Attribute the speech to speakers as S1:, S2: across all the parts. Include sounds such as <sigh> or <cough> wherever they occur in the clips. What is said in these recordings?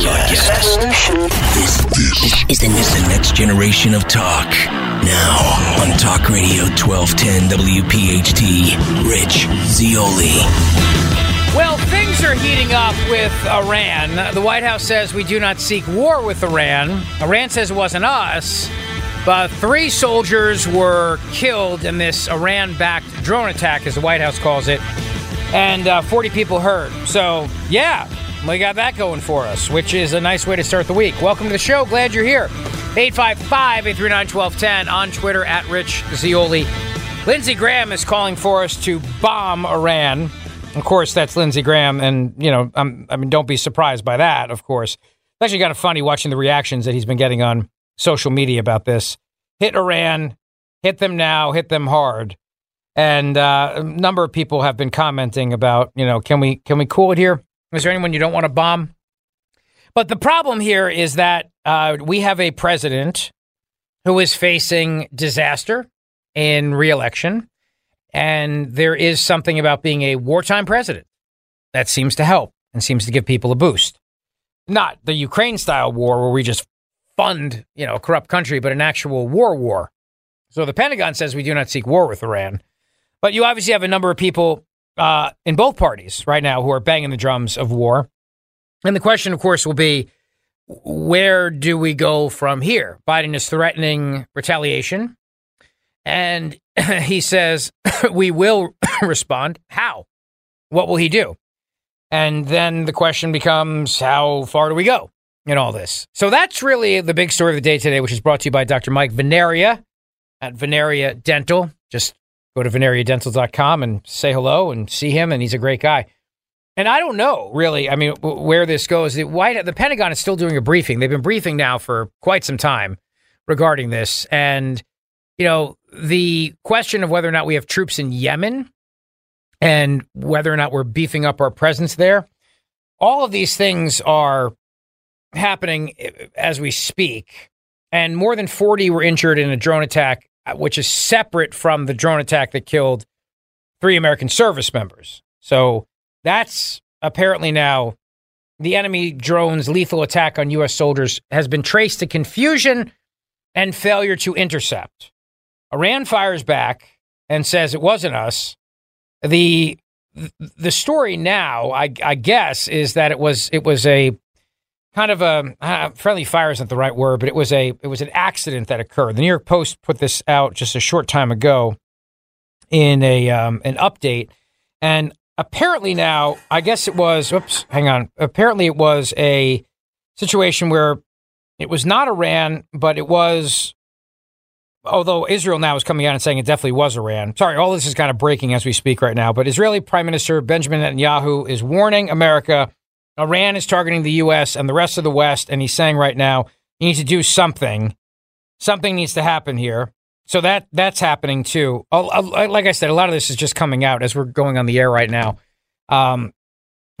S1: be broadcast. This, this is, the, is the next generation of talk. Now on Talk Radio 1210 WPHT, Rich Zeoli.
S2: Well, things are heating up with Iran. The White House says we do not seek war with Iran. Iran says it wasn't us, but three soldiers were killed in this Iran backed drone attack, as the White House calls it, and uh, 40 people hurt. So, yeah, we got that going for us, which is a nice way to start the week. Welcome to the show. Glad you're here. 855 839 1210 on Twitter at Rich Zeoli. Lindsey Graham is calling for us to bomb Iran. Of course, that's Lindsey Graham, and you know, I'm, i mean, don't be surprised by that. Of course, it's actually kind of funny watching the reactions that he's been getting on social media about this. Hit Iran, hit them now, hit them hard, and uh, a number of people have been commenting about, you know, can we can we cool it here? Is there anyone you don't want to bomb? But the problem here is that uh, we have a president who is facing disaster in reelection. And there is something about being a wartime president that seems to help and seems to give people a boost. Not the Ukraine style war where we just fund, you know, a corrupt country, but an actual war war. So the Pentagon says we do not seek war with Iran. But you obviously have a number of people uh, in both parties right now who are banging the drums of war. And the question, of course, will be where do we go from here? Biden is threatening retaliation. And <laughs> he says, <laughs> we will <coughs> respond. How? What will he do? And then the question becomes, how far do we go in all this? So that's really the big story of the day today, which is brought to you by Dr. Mike Veneria at Veneria Dental. Just go to veneriadental.com and say hello and see him. And he's a great guy. And I don't know really. I mean, where this goes. The White, the Pentagon is still doing a briefing. They've been briefing now for quite some time regarding this, and you know the question of whether or not we have troops in Yemen and whether or not we're beefing up our presence there. All of these things are happening eh, as we speak, and more than forty were injured in a drone attack, Uh, which is separate from the drone attack that killed three American service members. So that's apparently now the enemy drone's lethal attack on U.S. soldiers has been traced to confusion and failure to intercept. Iran fires back and says it wasn't us. The the story now, I, I guess, is that it was it was a kind of a uh, friendly fire isn't the right word, but it was a it was an accident that occurred. The New York Post put this out just a short time ago in a um, an update, and apparently now, I guess it was, oops, hang on. Apparently it was a situation where it was not Iran, but it was, although Israel now is coming out and saying it definitely was Iran. Sorry, all this is kind of breaking as we speak right now, but Israeli Prime Minister Benjamin Netanyahu is warning America Iran is targeting the U.S. and the rest of the West, and he's saying right now, he needs to do something. Something needs to happen here. So that that's happening too. Like I said, a lot of this is just coming out as we're going on the air right now. Um,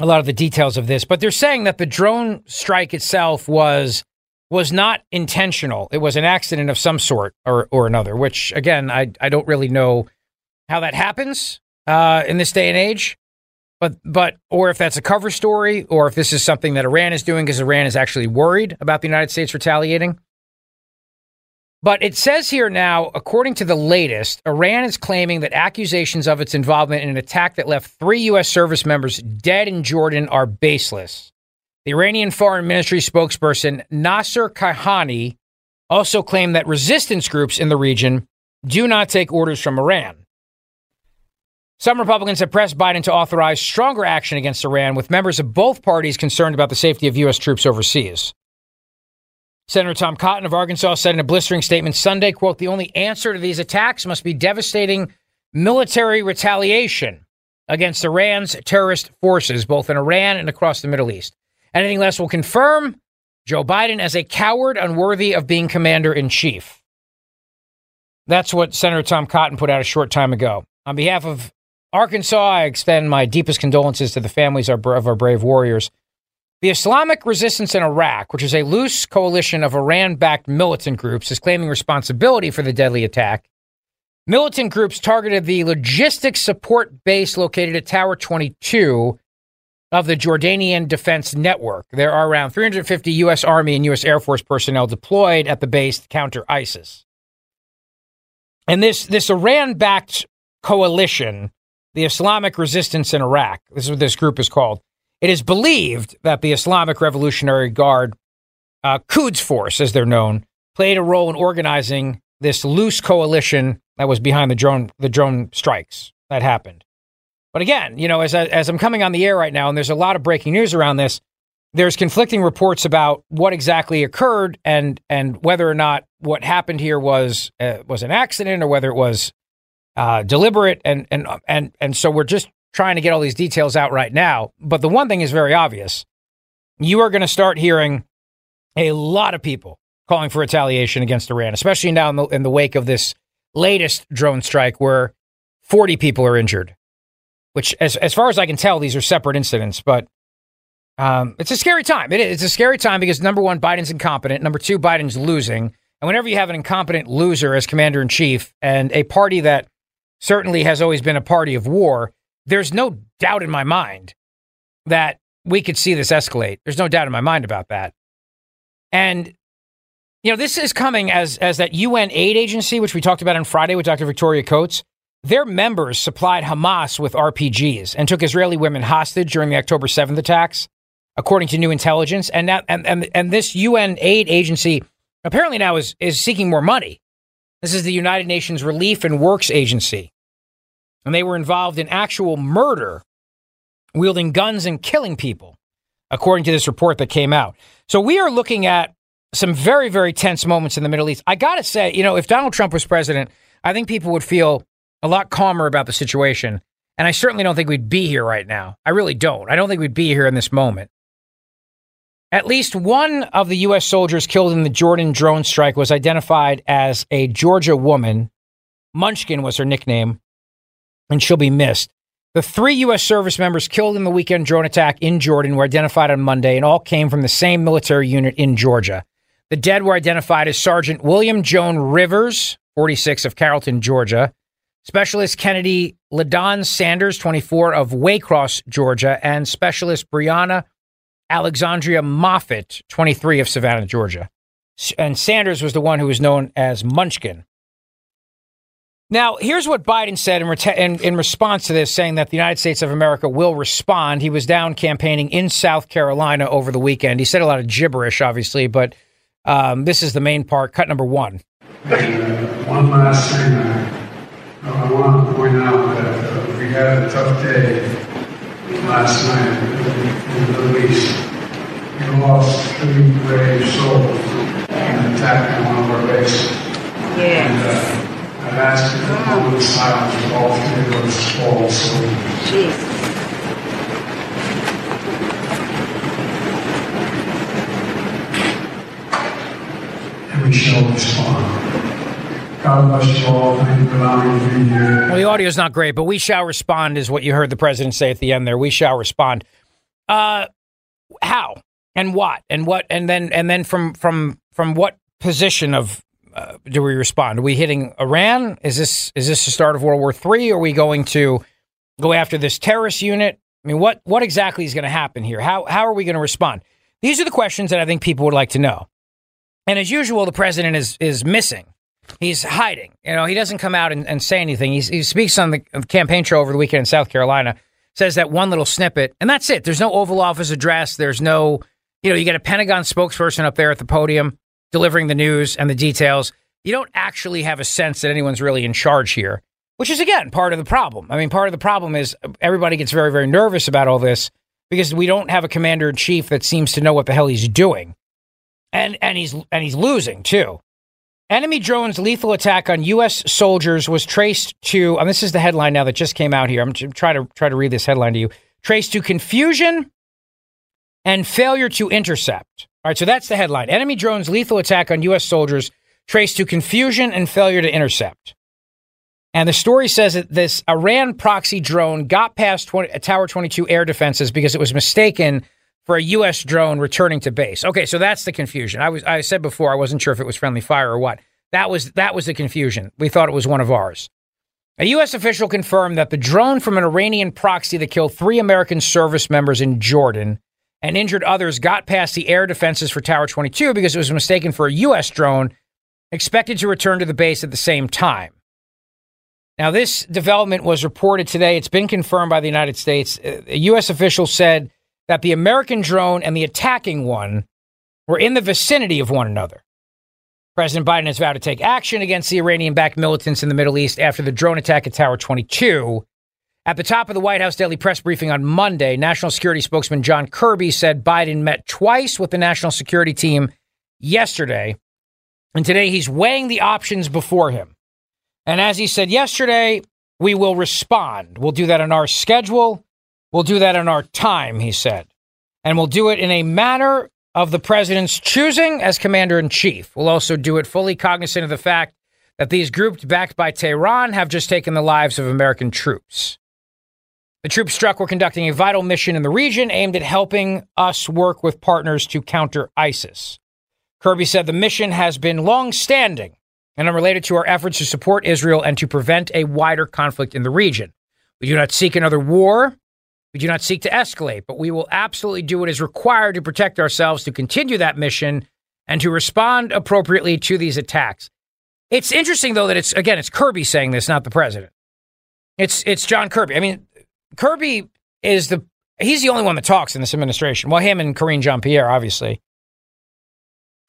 S2: a lot of the details of this, but they're saying that the drone strike itself was was not intentional. It was an accident of some sort or or another. Which again, I I don't really know how that happens uh, in this day and age. But but or if that's a cover story, or if this is something that Iran is doing because Iran is actually worried about the United States retaliating. But it says here now, according to the latest, Iran is claiming that accusations of its involvement in an attack that left three U.S. service members dead in Jordan are baseless. The Iranian Foreign Ministry spokesperson Nasser Kanaani also claimed that resistance groups in the region do not take orders from Iran. Some Republicans have pressed Biden to authorize stronger action against Iran, with members of both parties concerned about the safety of U.S. troops overseas. Senator Tom Cotton of Arkansas said in a blistering statement Sunday, quote, the only answer to these attacks must be devastating military retaliation against Iran's terrorist forces, both in Iran and across the Middle East. Anything less will confirm Joe Biden as a coward unworthy of being commander in chief. That's what Senator Tom Cotton put out a short time ago. On behalf of Arkansas, I extend my deepest condolences to the families of our brave warriors. The Islamic Resistance in Iraq, which is a loose coalition of Iran backed militant groups, is claiming responsibility for the deadly attack. Militant groups targeted the logistics support base located at Tower 22 of the Jordanian Defense Network. There are around 350 U.S. Army and U.S. Air Force personnel deployed at the base to counter ISIS. And this, this Iran backed coalition, the Islamic Resistance in Iraq, this is what this group is called, it is believed that the Islamic Revolutionary Guard, uh, Quds Force, as they're known, played a role in organizing this loose coalition that was behind the drone the drone strikes that happened. But again, you know, as I, as I'm coming on the air right now, and there's a lot of breaking news around this, there's conflicting reports about what exactly occurred and and whether or not what happened here was uh, was an accident or whether it was uh, deliberate. And and and and so we're just trying to get all these details out right now. But the one thing is very obvious. You are going to start hearing a lot of people calling for retaliation against Iran, especially now in the, in the wake of this latest drone strike where 40 people are injured, which, as, as far as I can tell, these are separate incidents. But um, it's a scary time. It is. It's a scary time because number one, Biden's incompetent. Number two, Biden's losing. And whenever you have an incompetent loser as commander in chief and a party that certainly has always been a party of war, there's no doubt in my mind that we could see this escalate. There's no doubt in my mind about that. And you know, this is coming as as that UN aid agency, which we talked about on Friday with Dr. Victoria Coates. Their members supplied Hamas with RPGs and took Israeli women hostage during the October 7th attacks, according to new intelligence. And that and and, and this UN aid agency apparently now is is seeking more money. This is the United Nations Relief and Works Agency and they were involved in actual murder, wielding guns and killing people, according to this report that came out. So we are looking at some very, very tense moments in the Middle East. I got to say, you know, if Donald Trump was president, I think people would feel a lot calmer about the situation. And I certainly don't think we'd be here right now. I really don't. I don't think we'd be here in this moment. At least one of the U.S. soldiers killed in the Jordan drone strike was identified as a Georgia woman. Munchkin was her nickname and she'll be missed. The three U.S. service members killed in the weekend drone attack in Jordan were identified on Monday and all came from the same military unit in Georgia. The dead were identified as Sergeant William Joan Rivers, 46 of Carrollton, Georgia, Specialist Kennedy Ladon Sanders, 24 of Waycross, Georgia, and Specialist Brianna Alexandria Moffett, 23 of Savannah, Georgia. And Sanders was the one who was known as Munchkin. Now, here's what Biden said in, in, in, response to this, saying that the United States of America will respond. He was down campaigning in South Carolina over the weekend. He said a lot of gibberish, obviously, but um, this is the main part. Cut number one.
S3: And one last thing, I, I want to point out that uh, we had a tough day last night in the Middle East. We lost three brave souls in an attack on one of our bases. Yeah. And, uh, I've asked you to come with silence with all three of those falls. So and we shall respond. God bless you all. Thank you for me to be here.
S2: Well, the audio is not great, but we shall respond is what you heard the president say at the end there. We shall respond. Uh, how and what and what and then and then from from from what position of uh, do we respond? Are we hitting Iran? Is this is this the start of World War III? Are we going to go after this terrorist unit? I mean, what what exactly is going to happen here? How how are we going to respond? These are the questions that I think people would like to know. And as usual, the president is is missing. He's hiding. You know, he doesn't come out and, and say anything. He's, he speaks on the campaign trail over the weekend in South Carolina, says that one little snippet, and that's it. There's no Oval Office address. There's no, you know, you get a Pentagon spokesperson up there at the podium delivering the news and the details. You don't actually have a sense that anyone's really in charge here, which is, again, part of the problem. I mean, part of the problem is everybody gets very, very nervous about all this because we don't have a commander in chief that seems to know what the hell he's doing. And, and he's and he's losing too. Enemy drones lethal attack on U.S. soldiers was traced to, and this is the headline now that just came out here. I'm trying to try to read this headline to you. Traced to confusion and failure to intercept. All right, so that's the headline. Enemy drones lethal attack on U.S. soldiers traced to confusion and failure to intercept. And the story says that this Iran proxy drone got past 20, Tower 22 air defenses because it was mistaken for a U.S. drone returning to base. Okay, so that's the confusion. I was I said before I wasn't sure if it was friendly fire or what. That was that was the confusion. We thought it was one of ours. A U.S. official confirmed that the drone from an Iranian proxy that killed three American service members in Jordan and injured others got past the air defenses for Tower 22 because it was mistaken for a U.S. drone expected to return to the base at the same time. Now, this development was reported today. It's been confirmed by the United States. Uh, a U.S. official said that the American drone and the attacking one were in the vicinity of one another. President Biden has vowed to take action against the Iranian backed militants in the Middle East after the drone attack at Tower 22. At the top of the White House daily press briefing on Monday, National Security spokesman John Kirby said Biden met twice with the national security team yesterday, and today he's weighing the options before him. And as he said yesterday, we will respond. We'll do that on our schedule. We'll do that in our time, he said. And we'll do it in a manner of the president's choosing as commander in chief. We'll also do it fully cognizant of the fact that these groups backed by Tehran have just taken the lives of American troops. The troops struck were conducting a vital mission in the region aimed at helping us work with partners to counter ISIS. Kirby said the mission has been long standing and unrelated to our efforts to support Israel and to prevent a wider conflict in the region. We do not seek another war. We do not seek to escalate, but we will absolutely do what is required to protect ourselves to continue that mission and to respond appropriately to these attacks. It's interesting though that it's again it's Kirby saying this, not the president. It's it's John Kirby. I mean, Kirby is the he's the only one that talks in this administration. Well, him and Karine Jean Pierre, obviously.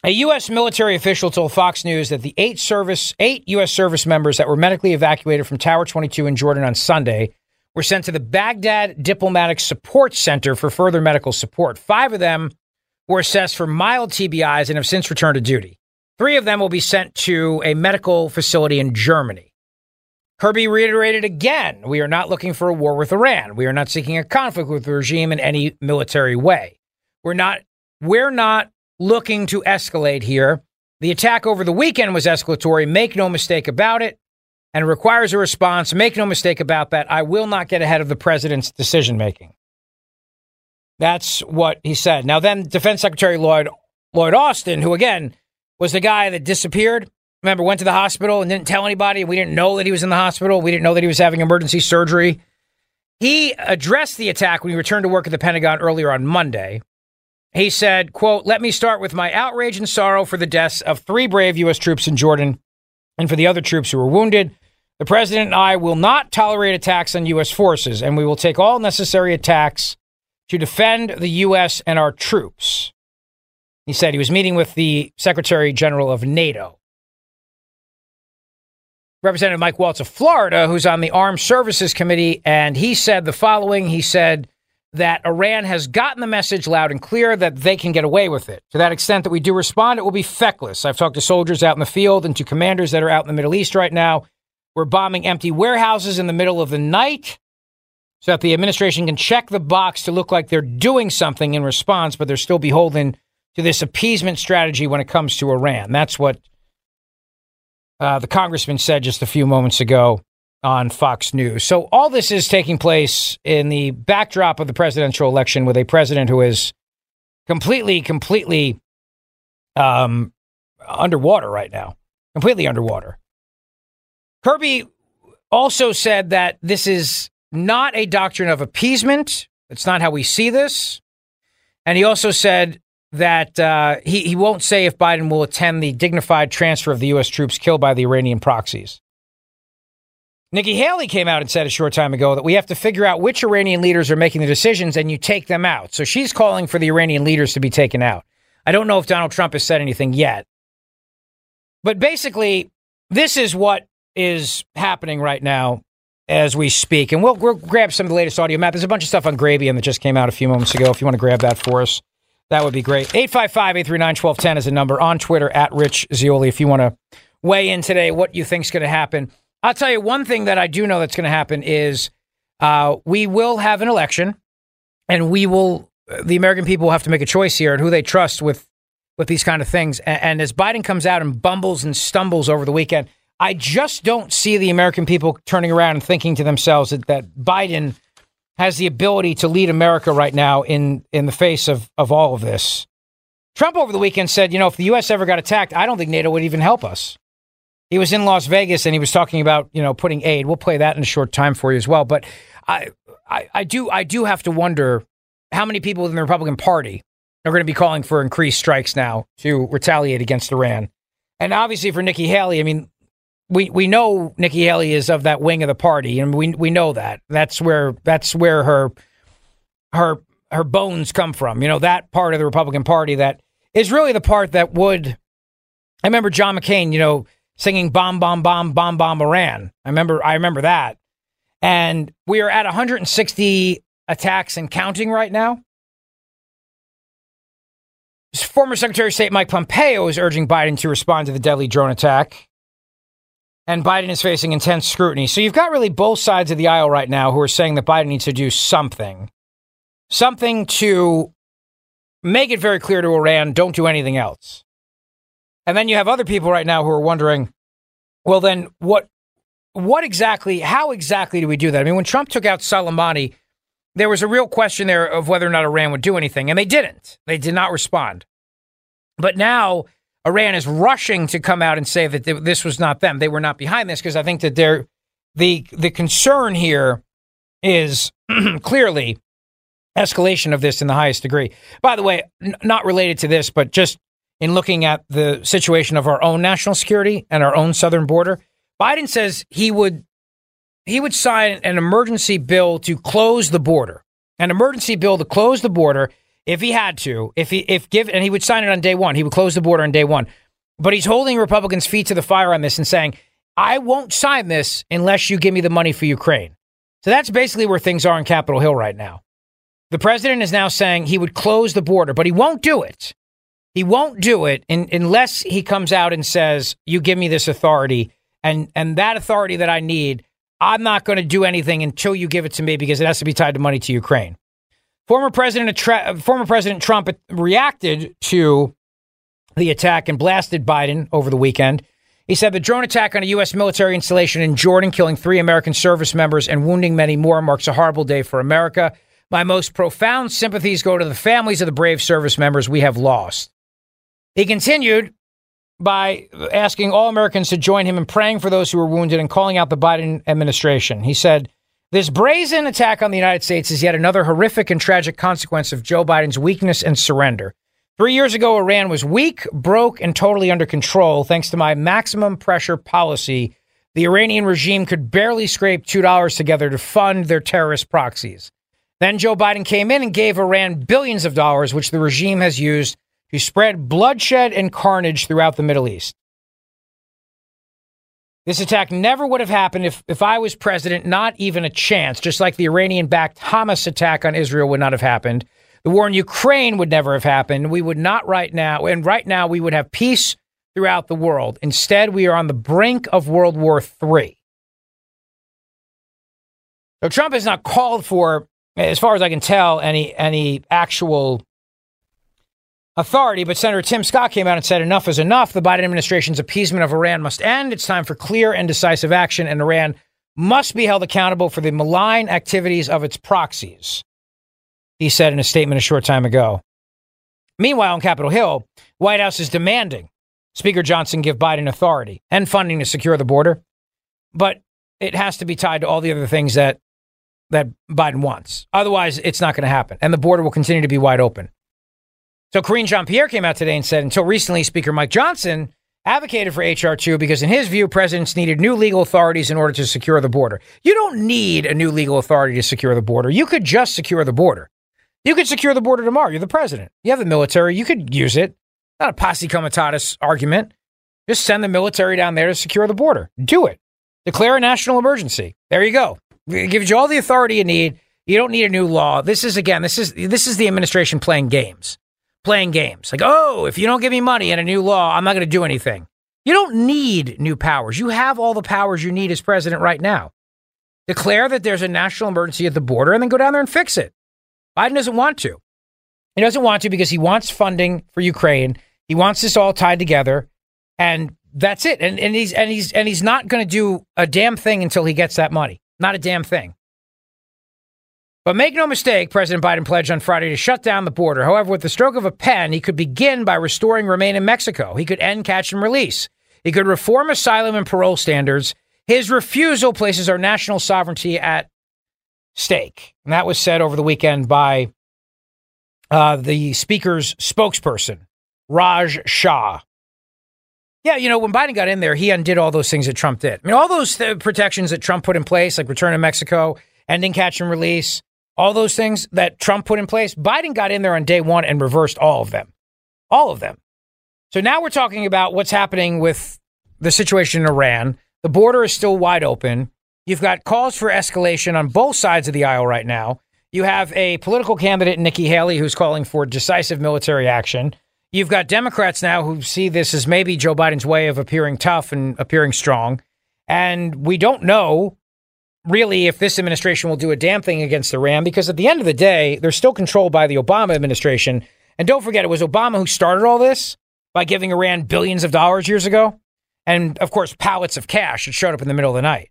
S2: A U.S. military official told Fox News that the eight service, eight U.S. service members that were medically evacuated from Tower 22 in Jordan on Sunday were sent to the Baghdad Diplomatic Support Center for further medical support. Five of them were assessed for mild TBIs and have since returned to duty. Three of them will be sent to a medical facility in Germany. Kirby reiterated again we are not looking for a war with Iran. We are not seeking a conflict with the regime in any military way. We're not, we're not looking to escalate here. The attack over the weekend was escalatory. Make no mistake about it. And requires a response. Make no mistake about that. I will not get ahead of the president's decision making. That's what he said. Now, then, Defense Secretary Lloyd, Lloyd Austin, who again was the guy that disappeared, remember, went to the hospital and didn't tell anybody. We didn't know that he was in the hospital. We didn't know that he was having emergency surgery. He addressed the attack when he returned to work at the Pentagon earlier on Monday. He said, quote, let me start with my outrage and sorrow for the deaths of three brave U.S. troops in Jordan and for the other troops who were wounded. The president and I will not tolerate attacks on U.S. forces, and we will take all necessary attacks to defend the U.S. and our troops. He said he was meeting with the Secretary General of NATO. Representative Mike Waltz of Florida, who's on the Armed Services Committee, and he said the following. He said, that Iran has gotten the message loud and clear that they can get away with it. To that extent that we do respond, it will be feckless. I've talked to soldiers out in the field and to commanders that are out in the Middle East right now. We're bombing empty warehouses in the middle of the night so that the administration can check the box to look like they're doing something in response, but they're still beholden to this appeasement strategy when it comes to Iran. That's what uh, the congressman said just a few moments ago on Fox News. So all this is taking place in the backdrop of the presidential election with a president who is completely, completely um, underwater right now. completely underwater. Kirby also said that this is not a doctrine of appeasement. It's not how we see this. And he also said that uh, he, he won't say if Biden will attend the dignified transfer of the U.S. troops killed by the Iranian proxies. Nikki Haley came out and said a short time ago that we have to figure out which Iranian leaders are making the decisions and you take them out. So she's calling for the Iranian leaders to be taken out. I don't know if Donald Trump has said anything yet. But basically, this is what is happening right now as we speak. And we'll, we'll grab some of the latest audio map. There's a bunch of stuff on Grabien that just came out a few moments ago. If you want to grab that for us, that would be great. 855 839 1210 is a number on Twitter at Rich Zeoli if you want to weigh in today what you think is going to happen. I'll tell you one thing that I do know that's going to happen is uh, we will have an election and we will, the American people will have to make a choice here and who they trust with, with these kind of things. And, and as Biden comes out and bumbles and stumbles over the weekend, I just don't see the American people turning around and thinking to themselves that, that Biden has the ability to lead America right now in, in the face of, of all of this. Trump over the weekend said, you know, if the U.S. ever got attacked, I don't think NATO would even help us. He was in Las Vegas and he was talking about, you know, putting aid. We'll play that in a short time for you as well. But I, I, I do, I do have to wonder how many people in the Republican Party are going to be calling for increased strikes now to retaliate against Iran. And obviously for Nikki Haley, I mean, we we know Nikki Haley is of that wing of the party, and we we know that. That's where that's where her her her bones come from. You know that part of the Republican Party that is really the part that would. I remember John McCain, you know, singing "Bomb, Bomb, Bomb, Bomb, Bomb Iran." I remember I remember that, and we are at 160 attacks and counting right now. Former Secretary of State Mike Pompeo is urging Biden to respond to the deadly drone attack and Biden is facing intense scrutiny. So you've got really both sides of the aisle right now who are saying that Biden needs to do something, something to make it very clear to Iran don't do anything else. And then you have other people right now who are wondering, well, then what, what exactly, how exactly do we do that? I mean, when Trump took out Soleimani, there was a real question there of whether or not Iran would do anything, and they didn't. They did not respond. But now Iran is rushing to come out and say that th- this was not them. They were not behind this because I think that they're the the concern here is <clears throat> clearly escalation of this in the highest degree. By the way, n- not related to this, but just in looking at the situation of our own national security and our own southern border, Biden says he would he would sign an emergency bill to close the border. An emergency bill to close the border if he had to, if he if give and he would sign it on day one, he would close the border on day one. But he's holding Republicans' feet to the fire on this and saying, "I won't sign this unless you give me the money for Ukraine." So that's basically where things are on Capitol Hill right now. The president is now saying he would close the border, but he won't do it. He won't do it in, unless he comes out and says, "You give me this authority, and and that authority that I need, I'm not going to do anything until you give it to me because it has to be tied to money to Ukraine." Former President, former President Trump reacted to the attack and blasted Biden over the weekend. He said the drone attack on a U.S. military installation in Jordan, killing three American service members and wounding many more, marks a horrible day for America. My most profound sympathies go to the families of the brave service members we have lost. He continued by asking all Americans to join him in praying for those who were wounded and calling out the Biden administration. He said, this brazen attack on the United States is yet another horrific and tragic consequence of Joe Biden's weakness and surrender. Three years ago, Iran was weak, broke, and totally under control. Thanks to my maximum pressure policy, the Iranian regime could barely scrape $2 together to fund their terrorist proxies. Then Joe Biden came in and gave Iran billions of dollars, which the regime has used to spread bloodshed and carnage throughout the Middle East. This attack never would have happened if, if I was president, not even a chance, just like the Iranian backed Hamas attack on Israel would not have happened. The war in Ukraine would never have happened. We would not right now, and right now we would have peace throughout the world. Instead, we are on the brink of World War III. So Trump has not called for, as far as I can tell, any any actual authority, but Senator Tim Scott came out and said enough is enough. The Biden administration's appeasement of Iran must end. It's time for clear and decisive action, and Iran must be held accountable for the malign activities of its proxies, he said in a statement a short time ago. Meanwhile, on Capitol Hill, White House is demanding Speaker Johnson give Biden authority and funding to secure the border, but it has to be tied to all the other things that that Biden wants. Otherwise, it's not going to happen, and the border will continue to be wide open. So Karine Jean Pierre came out today and said, until recently, Speaker Mike Johnson advocated for HR 2 because, in his view, presidents needed new legal authorities in order to secure the border. You don't need a new legal authority to secure the border. You could just secure the border. You could secure the border tomorrow. You're the president. You have the military. You could use it. Not a posse comitatus argument. Just send the military down there to secure the border. Do it. Declare a national emergency. There you go. It gives you all the authority you need. You don't need a new law. This is again, this is this is the administration playing games. Playing games. Like, oh, if you don't give me money and a new law, I'm not going to do anything. You don't need new powers. You have all the powers you need as president right now. Declare that there's a national emergency at the border and then go down there and fix it. Biden doesn't want to. He doesn't want to because he wants funding for Ukraine. He wants this all tied together, and that's it. And and he's and he's and he's not going to do a damn thing until he gets that money. Not a damn thing. But make no mistake, President Biden pledged on Friday to shut down the border. However, with the stroke of a pen, he could begin by restoring remain in Mexico. He could end catch and release. He could reform asylum and parole standards. His refusal places our national sovereignty at stake. And that was said over the weekend by uh, the speaker's spokesperson, Raj Shah. Yeah, you know, when Biden got in there, he undid all those things that Trump did. I mean, all those th- protections that Trump put in place, like return to Mexico, ending catch and release, all those things that Trump put in place, Biden got in there on day one and reversed all of them. All of them. So now we're talking about what's happening with the situation in Iran. The border is still wide open. You've got calls for escalation on both sides of the aisle right now. You have a political candidate, Nikki Haley, who's calling for decisive military action. You've got Democrats now who see this as maybe Joe Biden's way of appearing tough and appearing strong. And we don't know really if this administration will do a damn thing against Iran because at the end of the day, they're still controlled by the Obama administration. And don't forget, it was Obama who started all this by giving Iran billions of dollars years ago. And of course, pallets of cash that showed up in the middle of the night.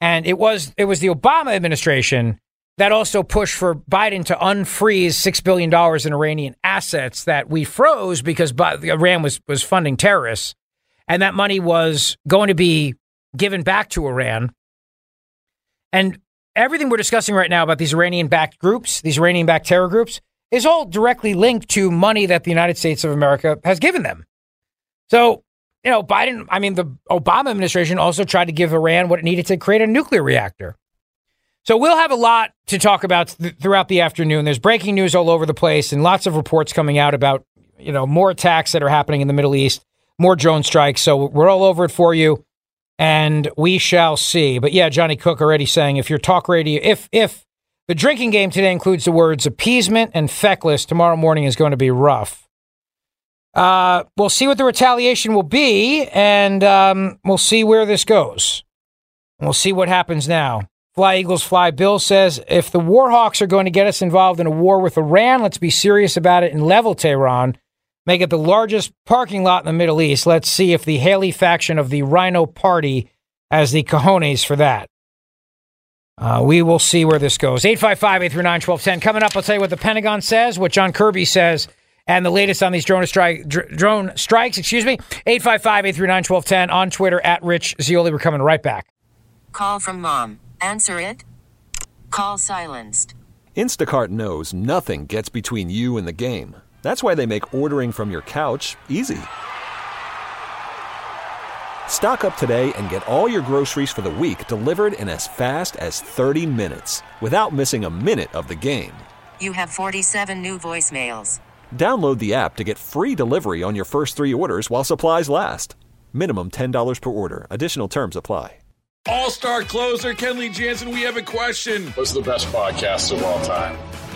S2: And it was it was the Obama administration that also pushed for Biden to unfreeze six billion dollars in Iranian assets that we froze because Iran was was funding terrorists, and that money was going to be given back to Iran. And everything we're discussing right now about these Iranian-backed groups, these Iranian-backed terror groups, is all directly linked to money that the United States of America has given them. So you know, Biden, I mean, the Obama administration also tried to give Iran what it needed to create a nuclear reactor. So we'll have a lot to talk about th- throughout the afternoon. There's breaking news all over the place and lots of reports coming out about, you know, more attacks that are happening in the Middle East, more drone strikes. So we're all over it for you and we shall see. But yeah, Johnny Cook already saying if your talk radio, if, if the drinking game today includes the words appeasement and feckless, tomorrow morning is going to be rough. Uh, we'll see what the retaliation will be, and um, we'll see where this goes. We'll see what happens now. Fly Eagles Fly Bill says if the Warhawks are going to get us involved in a war with Iran, let's be serious about it and level Tehran. Make it the largest parking lot in the Middle East. Let's see if the Haley faction of the Rhino Party has the cojones for that. Uh, we will see where this goes. 855 839 1210. Coming up, I'll tell you what the Pentagon says, what John Kirby says and the latest on these drone strike dr- drone strikes. Excuse me, 855-839-1210 on Twitter at Rich Zeoli. We're coming right back.
S4: Call from mom. Answer it. Call silenced.
S5: Instacart knows nothing gets between you and the game. That's why they make ordering from your couch easy. Stock up today and get all your groceries for the week delivered in as fast as 30 minutes without missing a minute of the game.
S4: You have 47 new voicemails.
S5: Download the app to get free delivery on your first three orders while supplies last. Minimum $10 per order. Additional terms apply.
S6: All star closer, Kenley Jansen, we have a question.
S7: What's the best podcast of all time?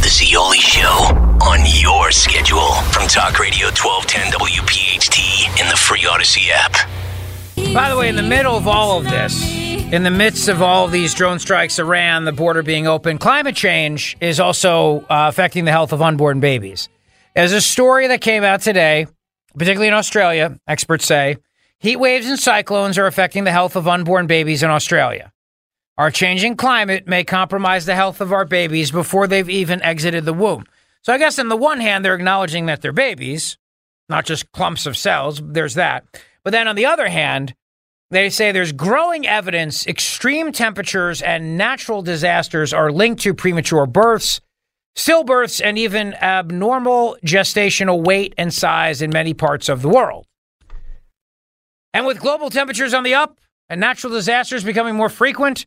S1: The Zeoli Show on your schedule from Talk Radio 1210 WPHT in the free Audacy app.
S2: By the way, in the middle of all of this, in the midst of all of these drone strikes, Iran, the border being open, climate change is also uh, affecting the health of unborn babies. There's a story that came out today, particularly in Australia, experts say heat waves and cyclones are affecting the health of unborn babies in Australia. Our changing climate may compromise the health of our babies before they've even exited the womb. So I guess on the one hand, they're acknowledging that they're babies, not just clumps of cells. There's that. But then on the other hand, they say there's growing evidence extreme temperatures and natural disasters are linked to premature births, stillbirths, and even abnormal gestational weight and size in many parts of the world. And with global temperatures on the up and natural disasters becoming more frequent,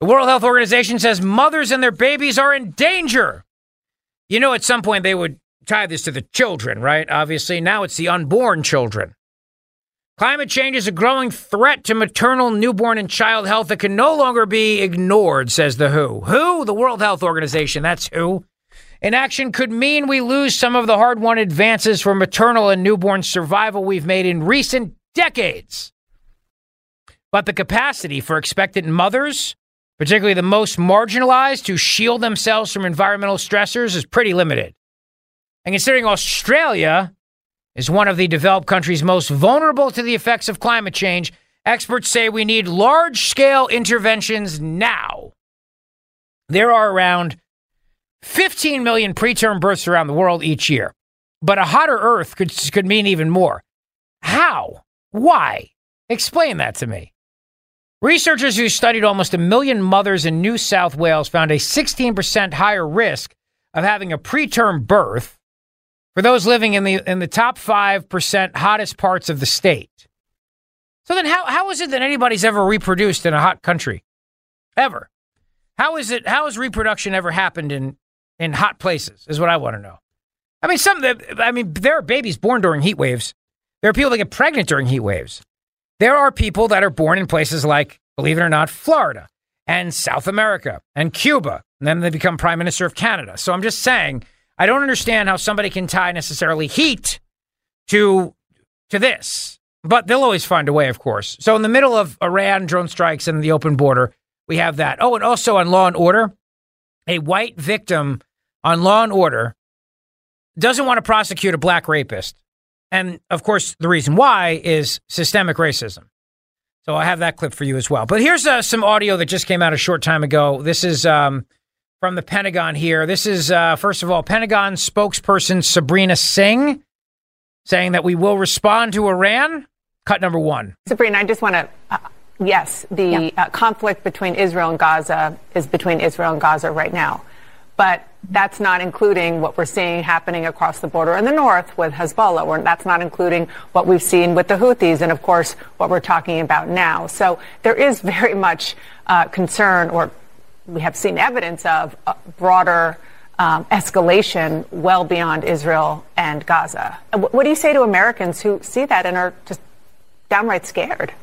S2: the World Health Organization says mothers and their babies are in danger. You know, at some point they would tie this to the children, right? Obviously, now it's the unborn children. Climate change is a growing threat to maternal, newborn, and child health that can no longer be ignored, says the WHO. WHO? The World Health Organization. That's who. Inaction could mean we lose some of the hard won advances for maternal and newborn survival we've made in recent decades. But the capacity for expectant mothers, particularly the most marginalized, to shield themselves from environmental stressors is pretty limited. And considering Australia is one of the developed countries most vulnerable to the effects of climate change, experts say we need large scale interventions now. There are around 15 million preterm births around the world each year, but a hotter Earth could, could mean even more. How? Why? Explain that to me. Researchers who studied almost a million mothers in New South Wales found a 16% higher risk of having a preterm birth for those living in the in the top 5% hottest parts of the state. So then how how is it that anybody's ever reproduced in a hot country? Ever. How is it how has reproduction ever happened in in hot places is what I want to know. I mean some I mean there are babies born during heat waves. There are people that get pregnant during heat waves. There are people that are born in places like believe it or not Florida and South America and Cuba and then they become prime minister of Canada. So I'm just saying I don't understand how somebody can tie necessarily heat to to this, but they'll always find a way, of course. So in the middle of Iran drone strikes and the open border, we have that. Oh, and also on Law and Order, a white victim on Law and Order doesn't want to prosecute a black rapist, and of course the reason why is systemic racism. So I have that clip for you as well. But here's uh, some audio that just came out a short time ago. This is. Um, from the Pentagon here. This is, uh, first of all, Pentagon spokesperson Sabrina Singh saying that we will respond to Iran. Cut number one.
S8: Sabrina, I just want to. Uh, yes, the yeah. uh, conflict between Israel and Gaza is between Israel and Gaza right now. But that's not including what we're seeing happening across the border in the north with Hezbollah. We're, that's not including what we've seen with the Houthis and, of course, what we're talking about now. So there is very much uh, concern or we have seen evidence of broader um, escalation well beyond Israel and Gaza. What do you say to Americans who see that and are just downright scared?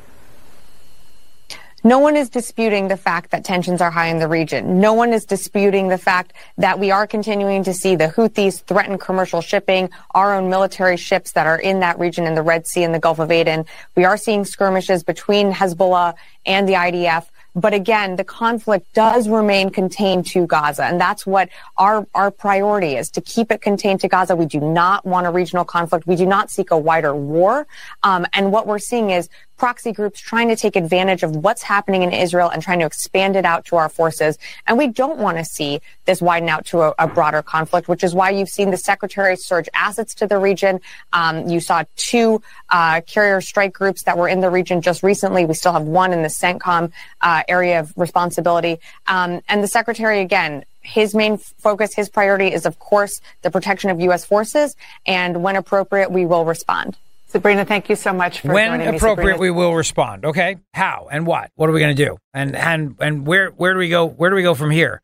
S9: No one is disputing the fact that tensions are high in the region. No one is disputing the fact that we are continuing to see the Houthis threaten commercial shipping, our own military ships that are in that region in the Red Sea and the Gulf of Aden. We are seeing skirmishes between Hezbollah and the IDF. But again, the conflict does remain contained to Gaza. And that's what our, our priority is to keep it contained to Gaza. We do not want a regional conflict. We do not seek a wider war. Um, and what we're seeing is proxy groups trying to take advantage of what's happening in Israel and trying to expand it out to our forces. And we don't want to see this widen out to a, a broader conflict, which is why you've seen the secretary surge assets to the region. Um, you saw two uh, carrier strike groups that were in the region just recently. We still have one in the CENTCOM uh, area of responsibility. Um, and the secretary, again, his main focus, his priority is, of course, the protection of U.S. forces. And when appropriate, we will respond.
S8: Sabrina, thank you so much for
S2: when
S8: joining
S2: appropriate
S8: me,
S2: we will respond. Okay, how and what? What are we going to do? And and and where where do we go? Where do we go from here?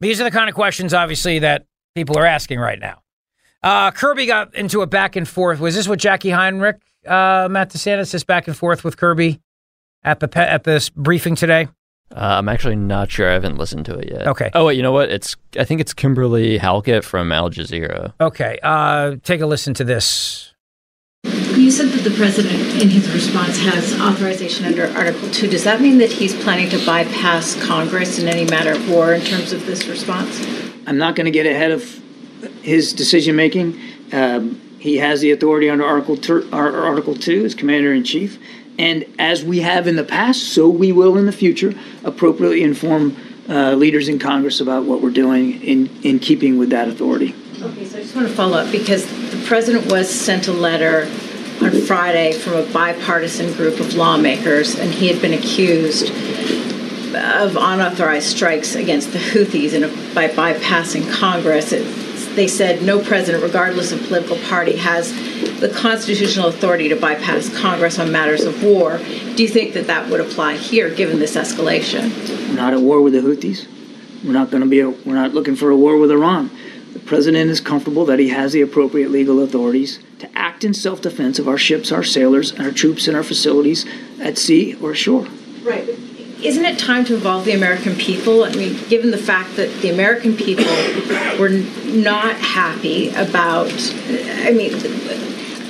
S2: These are the kind of questions, obviously, that people are asking right now. Uh, Kirby got into a back and forth. Was this with Jacqui Heinrich, uh, Matt DeSantis, this back and forth with Kirby at the pe- at this briefing today?
S10: Uh, I'm actually not sure. I haven't listened to it yet.
S2: Okay.
S10: Oh wait, you know what? It's I think it's Kimberly Halkett from Al Jazeera.
S2: Okay. Uh, take a listen to this.
S11: You said that the president, in his response, has authorization under Article 2. Does that mean that he's planning to bypass Congress in any matter of war in terms of this response?
S12: I'm not going to get ahead of his decision making. Um, he has the authority under Article, Article 2 as Commander in Chief. And as we have in the past, so we will in the future appropriately inform uh, leaders in Congress about what we're doing in, in keeping with that authority.
S11: Okay, so I just want to follow up because the president was sent a letter on Friday from a bipartisan group of lawmakers, and he had been accused of unauthorized strikes against the Houthis in a, by bypassing Congress. It, they said no president, regardless of political party, has the constitutional authority to bypass Congress on matters of war. Do you think that that would apply here, given this escalation?
S12: We're not at war with the Houthis. We're not going to be. A, we're not looking for a war with Iran. The president is comfortable that he has the appropriate legal authorities to act in self-defense of our ships, our sailors, and our troops and our facilities at sea or ashore.
S11: Right isn't it time to involve the American people? I mean, given the fact that the American people were not happy about, I mean,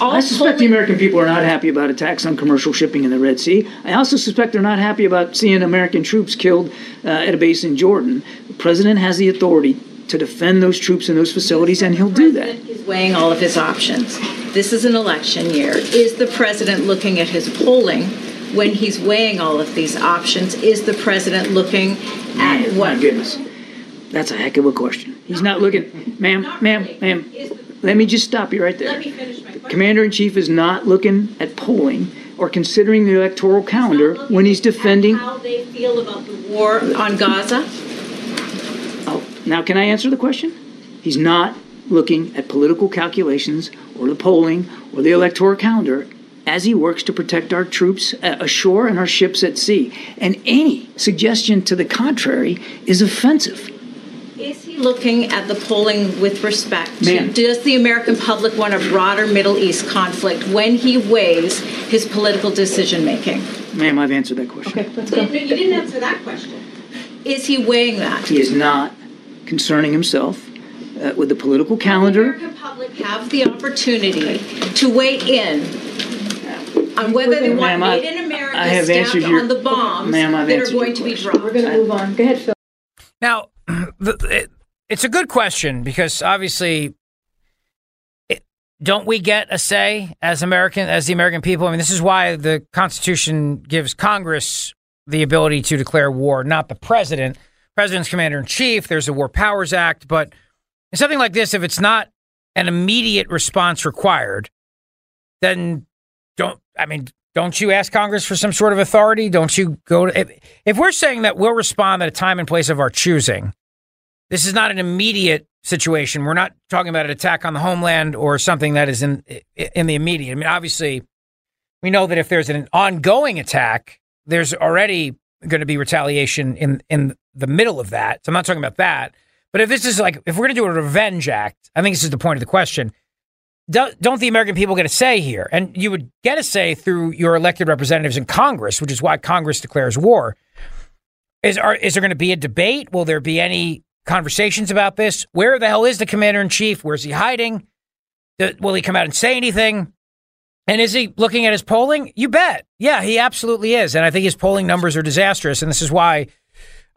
S12: I suspect the American people are not happy about attacks on commercial shipping in the Red Sea. I also suspect they're not happy about seeing American troops killed uh, at a base in Jordan. The president has the authority to defend those troops and those facilities, and he'll do that.
S11: He's weighing all of his options. This is an election year. Is the president looking at his polling? when he's weighing all of these options? Is the president looking at
S12: Man,
S11: what?
S12: My goodness, that's a heck of a question. He's not looking, ma'am, ma'am, ma'am. Let me just stop you right there.
S11: Let me finish my question.
S12: Commander in chief is not looking at polling or considering the electoral calendar when he's defending.
S11: how they feel about the war on Gaza.
S12: Now can I answer the question? He's not looking at political calculations or the polling or the electoral calendar as he works to protect our troops uh, ashore and our ships at sea. And any suggestion to the contrary is offensive.
S11: Is he looking at the polling with respect to does the American public want a broader Middle East conflict when he weighs his political decision making?
S12: Ma'am, I've answered that question.
S11: Okay, let's go. You didn't answer that question. Is he weighing that?
S12: He is not concerning himself uh, with the political calendar.
S11: The American public have the opportunity to weigh in on whether they want
S12: Ma'am, I-
S11: made in America
S12: I have
S11: stamped
S12: your-
S11: on the bombs that are going to be
S12: question.
S11: dropped.
S12: We're gonna move
S11: on. Go ahead, Phil.
S2: Now, <clears throat> the, it, it's a good question because obviously, it, don't we get a say as American, as the American people? I mean, this is why the Constitution gives Congress the ability to declare war, not the president. President's commander in chief. There's a War Powers Act, but in something like this, if it's not an immediate response required, then don't. I mean, don't you ask Congress for some sort of authority? Don't you go to if, if we're saying that we'll respond at a time and place of our choosing? This is not an immediate situation. We're not talking about an attack on the homeland or something that is in in the immediate. I mean, obviously, we know that if there's an ongoing attack, there's already going to be retaliation in in the middle of that. So I'm not talking about that. But if this is like if we're going to do a revenge act, I think this is the point of the question. Don't, don't the American people get a say here? And you would get a say through your elected representatives in Congress, which is why Congress declares war. Is are, is there going to be a debate? Will there be any conversations about this? Where the hell is the commander in chief? Where's he hiding? Will he come out and say anything? And is he looking at his polling? You bet. Yeah, he absolutely is. And I think his polling numbers are disastrous. And this is why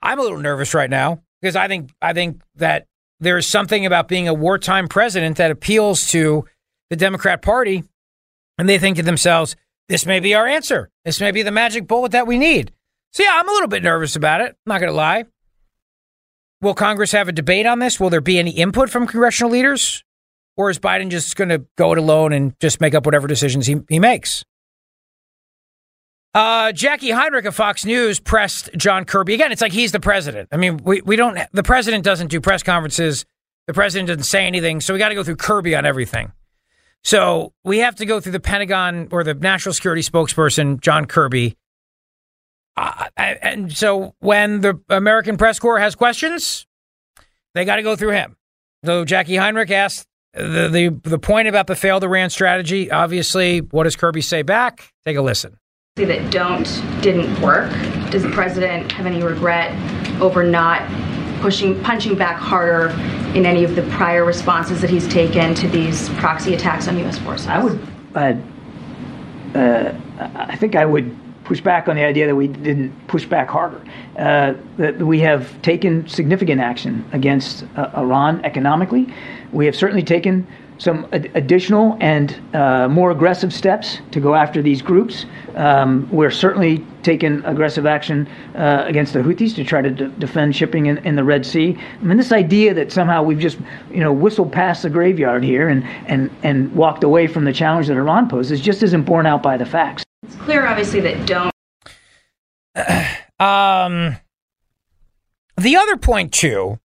S2: I'm a little nervous right now because I think I think that there is something about being a wartime president that appeals to the Democrat Party, and they think to themselves, "This may be our answer. This may be the magic bullet that we need." So yeah, I'm a little bit nervous about it. I'm Not going to lie. Will Congress have a debate on this? Will there be any input from congressional leaders? Or is Biden just going to go it alone and just make up whatever decisions he, he makes? Uh, Jacqui Heinrich of Fox News pressed John Kirby. Again, it's like he's the president. I mean, we, we don't, the president doesn't do press conferences. The president doesn't say anything. So we got to go through Kirby on everything. So we have to go through the Pentagon or the national security spokesperson, John Kirby. Uh, and so when the American press corps has questions, they got to go through him. So Jacqui Heinrich asked the, the, the point about the failed Iran strategy. Obviously, what does Kirby say back? Take a listen.
S13: That don't didn't work. Does the president have any regret over not pushing punching back harder in any of the prior responses that he's taken to these proxy attacks on U.S. forces?
S12: I would uh, uh, I think I would push back on the idea that we didn't push back harder. Uh, that we have taken significant action against uh, Iran economically. We have certainly taken some ad- additional and uh, more aggressive steps to go after these groups. Um, we're certainly taking aggressive action uh, against the Houthis to try to d- defend shipping in, in, the Red Sea. I mean, this idea that somehow we've just, you know, whistled past the graveyard here and, and, and walked away from the challenge that Iran poses just isn't borne out by the facts.
S13: It's clear, obviously, that don't. <sighs>
S2: um, the other point too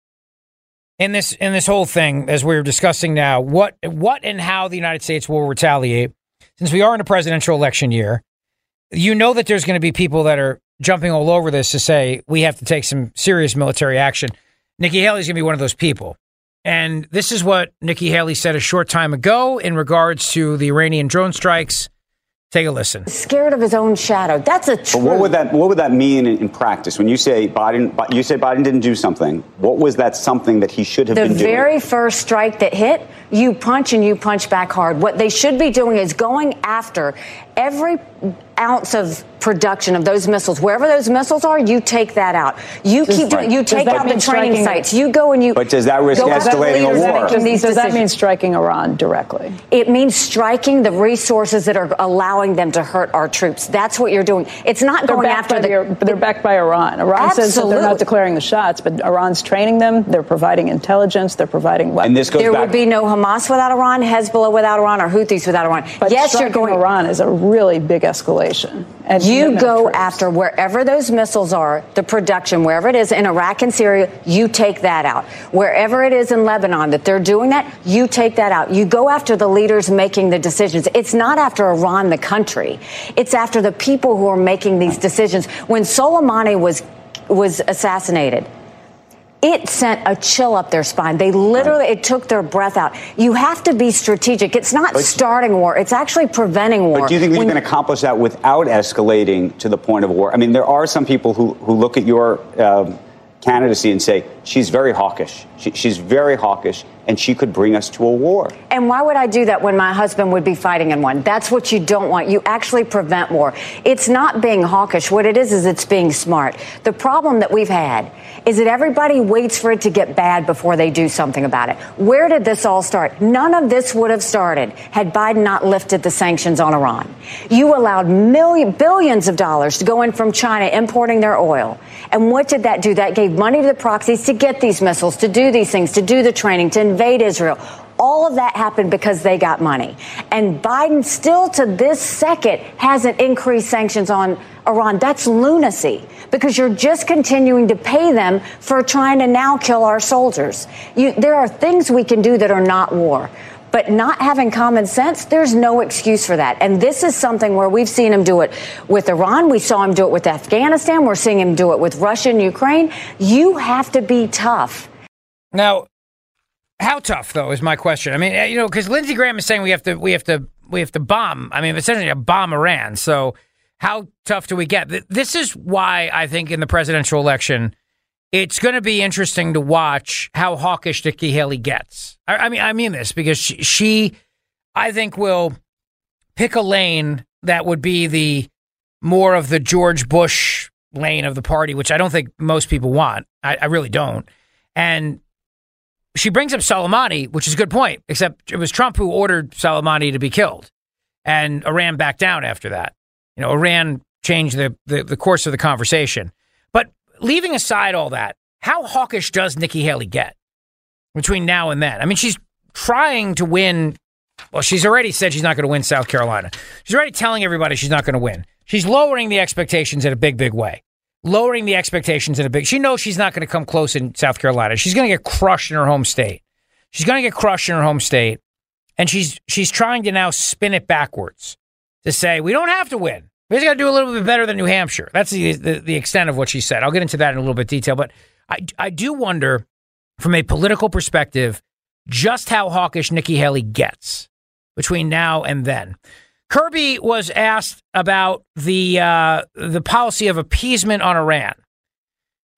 S2: in this in this whole thing, as we are discussing now, what what and how the United States will retaliate, since we are in a presidential election year, you know that there's going to be people that are jumping all over this to say we have to take some serious military action. Nikki Haley's going to be one of those people. And this is what Nikki Haley said a short time ago in regards to the Iranian drone strikes Take a listen.
S14: Scared of his own shadow. That's a truth.
S15: But what would that What would that mean in, in, practice? When you say Biden, you say Biden didn't do something. What was that something that he should have
S14: the
S15: been doing?
S14: The very first strike that hit, you punch and you punch back hard. What they should be doing is going after every ounce of production of those missiles, wherever those missiles are, you take that out. You keep doing. You take out the training sites. You go and you.
S15: But does that risk escalating a war?
S16: Does, does that mean striking Iran directly?
S14: It means striking the resources that are allowing them to hurt our troops. That's what you're doing. It's not
S16: they're
S14: going after the,
S16: the. They're backed by Iran. Iran
S14: Absolutely.
S16: says that they're not declaring the shots, but Iran's training them. They're providing intelligence. They're providing weapons.
S15: And this goes
S14: there
S15: back-
S14: would be no Hamas without Iran, Hezbollah without Iran, or Houthis without Iran.
S16: But
S14: yes, you're going.
S16: Iran is a really big escalation. And
S14: you go after wherever those missiles are, the production, wherever it is in Iraq and Syria, you take that out. Wherever it is in Lebanon that they're doing that, you take that out. You go after the leaders making the decisions. It's not after Iran, the country. It's after the people who are making these decisions. When Soleimani was was assassinated, it sent a chill up their spine. They literally, it took their breath out. You have to be strategic. It's not
S15: But-
S14: starting war, it's actually preventing war.
S15: But do you think
S14: When-
S15: you can accomplish that without escalating to the point of war? I mean, there are some people who, who look at your um, candidacy and say, she's very hawkish. She, she's very hawkish, and she could bring us to a war.
S14: And why would I do that when my husband would be fighting in one? That's what you don't want. You actually prevent war. It's not being hawkish. What it is, is it's being smart. The problem that we've had is that everybody waits for it to get bad before they do something about it. Where did this all start? None of this would have started had Biden not lifted the sanctions on Iran. You allowed million, billions of dollars to go in from China importing their oil. And what did that do? That gave money to the proxies to get these missiles, to do these things, to do the training, to invade Israel. All of that happened because they got money. And Biden still to this second hasn't increased sanctions on Iran. That's lunacy because you're just continuing to pay them for trying to now kill our soldiers. You, there are things we can do that are not war. But not having common sense, there's no excuse for that. And this is something where we've seen him do it with Iran. We saw him do it with Afghanistan. We're seeing him do it with Russia and Ukraine. You have to be tough.
S2: Now, how tough though is my question. I mean, eh, you know, because Lindsey Graham is saying we have to, we have to, we have to bomb. I mean, essentially a bomb Iran. So how tough do we get? This is why I think in the presidential election, it's going to be interesting to watch how hawkish Nikki Haley gets. I, I mean, I mean this because she, she, I think, will pick a lane that would be the more of the George Bush lane of the party, which I don't think most people want. I, I really don't. And she brings up Soleimani, which is a good point, except it was Trump who ordered Soleimani to be killed. And Iran backed down after that. You know, Iran changed the, the, the course of the conversation. Leaving aside all that, how hawkish does Nikki Haley get between now and then? I mean, she's trying to win. Well, she's already said she's not going to win South Carolina. She's already telling everybody she's not going to win. She's lowering the expectations in a big, big way. Lowering the expectations in a big. She knows she's not going to come close in South Carolina. She's going to get crushed in her home state. She's going to get crushed in her home state, and she's she's trying to now spin it backwards to say we don't have to win. Just got to do a little bit better than New Hampshire. That's the, the, the extent of what she said. I'll get into that in a little bit detail, but I I do wonder from a political perspective just how hawkish Nikki Haley gets between now and then. Kirby was asked about the uh, the policy of appeasement on Iran.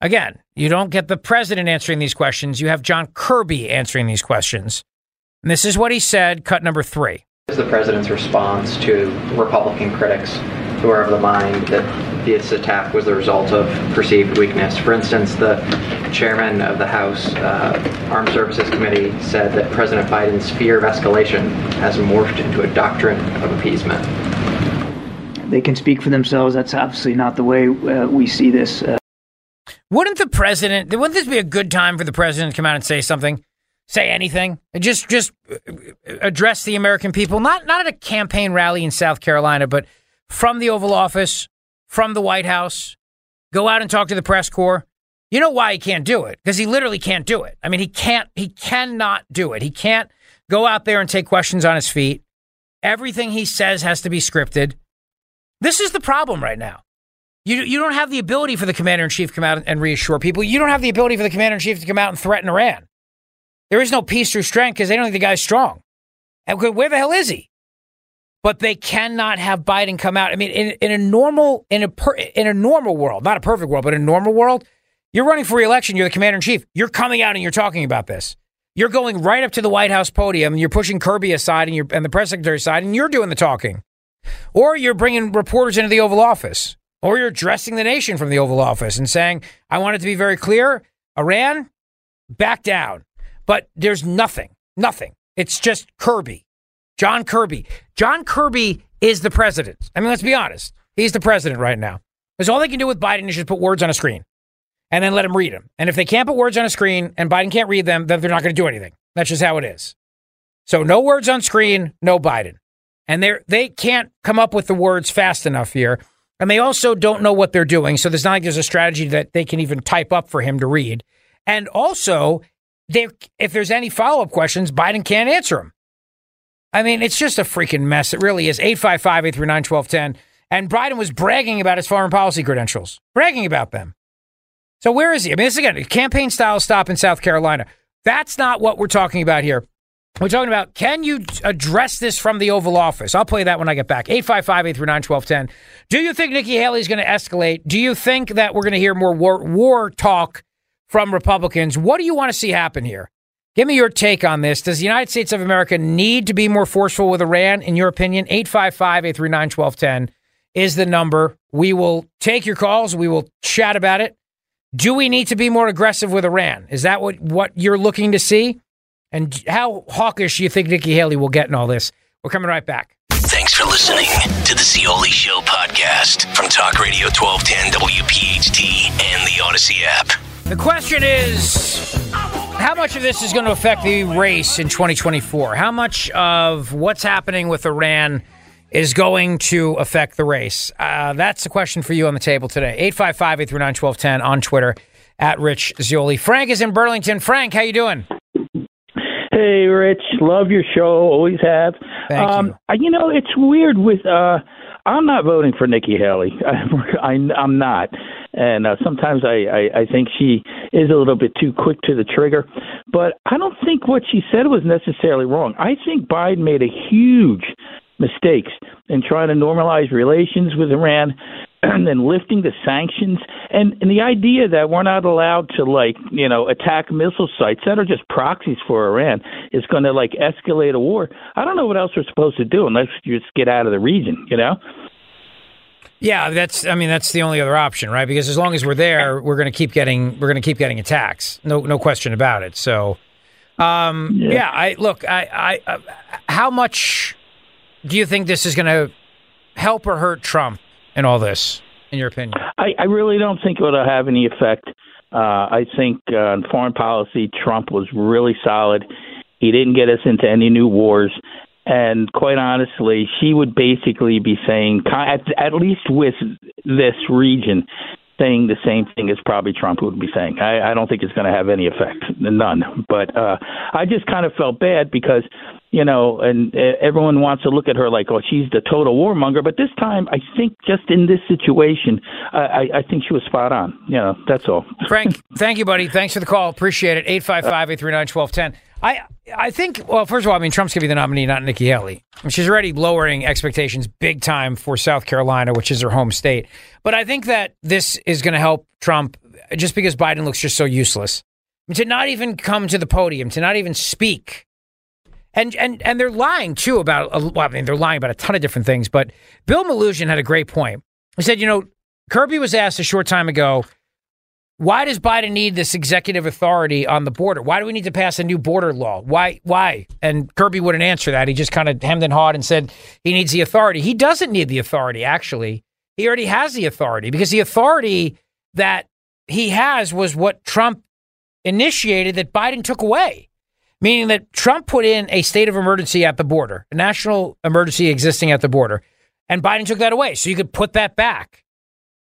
S2: Again, you don't get the president answering these questions. You have John Kirby answering these questions. And this is what he said, cut number three.
S17: is the president's response to Republican critics who are of the mind that this attack was the result of perceived weakness? For instance, the chairman of the House uh, Armed Services Committee said that President Biden's fear of escalation has morphed into a doctrine of appeasement.
S12: They can speak for themselves. That's obviously not the way uh, we see this. Uh,
S2: Wouldn't the president? Wouldn't this be a good time for the president to come out and say something? Say anything? Just just uh, address the American people. Not not at a campaign rally in South Carolina, but from the Oval Office, from the White House. Go out and talk to the press corps. You know why he can't do it? Because he literally can't do it. I mean, he can't. He cannot do it. He can't go out there and take questions on his feet. Everything he says has to be scripted. This is the problem right now. You, you don't have the ability for the commander in chief to come out and reassure people. You don't have the ability for the commander in chief to come out and threaten Iran. There is no peace through strength because they don't think the guy's strong. And where the hell is he? But they cannot have Biden come out. I mean, in, in a normal in a per, in a normal world, not a perfect world, but in a normal world, you're running for reelection. You're the commander in chief. You're coming out and you're talking about this. You're going right up to the White House podium and you're pushing Kirby aside and, and the press secretary aside, and you're doing the talking. Or you're bringing reporters into the Oval Office. Or you're addressing the nation from the Oval Office and saying, I want it to be very clear Iran, back down. But there's nothing, nothing. It's just Kirby, John Kirby. John Kirby is the president. I mean, let's be honest. He's the president right now. Because all they can do with Biden is just put words on a screen and then let him read them. And if they can't put words on a screen and Biden can't read them, then they're not going to do anything. That's just how it is. So no words on screen, no Biden. And they they can't come up with the words fast enough here. And they also don't know what they're doing. So there's not like there's a strategy that they can even type up for him to read. And also, if there's any follow up questions, Biden can't answer them. I mean, it's just a freaking mess. It really is. 855 839 1210. And Biden was bragging about his foreign policy credentials, bragging about them. So where is he? I mean, this again, campaign style stop in South Carolina. That's not what we're talking about here. We're talking about can you address this from the Oval Office? I'll play that when I get back. 855 839 1210. Do you think Nikki Haley is going to escalate? Do you think that we're going to hear more war, war talk from Republicans? What do you want to see happen here? Give me your take on this. Does the United States of America need to be more forceful with Iran, in your opinion? 855 839 1210 is the number. We will take your calls. We will chat about it. Do we need to be more aggressive with Iran? Is that what, what you're looking to see? And how hawkish do you think Nikki Haley will get in all this? We're coming right back.
S1: Thanks for listening to the Zeoli Show podcast from Talk Radio 1210 WPHT and the Audacy app.
S2: The question is how much of this is going to affect the race in 2024? How much of what's happening with Iran is going to affect the race? Uh, that's the question for you on the table today. 855 839 1210 on Twitter at Rich Zeoli. Frank is in Burlington. Frank, how you doing?
S18: Hey, Rich, love your show. Always have.
S2: Thank
S18: um, you. You know, it's weird with. uh I'm not voting for Nikki Haley. <laughs> I, I'm not, and uh, sometimes I, I I think she is a little bit too quick to the trigger. But I don't think what she said was necessarily wrong. I think Biden made a huge mistakes in trying to normalize relations with Iran <clears throat> and then lifting the sanctions and, and the idea that we're not allowed to like you know attack missile sites that are just proxies for Iran is going to like escalate a war. I don't know what else we're supposed to do unless you just get out of the region, you know.
S2: Yeah, that's. I mean, that's the only other option, right? Because as long as we're there, we're going to keep getting we're going to keep getting attacks. No, no question about it. So, um, yeah. yeah. I look. I, I, uh, how much do you think this is going to help or hurt Trump in all this, in your opinion?
S18: I, I really don't think it'll have any effect. Uh, I think uh, in foreign policy, Trump was really solid. He didn't get us into any new wars. And quite honestly, she would basically be saying, at, at least with this region, saying the same thing as probably Trump would be saying. I, I don't think it's going to have any effect, none. But uh, I just kind of felt bad because you know, and uh, everyone wants to look at her like, oh, she's the total warmonger. But this time, I think just in this situation, I, I think she was spot on. You know, that's all. <laughs>
S2: Frank, thank you, buddy. Thanks for the call. Appreciate it. 855 839 1210. I, I think, well, first of all, I mean, Trump's going to be the nominee, not Nikki Haley. I mean, she's already lowering expectations big time for South Carolina, which is her home state. But I think that this is going to help Trump just because Biden looks just so useless. I mean, to not even come to the podium, to not even speak And and and they're lying too about. a- Well, I mean, they're lying about a ton of different things. But Bill Melugin had a great point. He said, you know, Kirby was asked a short time ago, why does Biden need this executive authority on the border? Why do we need to pass a new border law? Why? Why? And Kirby wouldn't answer that. He just kind of hemmed and hawed and said he needs the authority. He doesn't need the authority. Actually, he already has the authority because the authority that he has was what Trump initiated that Biden took away. Meaning that Trump put in a state of emergency at the border, a national emergency existing at the border, and Biden took that away. So you could put that back.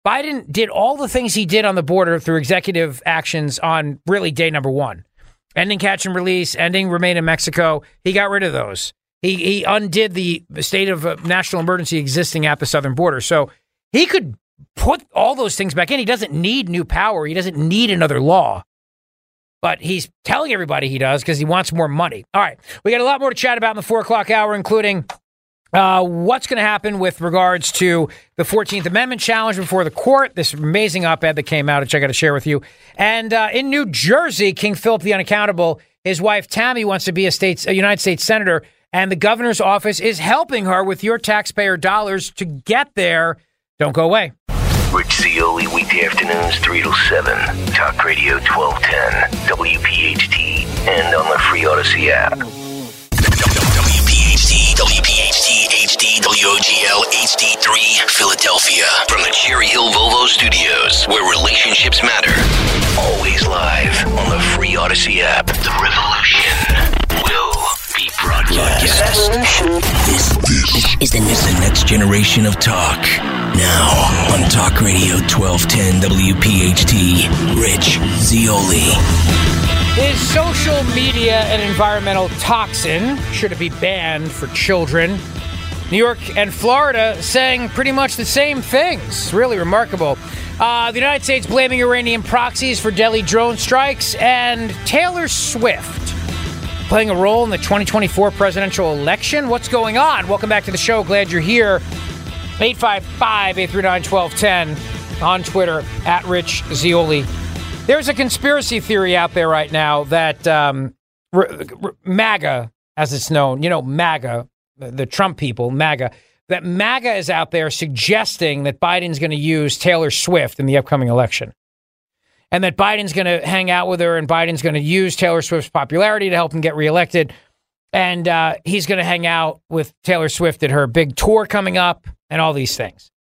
S2: Biden did all the things he did on the border through executive actions on really day number one ending catch and release, ending remain in Mexico. He got rid of those. He, he undid the state of uh, national emergency existing at the southern border. So he could put all those things back in. He doesn't need new power, he doesn't need another law. But he's telling everybody he does because he wants more money. All right. We got a lot more to chat about in the four o'clock hour, including uh, what's going to happen with regards to the 14th Amendment challenge before the court? This amazing op ed that came out, which I got to share with you. And uh, in New Jersey, King Philip the Unaccountable, his wife Tammy wants to be a, a United States Senator, and the governor's office is helping her with your taxpayer dollars to get there. Don't go away.
S1: Rich Zeoli, weekday afternoons, 3 to 7. Talk Radio 1210, WPHT, and on the free Audacy app. WPHT, WPHT, HD, WOGL, HD3, Philadelphia. From the Cherry Hill Volvo Studios, where relationships matter. Always live on the free Audacy app. The revolution be broadcast. This, this is the next generation of talk. Now on Talk Radio 1210 WPHT, Rich Zeoli.
S2: Is social media an environmental toxin? Should it be banned for children? New York and Florida saying pretty much the same things. Really remarkable. Uh, the United States blaming Iranian proxies for deadly drone strikes, and Taylor Swift playing a role in the 2024 presidential election. What's going on? Welcome back to the show. Glad you're here. 855 839 1210 on Twitter at Rich Zeoli. There's a conspiracy theory out there right now that um, r- r- MAGA, as it's known, you know, MAGA, the, the Trump people, MAGA, that MAGA is out there suggesting that Biden's going to use Taylor Swift in the upcoming election. And that Biden's going to hang out with her and Biden's going to use Taylor Swift's popularity to help him get reelected. And uh, he's going to hang out with Taylor Swift at her big tour coming up and all these things.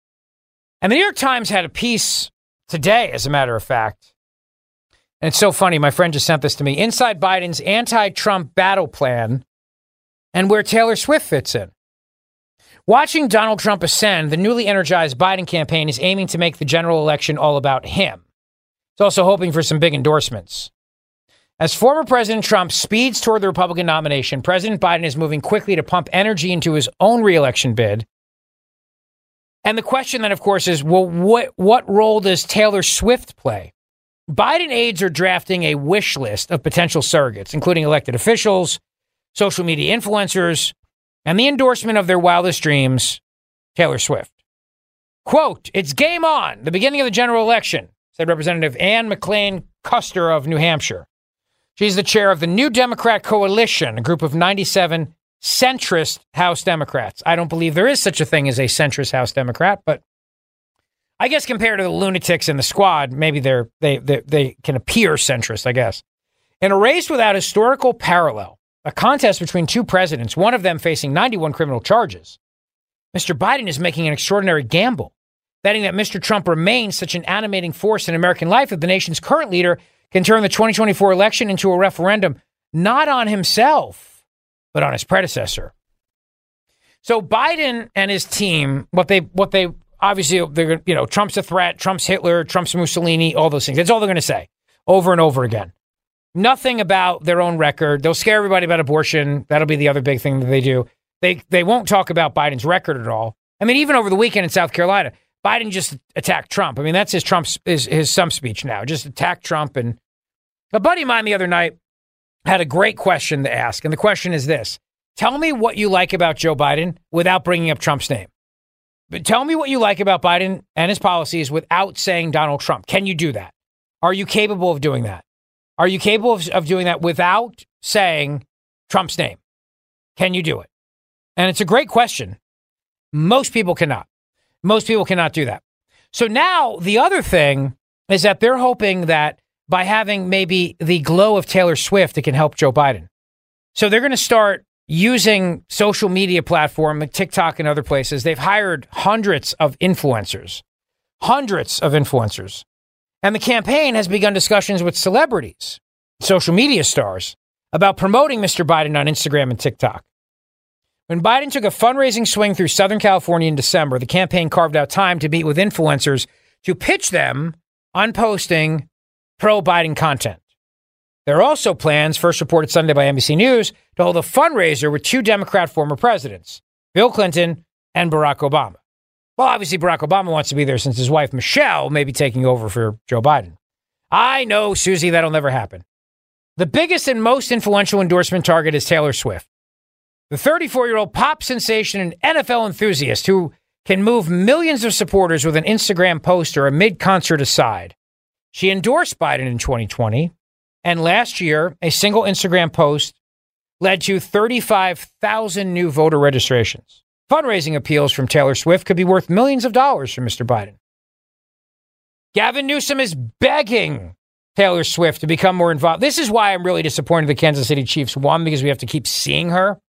S2: And the New York Times had a piece today, as a matter of fact, and it's so funny. My friend just sent this to me. Inside Biden's anti Trump battle plan and where Taylor Swift fits in. Watching Donald Trump ascend, the newly energized Biden campaign is aiming to make the general election all about him. It's also hoping for some big endorsements. As former President Trump speeds toward the Republican nomination, President Biden is moving quickly to pump energy into his own reelection bid. And the question then, of course, is well, what, what role does Taylor Swift play? Biden aides are drafting a wish list of potential surrogates, including elected officials, social media influencers, and the endorsement of their wildest dreams, Taylor Swift. Quote, it's game on, the beginning of the general election, said Representative Ann McLane Kuster of New Hampshire. She's the chair of the New Democrat Coalition, a group of 97 centrist House Democrats. I don't believe there is such a thing as a centrist House Democrat, but I guess compared to the lunatics in the squad, maybe they're they they, they can appear centrist. I guess in a race without historical parallel, a contest between two presidents, one of them facing 91 criminal charges. Mr. Biden is making an extraordinary gamble, betting that Mr. Trump remains such an animating force in American life that the nation's current leader can turn the 2024 election into a referendum not on himself, but on his predecessor. So Biden and his team, what they what they obviously they're you know Trump's a threat, Trump's Hitler, Trump's Mussolini, all those things. That's all they're going to say over and over again. Nothing about their own record. They'll scare everybody about abortion. That'll be the other big thing that they do. They they won't talk about Biden's record at all. I mean, even over the weekend in South Carolina, Biden just attacked Trump. I mean, that's his Trump's his, his some speech now. Just attack Trump. And a buddy of mine the other night had a great question to ask, and the question is this: Tell me what you like about Joe Biden without bringing up Trump's name. But tell me what you like about Biden and his policies without saying Donald Trump. Can you do that? Are you capable of doing that? Are you capable of, of doing that without saying Trump's name? Can you do it? And it's a great question. Most people cannot. Most people cannot do that. So now the other thing is that they're hoping that by having maybe the glow of Taylor Swift, it can help Joe Biden. So they're going to start using social media platform TikTok and other places. They've hired hundreds of influencers, hundreds of influencers. And the campaign has begun discussions with celebrities, social media stars, about promoting Mr. Biden on Instagram and TikTok. When Biden took a fundraising swing through Southern California in December, the campaign carved out time to meet with influencers to pitch them on posting pro Biden content. There are also plans, first reported Sunday by NBC News, to hold a fundraiser with two Democrat former presidents, Bill Clinton and Barack Obama. Well, obviously, Barack Obama wants to be there since his wife, Michelle, may be taking over for Joe Biden. I know, Susie, that'll never happen. The biggest and most influential endorsement target is Taylor Swift, the 34 year old pop sensation and NFL enthusiast who can move millions of supporters with an Instagram post or a mid concert aside. She endorsed Biden in 2020, and last year, a single Instagram post led to 35,000 new voter registrations. Fundraising appeals from Taylor Swift could be worth millions of dollars for Mr. Biden. Gavin Newsom is begging Taylor Swift to become more involved. This is why I'm really disappointed the Kansas City Chiefs won because we have to keep seeing her.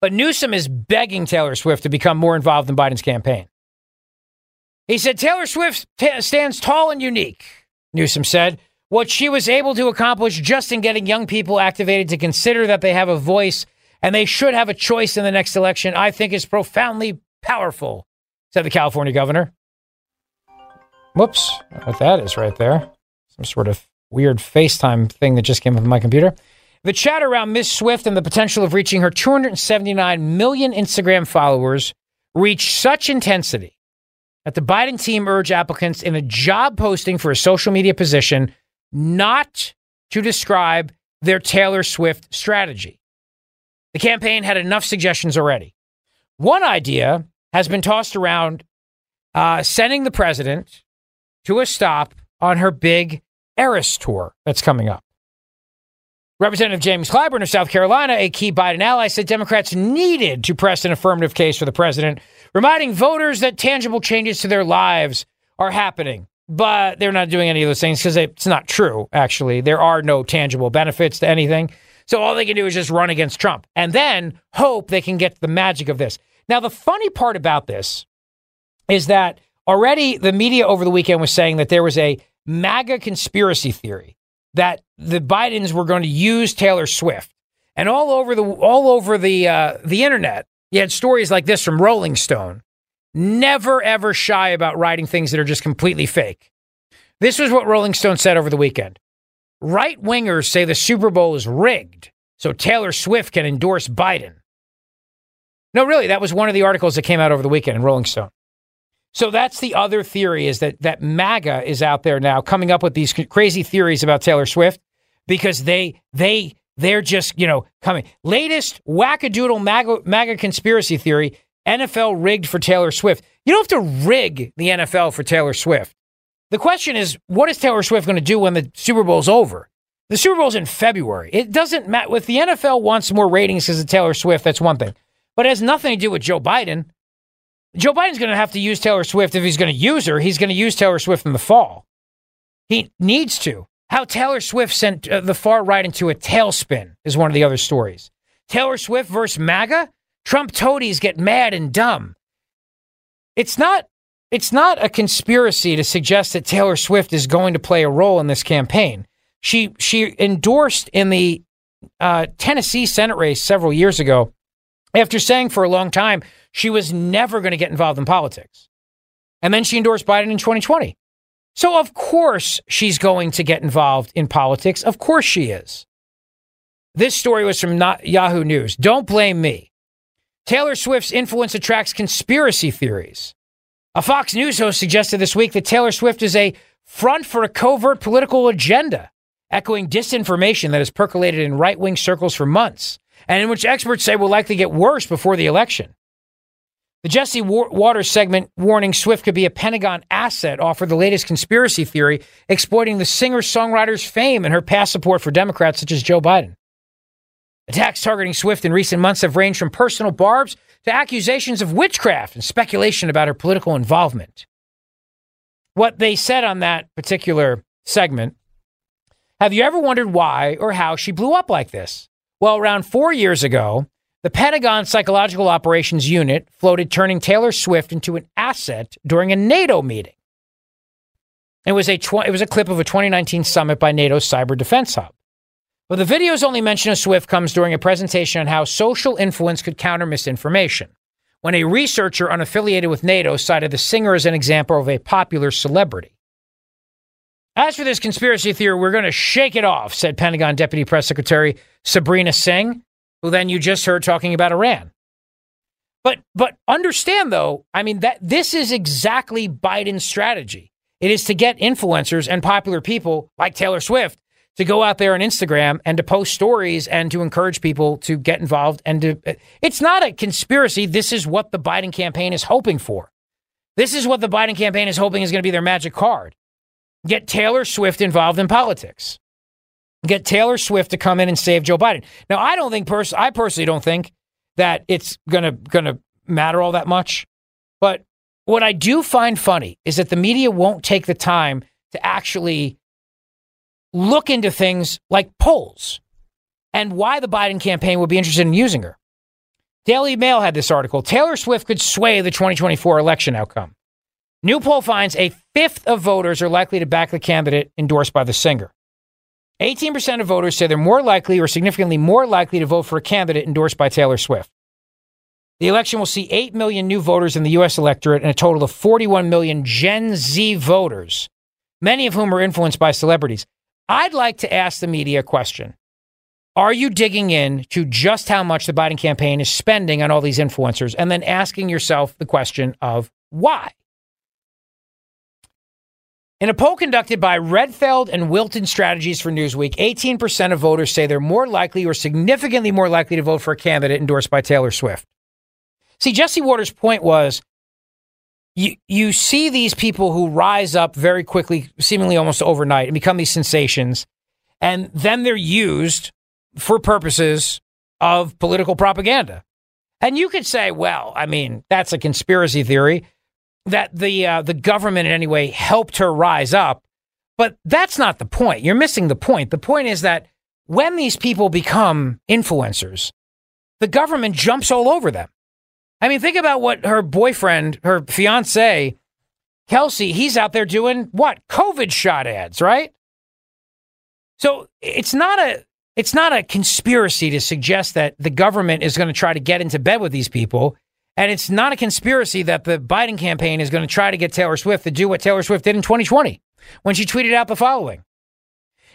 S2: But Newsom is begging Taylor Swift to become more involved in Biden's campaign. He said Taylor Swift t- stands tall and unique, Newsom said. What she was able to accomplish just in getting young people activated to consider that they have a voice and they should have a choice in the next election, I think is profoundly powerful, said the California governor. Whoops, what that is right there. Some sort of weird FaceTime thing that just came up on my computer. The chat around Miss Swift and the potential of reaching her 279 million Instagram followers reached such intensity that the Biden team urged applicants in a job posting for a social media position not to describe their Taylor Swift strategy. The campaign had enough suggestions already. One idea has been tossed around uh, sending the president to a stop on her big Eras tour that's coming up. Representative James Clyburn of South Carolina, a key Biden ally, said Democrats needed to press an affirmative case for the president, reminding voters that tangible changes to their lives are happening. But they're not doing any of those things because it's not true, actually. There are no tangible benefits to anything. So all they can do is just run against Trump and then hope they can get the magic of this. Now, the funny part about this is that already the media over the weekend was saying that there was a MAGA conspiracy theory that the Bidens were going to use Taylor Swift, and all over the all over the uh, the internet, you had stories like this from Rolling Stone. Never ever shy about writing things that are just completely fake. This was what Rolling Stone said over the weekend. Right wingers say the Super Bowl is rigged so Taylor Swift can endorse Biden. No, really, that was one of the articles that came out over the weekend in Rolling Stone. So that's the other theory is that that MAGA is out there now coming up with these crazy theories about Taylor Swift because they they they're just you know coming latest wackadoodle MAGA, MAGA conspiracy theory NFL rigged for Taylor Swift. You don't have to rig the NFL for Taylor Swift. The question is, what is Taylor Swift going to do when the Super Bowl's over? The Super Bowl's in February. It doesn't matter. If the NFL wants more ratings because of Taylor Swift, that's one thing. But it has nothing to do with Joe Biden. Joe Biden's going to have to use Taylor Swift. If he's going to use her, he's going to use Taylor Swift in the fall. He needs to. How Taylor Swift sent uh, the far right into a tailspin is one of the other stories. Taylor Swift versus MAGA? Trump toadies get mad and dumb. It's not it's not a conspiracy to suggest that Taylor Swift is going to play a role in this campaign. She she endorsed in the uh, Tennessee Senate race several years ago after saying for a long time she was never going to get involved in politics. And then she endorsed Biden in 2020. So, of course, she's going to get involved in politics. Of course, she is. This story was from Yahoo News. Don't blame me. Taylor Swift's influence attracts conspiracy theories. A Fox News host suggested this week that Taylor Swift is a front for a covert political agenda, echoing disinformation that has percolated in right wing circles for months, and in which experts say will likely get worse before the election. The Jesse Watters segment warning Swift could be a Pentagon asset offered the latest conspiracy theory exploiting the singer songwriter's fame and her past support for Democrats such as Joe Biden. Attacks targeting Swift in recent months have ranged from personal barbs to accusations of witchcraft and speculation about her political involvement. What they said on that particular segment have you ever wondered why or how she blew up like this? Well, around four years ago, the Pentagon Psychological Operations Unit floated turning Taylor Swift into an asset during a NATO meeting. It was a tw- it was a clip of a 2019 summit by NATO's Cyber Defense Hub. But the video's only mention of Swift comes during a presentation on how social influence could counter misinformation. When a researcher unaffiliated with NATO cited the singer as an example of a popular celebrity. As for this conspiracy theory, we're going to shake it off, said Pentagon Deputy Press Secretary Sabrina Singh, who then you just heard talking about Iran. But but understand though, I mean that this is exactly Biden's strategy. It is to get influencers and popular people like Taylor Swift to go out there on Instagram and to post stories and to encourage people to get involved and to it's not a conspiracy. This is what the Biden campaign is hoping for. This is what the Biden campaign is hoping is going to be their magic card. Get Taylor Swift involved in politics. Get Taylor Swift to come in and save Joe Biden. Now, I don't think pers- I personally don't think that it's gonna gonna matter all that much. But what I do find funny is that the media won't take the time to actually look into things like polls and why the Biden campaign would be interested in using her. Daily Mail had this article Taylor Swift could sway the 2024 election outcome. New poll finds a fifth of voters are likely to back the candidate endorsed by the singer. 18% of voters say they're more likely or significantly more likely to vote for a candidate endorsed by Taylor Swift. The election will see 8 million new voters in the U.S. electorate and a total of 41 million Gen Z voters, many of whom are influenced by celebrities. I'd like to ask the media a question. Are you digging in to just how much the Biden campaign is spending on all these influencers and then asking yourself the question of why? In a poll conducted by Redfield and Wilton Strategies for Newsweek, 18% of voters say they're more likely or significantly more likely to vote for a candidate endorsed by Taylor Swift. See, Jesse Watters' point was you, you see these people who rise up very quickly, seemingly almost overnight, and become these sensations, and then they're used for purposes of political propaganda. And you could say, well, I mean, that's a conspiracy theory that the uh, the government in any way helped her rise up, but that's not the point. You're missing the point. The point is that when these people become influencers, the government jumps all over them. I mean, think about what her boyfriend, her fiance, Kelce, he's out there doing what? COVID shot ads, right? So it's not a it's not a conspiracy to suggest that the government is going to try to get into bed with these people. And it's not a conspiracy that the Biden campaign is going to try to get Taylor Swift to do what Taylor Swift did in 2020 when she tweeted out the following.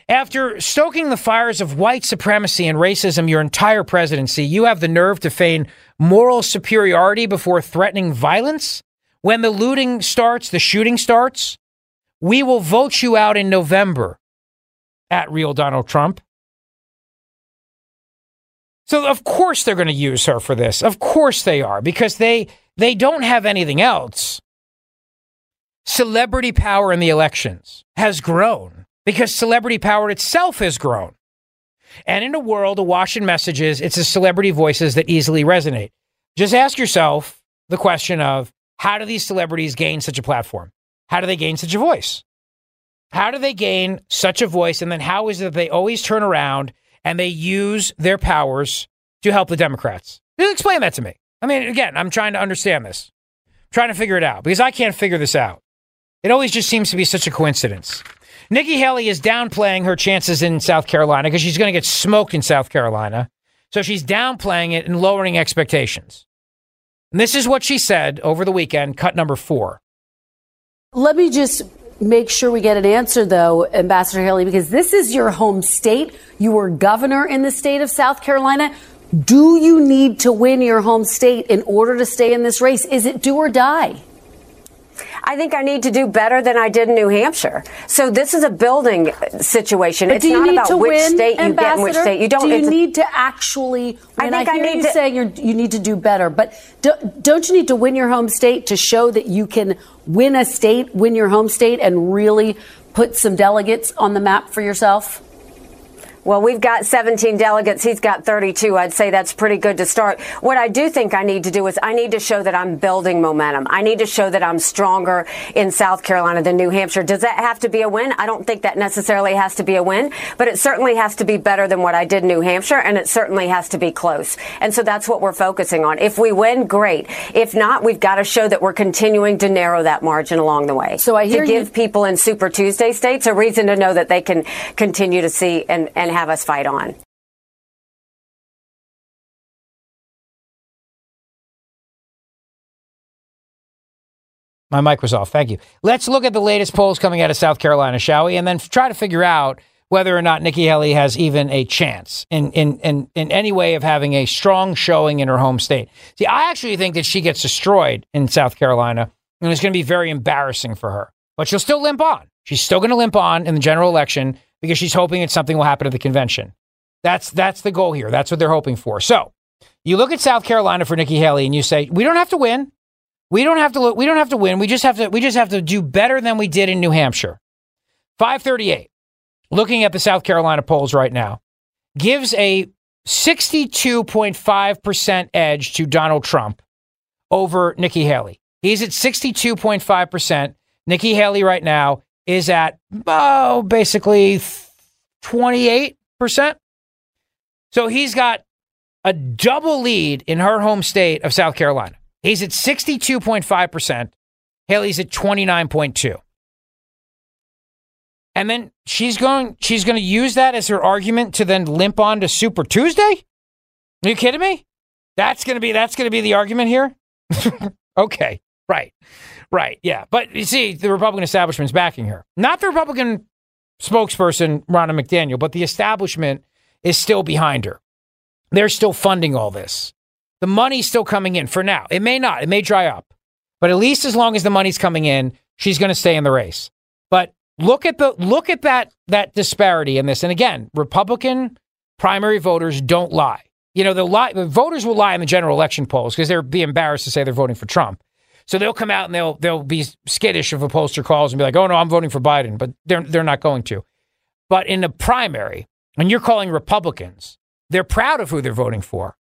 S2: After stoking the fires of white supremacy and racism your entire presidency, you have the nerve to feign moral superiority before threatening violence? When the looting starts, the shooting starts? We will vote you out in November at real Donald Trump. So of course they're going to use her for this. Of course they are because they they don't have anything else. Celebrity power in the elections has grown because celebrity power itself has grown. And in a world awash in messages, it's the celebrity voices that easily resonate. Just ask yourself the question of how do these celebrities gain such a platform? How do they gain such a voice? How do they gain such a voice? And then how is it that they always turn around and they use their powers to help the Democrats. Just explain that to me. I mean, again, I'm trying to understand this, I'm trying to figure it out because I can't figure this out. It always just seems to be such a coincidence. Nikki Haley is downplaying her chances in South Carolina because she's going to get smoked in South Carolina. So she's downplaying it and lowering expectations. And this is what she said over the weekend, cut number four.
S19: Let me just make sure we get an answer, though, Ambassador Haley, because this is your home state. You were governor in the state of South Carolina. Do you need to win your home state in order to stay in this race? Is it do or die?
S14: I think I need to do better than I did in New Hampshire. So this is a building situation.
S19: But
S14: it's not about which
S19: win,
S14: state you get and which state you don't.
S19: Do you need to actually?
S14: I think I
S19: hear
S14: need
S19: you
S14: to-
S19: saying you need to do better, but do, don't you need to win your home state to show that you can win a state, win your home state, and really put some delegates on the map for yourself?
S20: Well, we've got 17 delegates. He's got 32. I'd say that's pretty good to start. What I do think I need to do is I need to show that I'm building momentum. I need to show that I'm stronger in South Carolina than New Hampshire. Does that have to be a win? I don't think that necessarily has to be a win, but it certainly has to be better than what I did in New Hampshire, and it certainly has to be close. And so that's what we're focusing on. If we win, great. If not, we've got to show that we're continuing to narrow that margin along the way.
S19: So I hear
S20: to give
S19: you-
S20: people in Super Tuesday states a reason to know that they can continue to see and, and have us fight on.
S2: My mic was off. Thank you. Let's look at the latest polls coming out of South Carolina, shall we? And then try to figure out whether or not Nikki Haley has even a chance in, in, in, in any way of having a strong showing in her home state. See, I actually think that she gets destroyed in South Carolina, and it's going to be very embarrassing for her. But she'll still limp on. She's still going to limp on in the general election because she's hoping that something will happen at the convention. That's that's the goal here. That's what they're hoping for. So you look at South Carolina for Nikki Haley, and you say we don't have to win. We don't have to look. We don't have to win. We just have to. We just have to do better than we did in New Hampshire. Five thirty-eight. Looking at the South Carolina polls right now, gives a sixty-two point five percent edge to Donald Trump over Nikki Haley. He's at sixty-two point five percent. Nikki Haley right now is at oh basically twenty-eight percent. So he's got a double lead in her home state of South Carolina. He's at 62.5%. Haley's at 29.2. And then she's going she's going to use that as her argument to then limp on to Super Tuesday? Are you kidding me? That's going to be that's going to be the argument here? <laughs> okay. Right. Right. Yeah. But you see the Republican establishment's backing her. Not the Republican spokesperson Ronna McDaniel, but the establishment is still behind her. They're still funding all this. The money's still coming in for now. It may not, it may dry up. But at least as long as the money's coming in, she's going to stay in the race. But look at the look at that that disparity in this. And again, Republican primary voters don't lie. You know, they'll lie. The voters will lie in the general election polls because they'll be embarrassed to say they're voting for Trump. So they'll come out and they'll they'll be skittish if a pollster calls and be like, "Oh no, I'm voting for Biden," but they're they're not going to. But in the primary, when you're calling Republicans, they're proud of who they're voting for.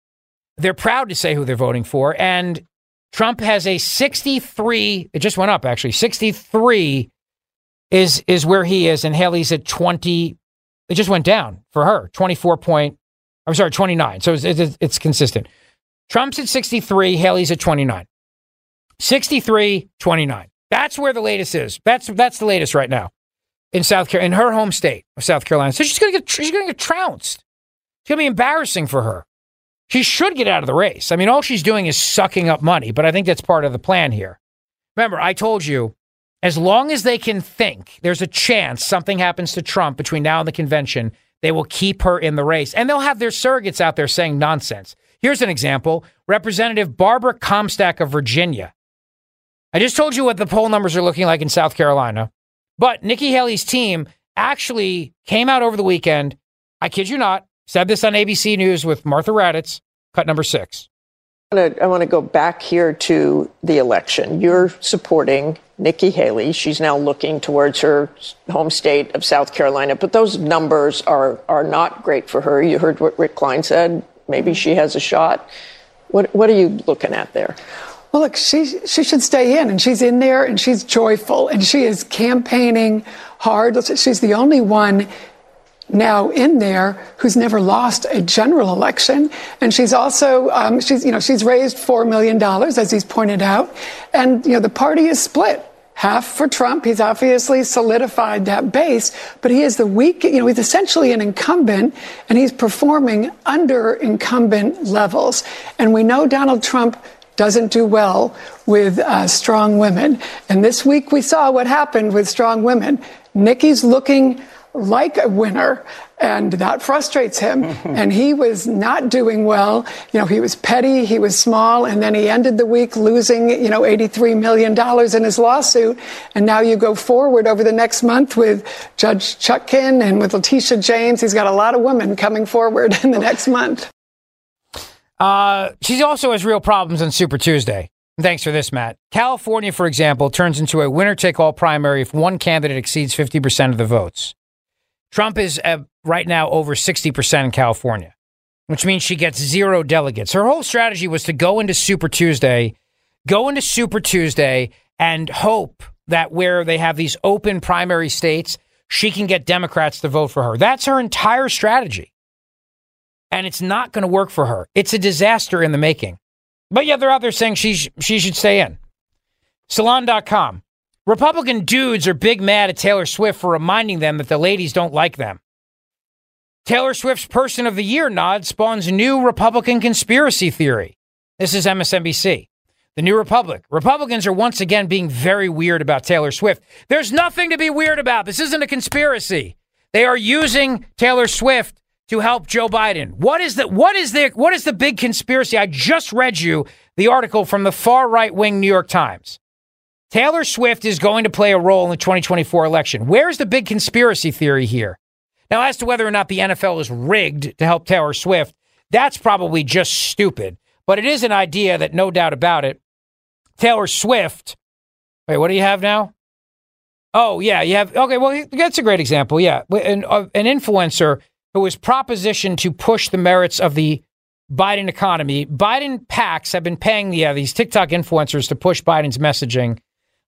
S2: They're proud to say who they're voting for, and Trump has a 63. It just went up actually. 63 is is where he is, and Haley's at 20. It just went down for her. 24 point. I'm sorry, 29. So it's, it's, it's consistent. Trump's at 63. Haley's at 29. 63, 29. That's where the latest is. That's that's the latest right now in South Carolina, in her home state of South Carolina. So she's gonna get she's gonna get trounced. It's gonna be embarrassing for her. She should get out of the race. I mean, all she's doing is sucking up money, but I think that's part of the plan here. Remember, I told you, as long as they can think there's a chance something happens to Trump between now and the convention, they will keep her in the race. And they'll have their surrogates out there saying nonsense. Here's an example Representative Barbara Comstock of Virginia. I just told you what the poll numbers are looking like in South Carolina, but Nikki Haley's team actually came out over the weekend. I kid you not, said this on ABC News with Martha Raddatz, cut number six.
S21: I want to go back here to the election. You're supporting Nikki Haley. She's now looking towards her home state of South Carolina, but those numbers are are not great for her. You heard what Rick Klein said. Maybe she has a shot. What what are you looking at there?
S22: Well, look, she she should stay in, and she's in there, and she's joyful, and she is campaigning hard. She's the only one now in there who's never lost a general election, and she's also um, she's you know she's raised four million dollars as he's pointed out, and you know the party is split. Half for Trump. He's obviously solidified that base, but he is the weak, you know, he's essentially an incumbent and he's performing under incumbent levels. And we know Donald Trump doesn't do well with uh, strong women. And this week we saw what happened with strong women. Nikki's looking like a winner, and that frustrates him. <laughs> and he was not doing well. You know, he was petty, he was small, and then he ended the week losing, you know, $83 million in his lawsuit. And now you go forward over the next month with Judge Chutkan and with Letitia James. He's got a lot of women coming forward in the next month.
S2: Uh, she also has real problems on Super Tuesday. Thanks for this, Matt. California, for example, turns into a winner take all primary if one candidate exceeds 50% of the votes. Trump is uh, right now over 60% in California, which means she gets zero delegates. Her whole strategy was to go into Super Tuesday, go into Super Tuesday and hope that where they have these open primary states, she can get Democrats to vote for her. That's her entire strategy. And it's not going to work for her. It's a disaster in the making. But yeah, they're out there saying she, sh- she should stay in. Salon.com. Republican dudes are big mad at Taylor Swift for reminding them that the ladies don't like them. Taylor Swift's Person of the Year nod spawns new Republican conspiracy theory. This is MSNBC. The New Republic. Republicans are once again being very weird about Taylor Swift. There's nothing to be weird about. This isn't a conspiracy. They are using Taylor Swift to help Joe Biden. What is the what is the what is the big conspiracy? I just read you the article from the far right wing New York Times. Taylor Swift is going to play a role in the 2024 election. Where's the big conspiracy theory here? Now, as to whether or not the NFL is rigged to help Taylor Swift, that's probably just stupid. But it is an idea that, no doubt about it, Taylor Swift. Wait, what do you have now? Oh, yeah, you have. Okay, well, that's a great example. Yeah. An, uh, an influencer who was propositioned to push the merits of the Biden economy. Biden PACs have been paying uh, these TikTok influencers to push Biden's messaging,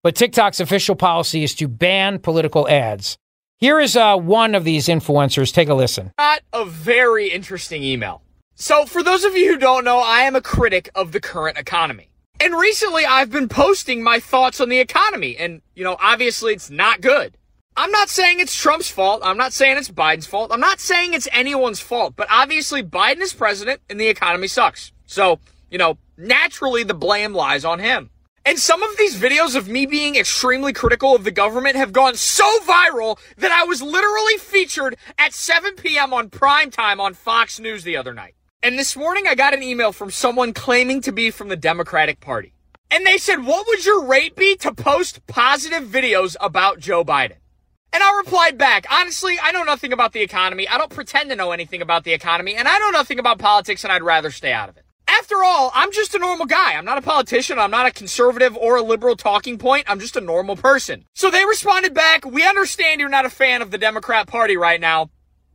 S2: but TikTok's official policy is to ban political ads. Here is uh, one of these influencers. Take a listen.
S23: Got a very interesting email. So, for those of you who don't know, I am a critic of the current economy. And recently I've been posting my thoughts on the economy. And, you know, obviously it's not good. I'm not saying it's Trump's fault. I'm not saying it's Biden's fault. I'm not saying it's anyone's fault. But obviously Biden is president and the economy sucks. So, you know, naturally the blame lies on him. And some of these videos of me being extremely critical of the government have gone so viral that I was literally featured at 7 p.m. on prime time on Fox News the other night. And this morning I got an email from someone claiming to be from the Democratic Party. And they said, what would your rate be to post positive videos about Joe Biden? And I replied back, honestly, I know nothing about the economy. I don't pretend to know anything about the economy. And I know nothing about politics and I'd rather stay out of it. After all, I'm just a normal guy. I'm not a politician. I'm not a conservative or a liberal talking point. I'm just a normal person. So they responded back, we understand you're not a fan of the Democrat Party right now.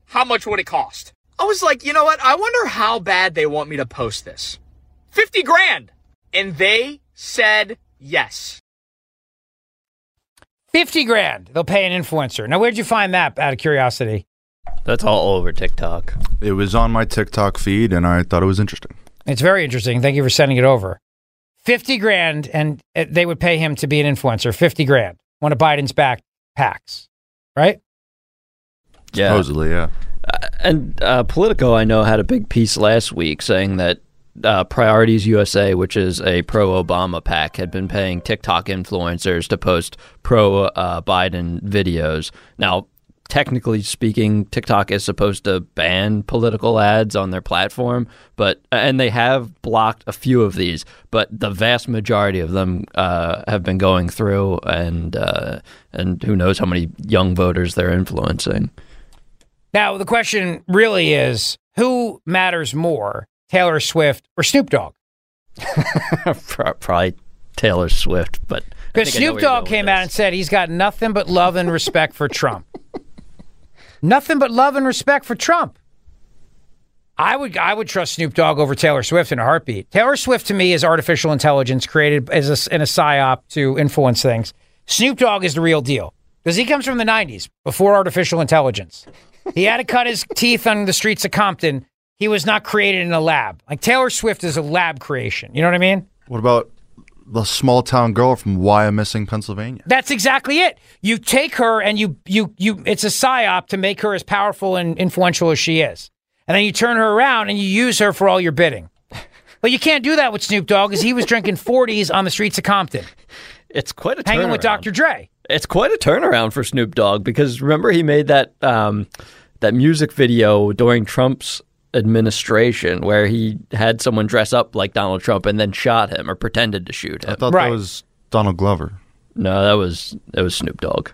S23: How much would it cost? I was like, you know what? I wonder how bad they want me to post this. 50 grand. And they said yes.
S2: 50 grand. They'll pay an influencer. Now, where'd you find that out of curiosity?
S10: That's all over TikTok.
S24: It was on my TikTok feed, and I thought it was interesting.
S2: It's very interesting. Thank you for sending it over. 50 grand, and uh, they would pay him to be an influencer. 50 grand. One of Biden's back packs, right?
S10: Yeah.
S24: Supposedly, yeah.
S10: Uh, and uh, Politico, I know, had a big piece last week saying that uh, Priorities USA, which is a pro Obama pack, had been paying TikTok influencers to post pro uh, Biden videos. Now, technically speaking, TikTok is supposed to ban political ads on their platform, but and they have blocked a few of these, but the vast majority of them uh, have been going through, and uh, and who knows how many young voters they're influencing.
S2: Now, the question really is who matters more, Taylor Swift or Snoop Dogg? <laughs>
S10: Probably Taylor Swift, but
S2: because Snoop Dogg came out and said he's got nothing but love and respect for Trump. nothing but love and respect for Trump. I would I would trust Snoop Dogg over Taylor Swift in a heartbeat. Taylor Swift to me is artificial intelligence created as a, in a psyop to influence things. Snoop Dogg is the real deal because he comes from the '90s before artificial intelligence. He had to cut his teeth on the streets of Compton. He was not created in a lab. Like Taylor Swift is a lab creation. You know what I mean?
S24: What about the small town girl from Wyomissing, Pennsylvania?
S2: That's exactly it. You take her and you you you. It's a psyop to make her as powerful and influential as she is, and then you turn her around and you use her for all your bidding. But you can't do that with Snoop Dogg because he was drinking 40s on the streets of Compton.
S10: It's quite a
S2: hanging with. Dr. Dre.
S10: It's quite a turnaround for Snoop Dogg because remember he made that um, that music video during Trump's administration where he had someone dress up like Donald Trump and then shot him or pretended to shoot him.
S24: I thought that was Donald Glover.
S10: No, that was that was Snoop Dogg.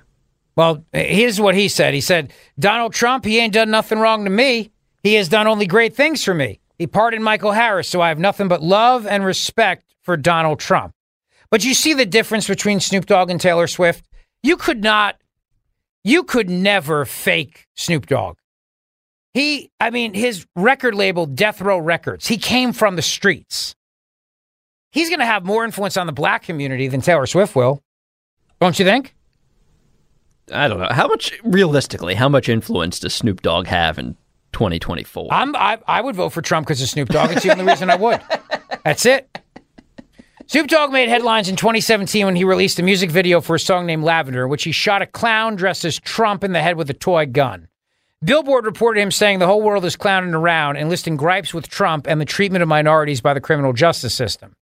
S2: Well, here's what he said. He said, Donald Trump, he ain't done nothing wrong to me. He has done only great things for me. He pardoned Michael Harris, so I have nothing but love and respect for Donald Trump. But you see the difference between Snoop Dogg and Taylor Swift? You could not You could never fake Snoop Dogg. He, I mean, his record label, Death Row Records, he came from the streets. He's going to have more influence on the black community than Taylor Swift will. Don't you think?
S10: I don't know. How much, realistically, how much influence does Snoop Dogg have in 2024?
S2: I'm, I, I would vote for Trump because of Snoop Dogg. It's the only reason I would. That's it. Snoop Dogg made headlines in 2017 when he released a music video for a song named Lavender, in which he shot a clown dressed as Trump in the head with a toy gun. Billboard reported him saying the whole world is clowning around and listing gripes with Trump and the treatment of minorities by the criminal justice system.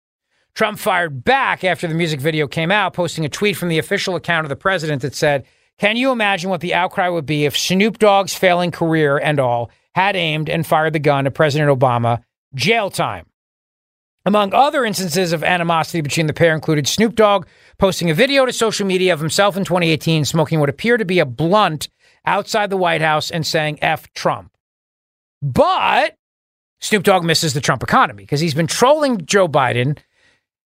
S2: Trump fired back after the music video came out, posting a tweet from the official account of the president that said, Can you imagine what the outcry would be if Snoop Dogg's failing career and all had aimed and fired the gun at President Obama? Jail time. Among other instances of animosity between the pair included Snoop Dogg posting a video to social media of himself in 2018 smoking what appeared to be a blunt outside the White House and saying F Trump. But Snoop Dogg misses the Trump economy because he's been trolling Joe Biden,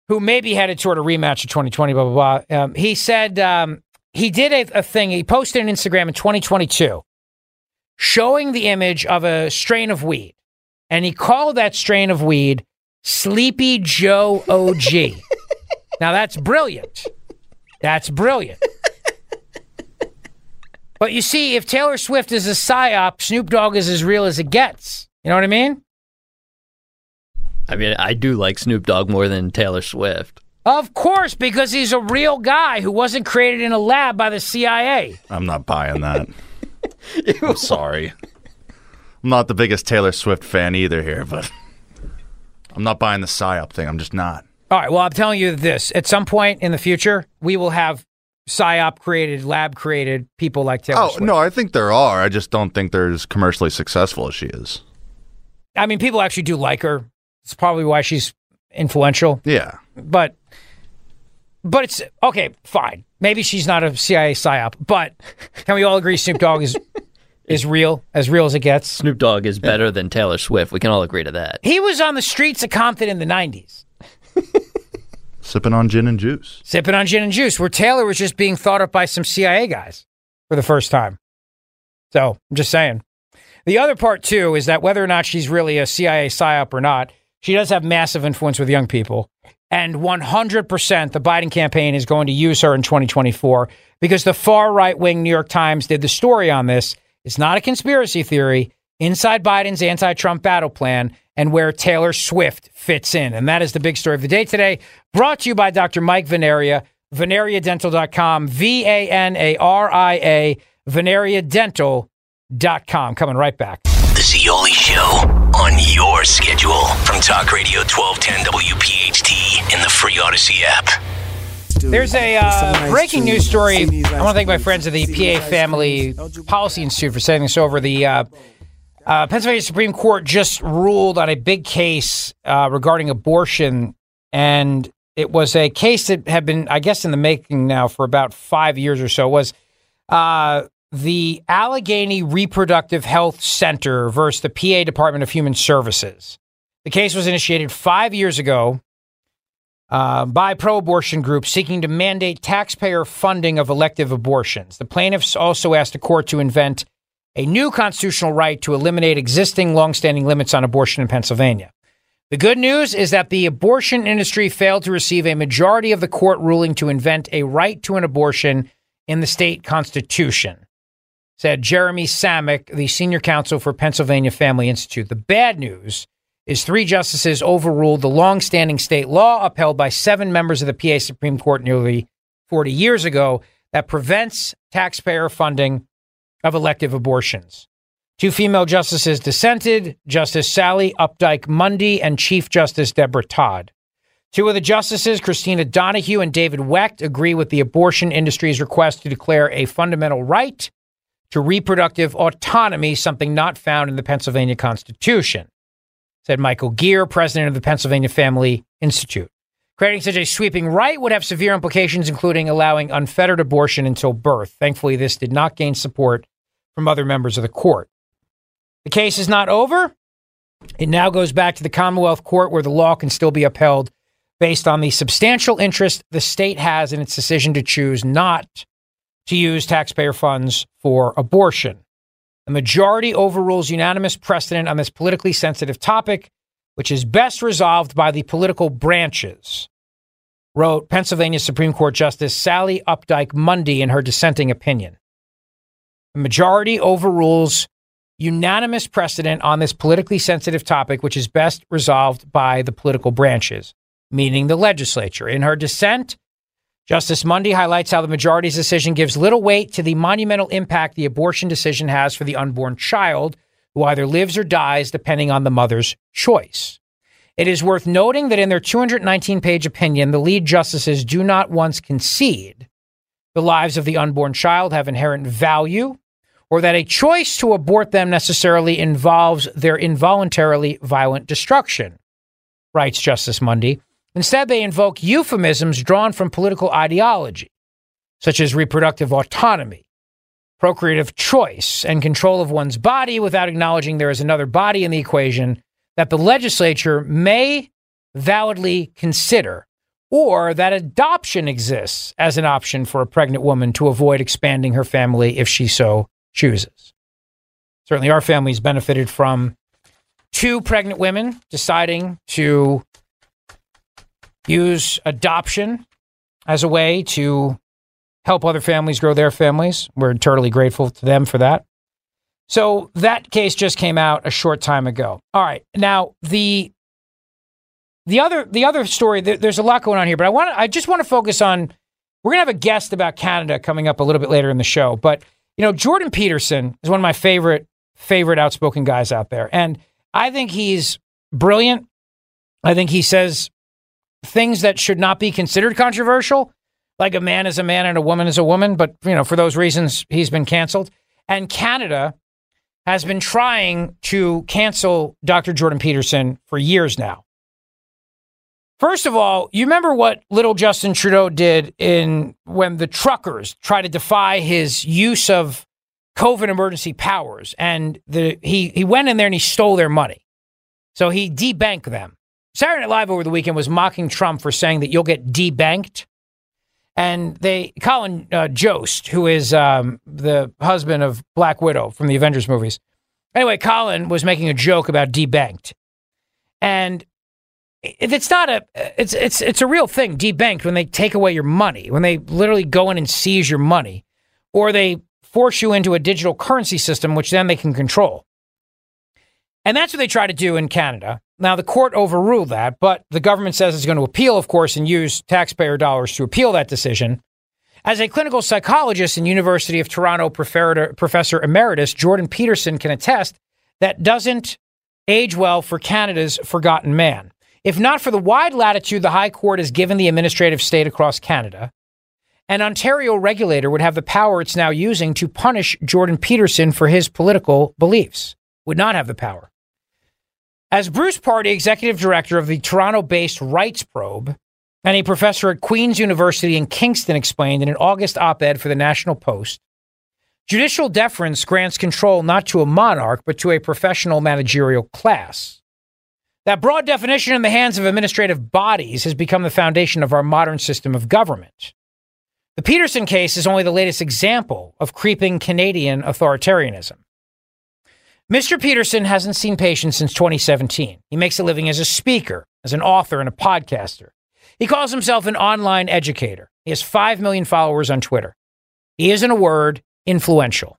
S2: who maybe headed toward a rematch of 2020, blah, blah, blah. Um, he said um, he did a, a thing, he posted on Instagram in 2022 showing the image of a strain of weed. And he called that strain of weed Sleepy Joe OG. <laughs> now that's brilliant. That's brilliant. But you see, if Taylor Swift is a psyop, Snoop Dogg is as real as it gets. You know what I mean?
S10: I mean, I do like Snoop Dogg more than Taylor Swift.
S2: Of course, because he's a real guy who wasn't created in a lab by the CIA.
S24: I'm not buying that. <laughs> I'm sorry. I'm not the biggest Taylor Swift fan either here, but I'm not buying the psyop thing. I'm just not.
S2: All right. Well, I'm telling you this: at some point in the future, we will have psyop created, lab created people like Taylor
S24: Oh
S2: Swift.
S24: no, I think there are. I just don't think they're as commercially successful as she is.
S2: I mean, people actually do like her. It's probably why she's influential.
S24: Yeah.
S2: But, but it's okay. Fine. Maybe she's not a CIA psyop. But can we all agree Snoop Dogg is <laughs> is real, as real as it gets?
S10: Snoop Dogg is better than Taylor Swift. We can all agree to that.
S2: He was on the streets of Compton in the '90s,
S24: Sipping on gin and juice.
S2: sipping on gin and juice, where Taylor was just being thought up by some CIA guys for the first time. So I'm just saying. The other part too is that whether or not she's really a CIA psyop or not, she does have massive influence with young people. And 100% the Biden campaign is going to use her in 2024 because the far right wing New York Times did the story on this. It's not a conspiracy theory. Inside Biden's anti Trump battle plan and where Taylor Swift fits in. And that is the big story of the day today. Brought to you by Dr. Mike Vanaria, vanariadental.com, V A N A R I A, vanariadental.com. Coming right back.
S1: The Zeoli Show on your schedule from Talk Radio 1210 WPHT in the free Audacy app.
S2: There's a uh, breaking news story. I want to thank my friends at the PA Family Policy Institute for sending this over. The uh, uh, Pennsylvania Supreme Court just ruled on a big case uh, regarding abortion, and it was a case that had been, I guess, in the making now for about five years or so. It was uh, the Allegheny Reproductive Health Center versus the PA Department of Human Services. The case was initiated five years ago uh, by pro abortion groups seeking to mandate taxpayer funding of elective abortions. The plaintiffs also asked the court to invent a new constitutional right to eliminate existing longstanding limits on abortion in Pennsylvania. The good news is that the abortion industry failed to receive a majority of the court ruling to invent a right to an abortion in the state constitution, said Jeremy Samek, the senior counsel for Pennsylvania Family Institute. The bad news is three justices overruled the long-standing state law upheld by seven members of the PA Supreme Court nearly 40 years ago that prevents taxpayer funding of elective abortions. Two female justices dissented, Justice Sally Updike Mundy and Chief Justice Deborah Todd. Two of the justices, Christina Donohue and David Wecht, agree with the abortion industry's request to declare a fundamental right to reproductive autonomy, something not found in the Pennsylvania Constitution said Michael Geer, president of the Pennsylvania Family Institute. Creating such a sweeping right would have severe implications, including allowing unfettered abortion until birth. Thankfully, this did not gain support from other members of the court. The case is not over. It now goes back to the Commonwealth Court where the law can still be upheld based on the substantial interest the state has in its decision to choose not to use taxpayer funds for abortion. The majority overrules unanimous precedent on this politically sensitive topic, which is best resolved by the political branches, wrote Pennsylvania Supreme Court Justice Sally Updike Mundy in her dissenting opinion. The majority overrules unanimous precedent on this politically sensitive topic, which is best resolved by the political branches, meaning the legislature. In her dissent, Justice Mundy highlights how the majority's decision gives little weight to the monumental impact the abortion decision has for the unborn child, who either lives or dies depending on the mother's choice. It is worth noting that in their 219 page opinion, the lead justices do not once concede the lives of the unborn child have inherent value or that a choice to abort them necessarily involves their involuntarily violent destruction, writes Justice Mundy. Instead, they invoke euphemisms drawn from political ideology, such as reproductive autonomy, procreative choice, and control of one's body without acknowledging there is another body in the equation that the legislature may validly consider, or that adoption exists as an option for a pregnant woman to avoid expanding her family if she so chooses. Certainly, our family's benefited from two pregnant women deciding to use adoption as a way to help other families grow their families. We're eternally grateful to them for that. So that case just came out a short time ago. All right, now the the other the other story. there's a lot going on here, but I want I just want to focus on. We're gonna have a guest about Canada coming up a little bit later in the show, but you know Jordan Peterson is one of my favorite favorite outspoken guys out there, and I think he's brilliant. I think he says things that should not be considered controversial, like a man is a man and a woman is a woman. But, you know, for those reasons, he's been canceled. And Canada has been trying to cancel Dr. Jordan Peterson for years now. First of all, you remember what little Justin Trudeau did in when the truckers tried to defy his use of COVID emergency powers, and the, he he went in there and he stole their money, so he debanked them. Saturday Night Live over the weekend was mocking Trump for saying that you'll get debanked. And they, Colin uh, Jost, who is um, the husband of Black Widow from the Avengers movies. Anyway, Colin was making a joke about debanked. And it's not a it's it's it's a real thing debanked when they take away your money when they literally go in and seize your money or they force you into a digital currency system which then they can control and that's what they try to do in Canada now, the court overruled that, but the government says it's going to appeal, of course, and use taxpayer dollars to appeal that decision. As a clinical psychologist and University of Toronto professor emeritus, Jordan Peterson can attest that doesn't age well for Canada's forgotten man. If not for the wide latitude the High Court has given the administrative state across Canada, an Ontario regulator would have the power it's now using to punish Jordan Peterson for his political beliefs. Would not have the power. As Bruce Pardy, executive director of the Toronto based Rights Probe and a professor at Queen's University in Kingston, explained in an August op ed for the National Post, judicial deference grants control not to a monarch, but to a professional managerial class. That broad definition in the hands of administrative bodies has become the foundation of our modern system of government. The Peterson case is only the latest example of creeping Canadian authoritarianism. Mr. Peterson hasn't seen patients since 2017. He makes a living as a speaker, as an author, and a podcaster. He calls himself an online educator. He has 5 million followers on Twitter. He is, in a word, influential.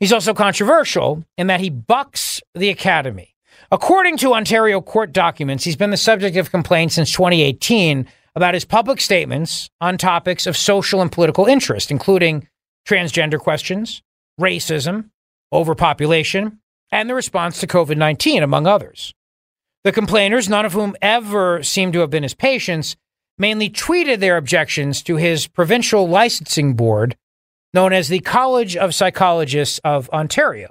S2: He's also controversial in that he bucks the academy. According to Ontario court documents, he's been the subject of complaints since 2018 about his public statements on topics of social and political interest, including transgender questions, racism, overpopulation, and the response to COVID 19, among others. The complainers, none of whom ever seem to have been his patients, mainly tweeted their objections to his provincial licensing board, known as the College of Psychologists of Ontario.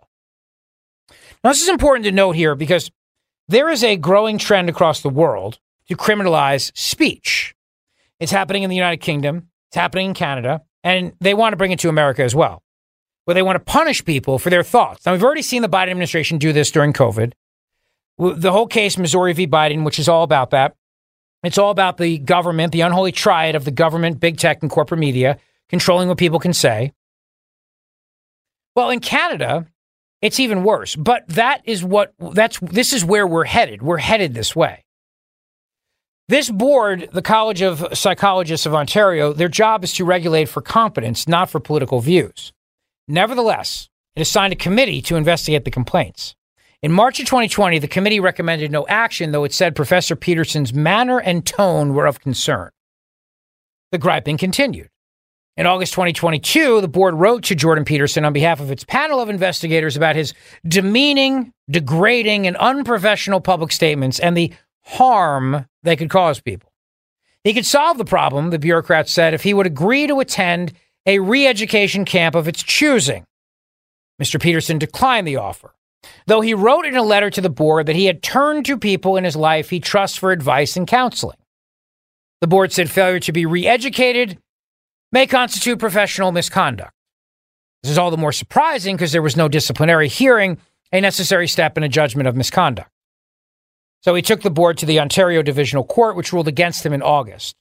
S2: Now, this is important to note here because there is a growing trend across the world to criminalize speech. It's happening in the United Kingdom, it's happening in Canada, and they want to bring it to America as well where they want to punish people for their thoughts. Now, we've already seen the Biden administration do this during COVID. The whole case, Missouri v. Biden, which is all about that. It's all about the government, the unholy triad of the government, big tech, and corporate media controlling what people can say. Well, in Canada, it's even worse. But that is what that's this is where we're headed. We're headed this way. This board, the College of Psychologists of Ontario, their job is to regulate for competence, not for political views. Nevertheless, it assigned a committee to investigate the complaints. In March of 2020, the committee recommended no action, though it said Professor Peterson's manner and tone were of concern. The griping continued. In August 2022, the board wrote to Jordan Peterson on behalf of its panel of investigators about his demeaning, degrading, and unprofessional public statements and the harm they could cause people. He could solve the problem, the bureaucrats said, if he would agree to attend a re education camp of its choosing. Mr. Peterson declined the offer, though he wrote in a letter to the board that he had turned to people in his life he trusts for advice and counseling. The board said failure to be re educated may constitute professional misconduct. This is all the more surprising because there was no disciplinary hearing, a necessary step in a judgment of misconduct. So he took the board to the Ontario Divisional Court, which ruled against him in August.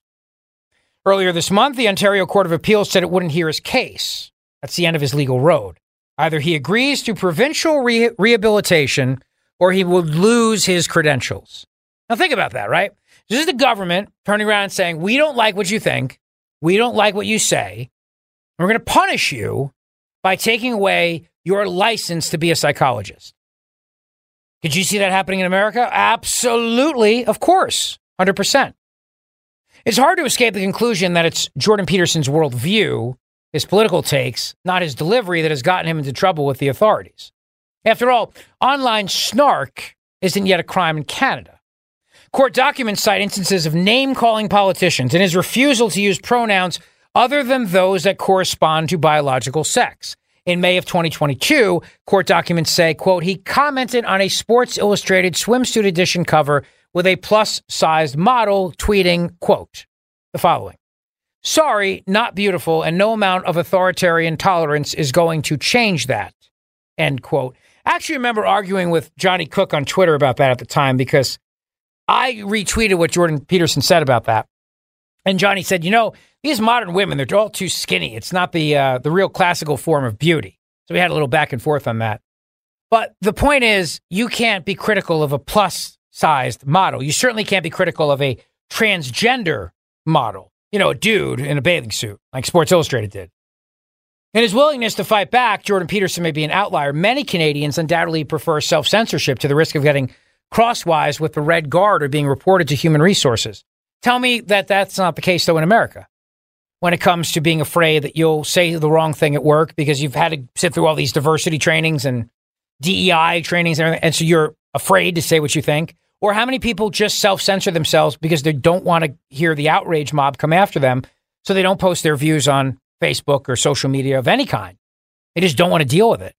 S2: Earlier this month, the Ontario Court of Appeals said it wouldn't hear his case. That's the end of his legal road. Either he agrees to provincial re- rehabilitation or he would lose his credentials. Now, think about that, right? This is the government turning around and saying, We don't like what you think. We don't like what you say. We're going to punish you by taking away your license to be a psychologist. Could you see that happening in America? Absolutely, of course, 100%. It's hard to escape the conclusion that it's Jordan Peterson's worldview, his political takes, not his delivery, that has gotten him into trouble with the authorities. After all, online snark isn't yet a crime in Canada. Court documents cite instances of name calling politicians and his refusal to use pronouns other than those that correspond to biological sex. In May of 2022, court documents say, quote, he commented on a Sports Illustrated swimsuit edition cover with a plus sized model tweeting, quote, the following. Sorry, not beautiful, and no amount of authoritarian tolerance is going to change that. End quote. I actually remember arguing with Johnny Cook on Twitter about that at the time because I retweeted what Jordan Peterson said about that. And Johnny said, you know, these modern women, they're all too skinny. It's not the uh, the real classical form of beauty. So we had a little back and forth on that. But the point is, you can't be critical of a plus sized model. You certainly can't be critical of a transgender model, you know, a dude in a bathing suit, like Sports Illustrated did. In his willingness to fight back, Jordan Peterson may be an outlier. Many Canadians undoubtedly prefer self censorship to the risk of getting crosswise with the red guard or being reported to human resources. Tell me that that's not the case, though, in America when it comes to being afraid that you'll say the wrong thing at work because you've had to sit through all these diversity trainings and DEI trainings and everything. And so you're afraid to say what you think. Or how many people just self censor themselves because they don't want to hear the outrage mob come after them. So they don't post their views on Facebook or social media of any kind. They just don't want to deal with it.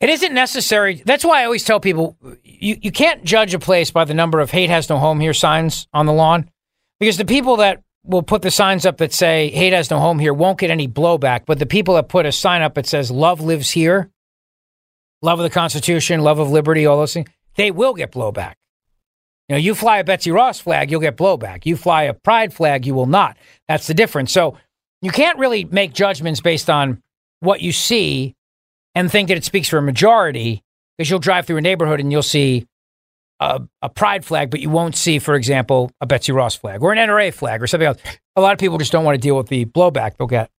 S2: It isn't necessary. That's why I always tell people you, you can't judge a place by the number of hate has no home here signs on the lawn because the people that will put the signs up that say hate has no home here won't get any blowback. But the people that put a sign up that says love lives here, love of the Constitution, love of liberty, all those things, they will get blowback. You know, you fly a Betsy Ross flag, you'll get blowback. You fly a pride flag, you will not. That's the difference. So you can't really make judgments based on what you see and think that it speaks for a majority because you'll drive through a neighborhood and you'll see a, a, pride flag, but you won't see, for example, a Betsy Ross flag or an NRA flag or something else. A lot of people just don't want to deal with the blowback they'll get.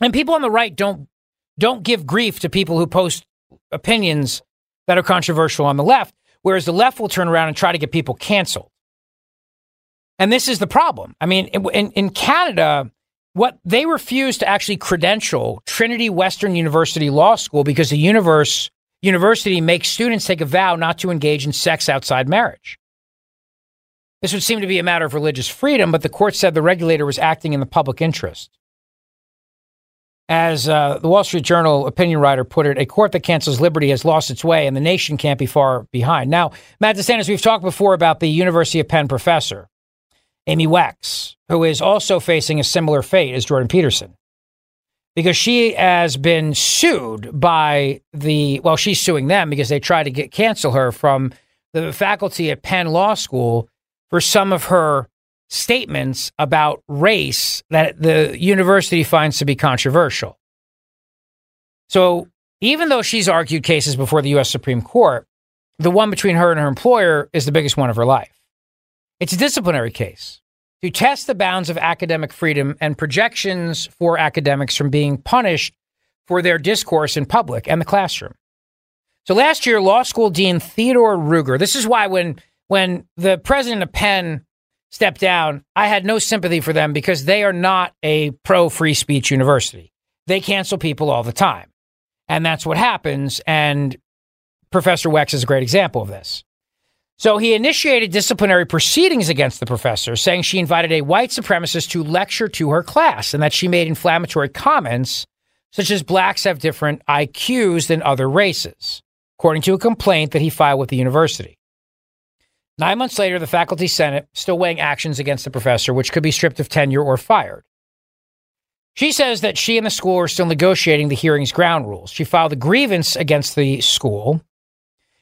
S2: And people on the right don't don't give grief to people who post opinions that are controversial on the left, whereas the left will turn around and try to get people canceled. And this is the problem. I mean, in, in Canada, what they refuse to actually credential Trinity Western University Law School because the universe university makes students take a vow not to engage in sex outside marriage. This would seem to be a matter of religious freedom, but the court said the regulator was acting in the public interest. As uh, the Wall Street Journal opinion writer put it, a court that cancels liberty has lost its way, and the nation can't be far behind. Now, Matt DeSantis, we've talked before about the University of Penn professor, Amy Wax, who is also facing a similar fate as Jordan Peterson because she has been sued by the well she's suing them because they tried to get cancel her from the faculty at Penn Law School for some of her statements about race that the university finds to be controversial. So even though she's argued cases before the U.S. Supreme Court, the one between her and her employer is the biggest one of her life. It's a disciplinary case to test the bounds of academic freedom and projections for academics from being punished for their discourse in public and the classroom. So last year, law school dean Theodore Ruger, this is why when when the president of Penn stepped down, I had no sympathy for them because they are not a pro free speech university. They cancel people all the time. And that's what happens. And Professor Wax is a great example of this. So he initiated disciplinary proceedings against the professor, saying she invited a white supremacist to lecture to her class and that she made inflammatory comments such as blacks have different IQs than other races, according to a complaint that he filed with the university. Nine months later, the faculty senate still weighing actions against the professor, which could be stripped of tenure or fired. She says that she and the school are still negotiating the hearing's ground rules. She filed a grievance against the school,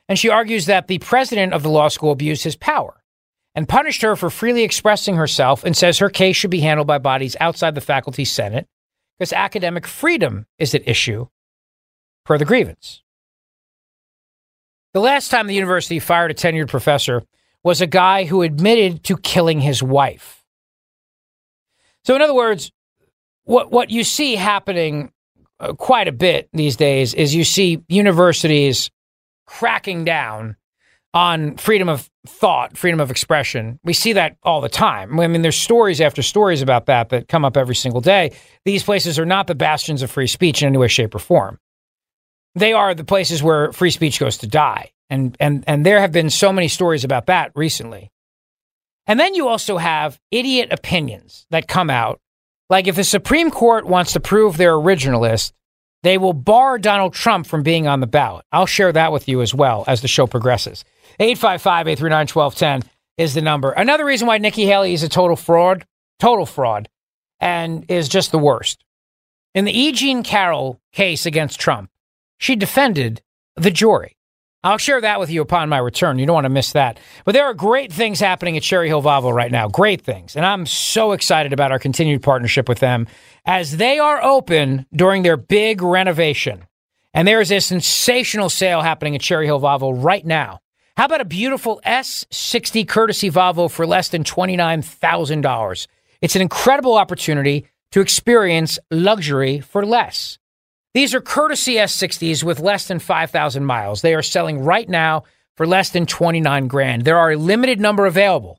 S2: and she argues that the president of the law school abused his power and punished her for freely expressing herself and says her case should be handled by bodies outside the faculty senate because academic freedom is at issue per the grievance. The last time the university fired a tenured professor was a guy who admitted to killing his wife. So, in other words, what, what you see happening uh, quite a bit these days is you see universities cracking down on freedom of thought, freedom of expression. We see that all the time. I mean, there's stories after stories about that that come up every single day. These places are not the bastions of free speech in any way, shape, or form. They are the places where free speech goes to die. And, and, and there have been so many stories about that recently. And then you also have idiot opinions that come out. Like if the Supreme Court wants to prove they're originalist, they will bar Donald Trump from being on the ballot. I'll share that with you as well as the show progresses. 855 839 1210 is the number. Another reason why Nikki Haley is a total fraud, total fraud, and is just the worst. In the E. Jean Carroll case against Trump, she defended the jury. I'll share that with you upon my return. You don't want to miss that. But there are great things happening at Cherry Hill Volvo right now. Great things. And I'm so excited about our continued partnership with them as they are open during their big renovation. And there is a sensational sale happening at Cherry Hill Volvo right now. How about a beautiful S60 courtesy Volvo for less than $29,000? It's an incredible opportunity to experience luxury for less. These are courtesy S60s with less than 5,000 miles. They are selling right now for less than 29 grand. There are a limited number available.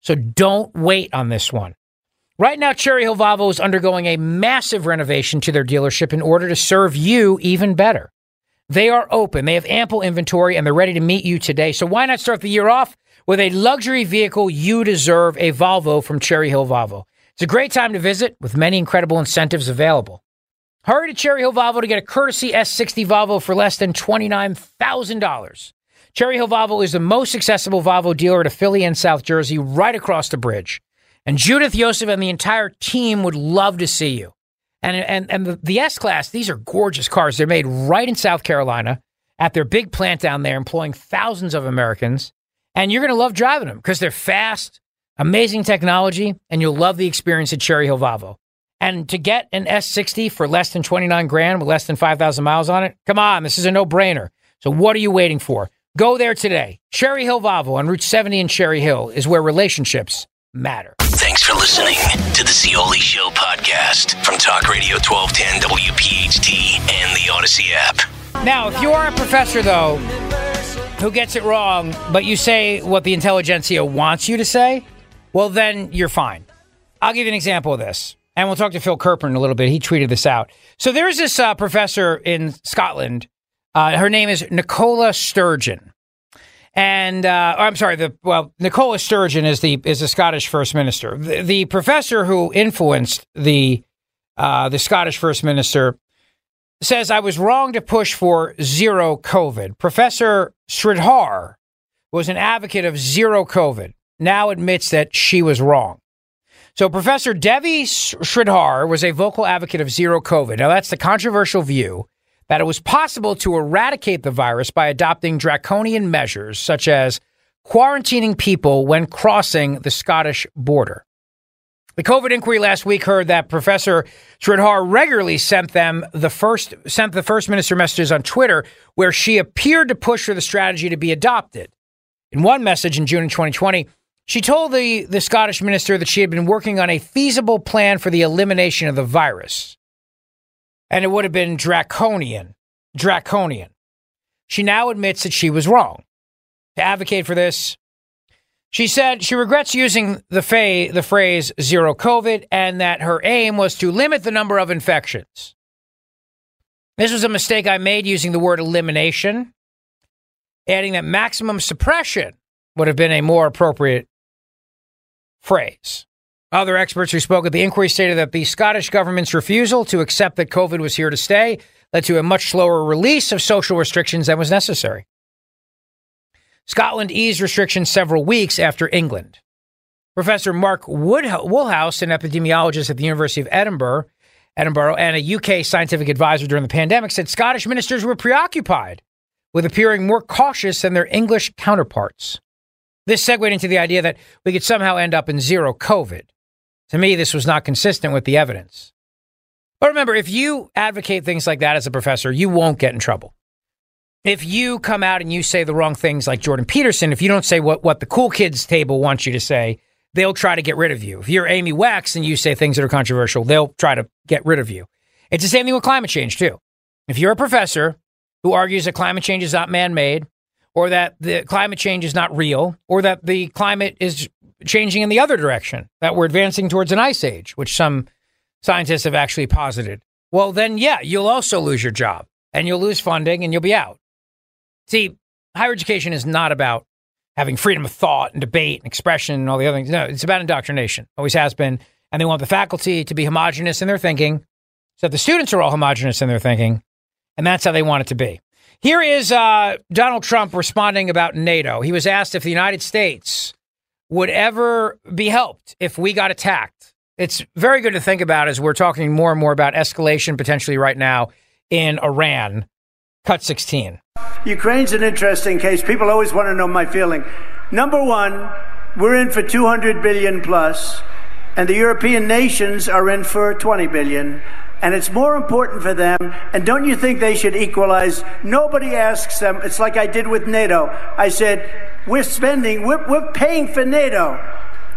S2: So don't wait on this one. Right now, Cherry Hill Volvo is undergoing a massive renovation to their dealership in order to serve you even better. They are open, they have ample inventory, and they're ready to meet you today. So why not start the year off with a luxury vehicle you deserve, a Volvo from Cherry Hill Volvo? It's a great time to visit with many incredible incentives available. Hurry to Cherry Hill Volvo to get a courtesy S60 Volvo for less than $29,000. Cherry Hill Volvo is the most accessible Volvo dealer at Philly and South Jersey, right across the bridge. And Judith Yosef and the entire team would love to see you. And, and, and the, the S Class, these are gorgeous cars. They're made right in South Carolina at their big plant down there, employing thousands of Americans. And you're going to love driving them because they're fast, amazing technology, and you'll love the experience at Cherry Hill Volvo. And to get an S60 for less than 29 grand with less than 5,000 miles on it, come on, this is a no brainer. So what are you waiting for? Go there today. Cherry Hill Volvo on Route 70 in Cherry Hill is where relationships matter.
S1: Thanks for listening to the Zeoli Show podcast from Talk Radio 1210 WPHT and the Audacy app.
S2: Now, if you are a professor, though, who gets it wrong, but you say what the intelligentsia wants you to say, well, then you're fine. I'll give you an example of this. And we'll talk to Phil Kerpen in a little bit. He tweeted this out. So there's this uh, professor in Scotland. Uh, her name is Nicola Sturgeon. And uh, I'm sorry, the well, Nicola Sturgeon is the is the Scottish First Minister. The, the professor who influenced the uh, the Scottish First Minister says I was wrong to push for zero COVID. Professor Sridhar was an advocate of zero COVID. Now admits that she was wrong. So Professor Devi Sridhar was a vocal advocate of zero COVID. Now that's the controversial view that it was possible to eradicate the virus by adopting draconian measures such as quarantining people when crossing the Scottish border. The COVID inquiry last week heard that Professor Sridhar regularly sent them the first sent the first minister messages on Twitter where she appeared to push for the strategy to be adopted. In one message in June of 2020, she told the, the Scottish minister that she had been working on a feasible plan for the elimination of the virus. And it would have been draconian. Draconian. She now admits that she was wrong. To advocate for this, she said she regrets using the, fa- the phrase zero COVID and that her aim was to limit the number of infections. This was a mistake I made using the word elimination, adding that maximum suppression would have been a more appropriate phrase. Other experts who spoke at the inquiry stated that the Scottish government's refusal to accept that COVID was here to stay led to a much slower release of social restrictions than was necessary. Scotland eased restrictions several weeks after England. Professor Mark Woolhouse, an epidemiologist at the University of Edinburgh, Edinburgh and a UK scientific advisor during the pandemic, said Scottish ministers were preoccupied with appearing more cautious than their English counterparts. This segued into the idea that we could somehow end up in zero COVID. To me, this was not consistent with the evidence. But remember, if you advocate things like that as a professor, you won't get in trouble. If you come out and you say the wrong things like Jordan Peterson, if you don't say what, what the cool kids table wants you to say, they'll try to get rid of you. If you're Amy Wax and you say things that are controversial, they'll try to get rid of you. It's the same thing with climate change, too. If you're a professor who argues that climate change is not man made, or that the climate change is not real, or that the climate is changing in the other direction, that we're advancing towards an ice age, which some scientists have actually posited. Well, then, yeah, you'll also lose your job and you'll lose funding and you'll be out. See, higher education is not about having freedom of thought and debate and expression and all the other things. No, it's about indoctrination. Always has been. And they want the faculty to be homogenous in their thinking so the students are all homogenous in their thinking. And that's how they want it to be. Here is uh, Donald Trump responding about NATO. He was asked if the United States would ever be helped if we got attacked. It's very good to think about as we're talking more and more about escalation potentially right now in Iran. Cut 16.
S25: Ukraine's an interesting case. People always want to know my feeling. Number one, we're in for 200 billion plus, and the European nations are in for 20 billion and it's more important for them. And don't you think they should equalize? Nobody asks them. It's like I did with NATO. I said, we're spending, we're, we're paying for NATO,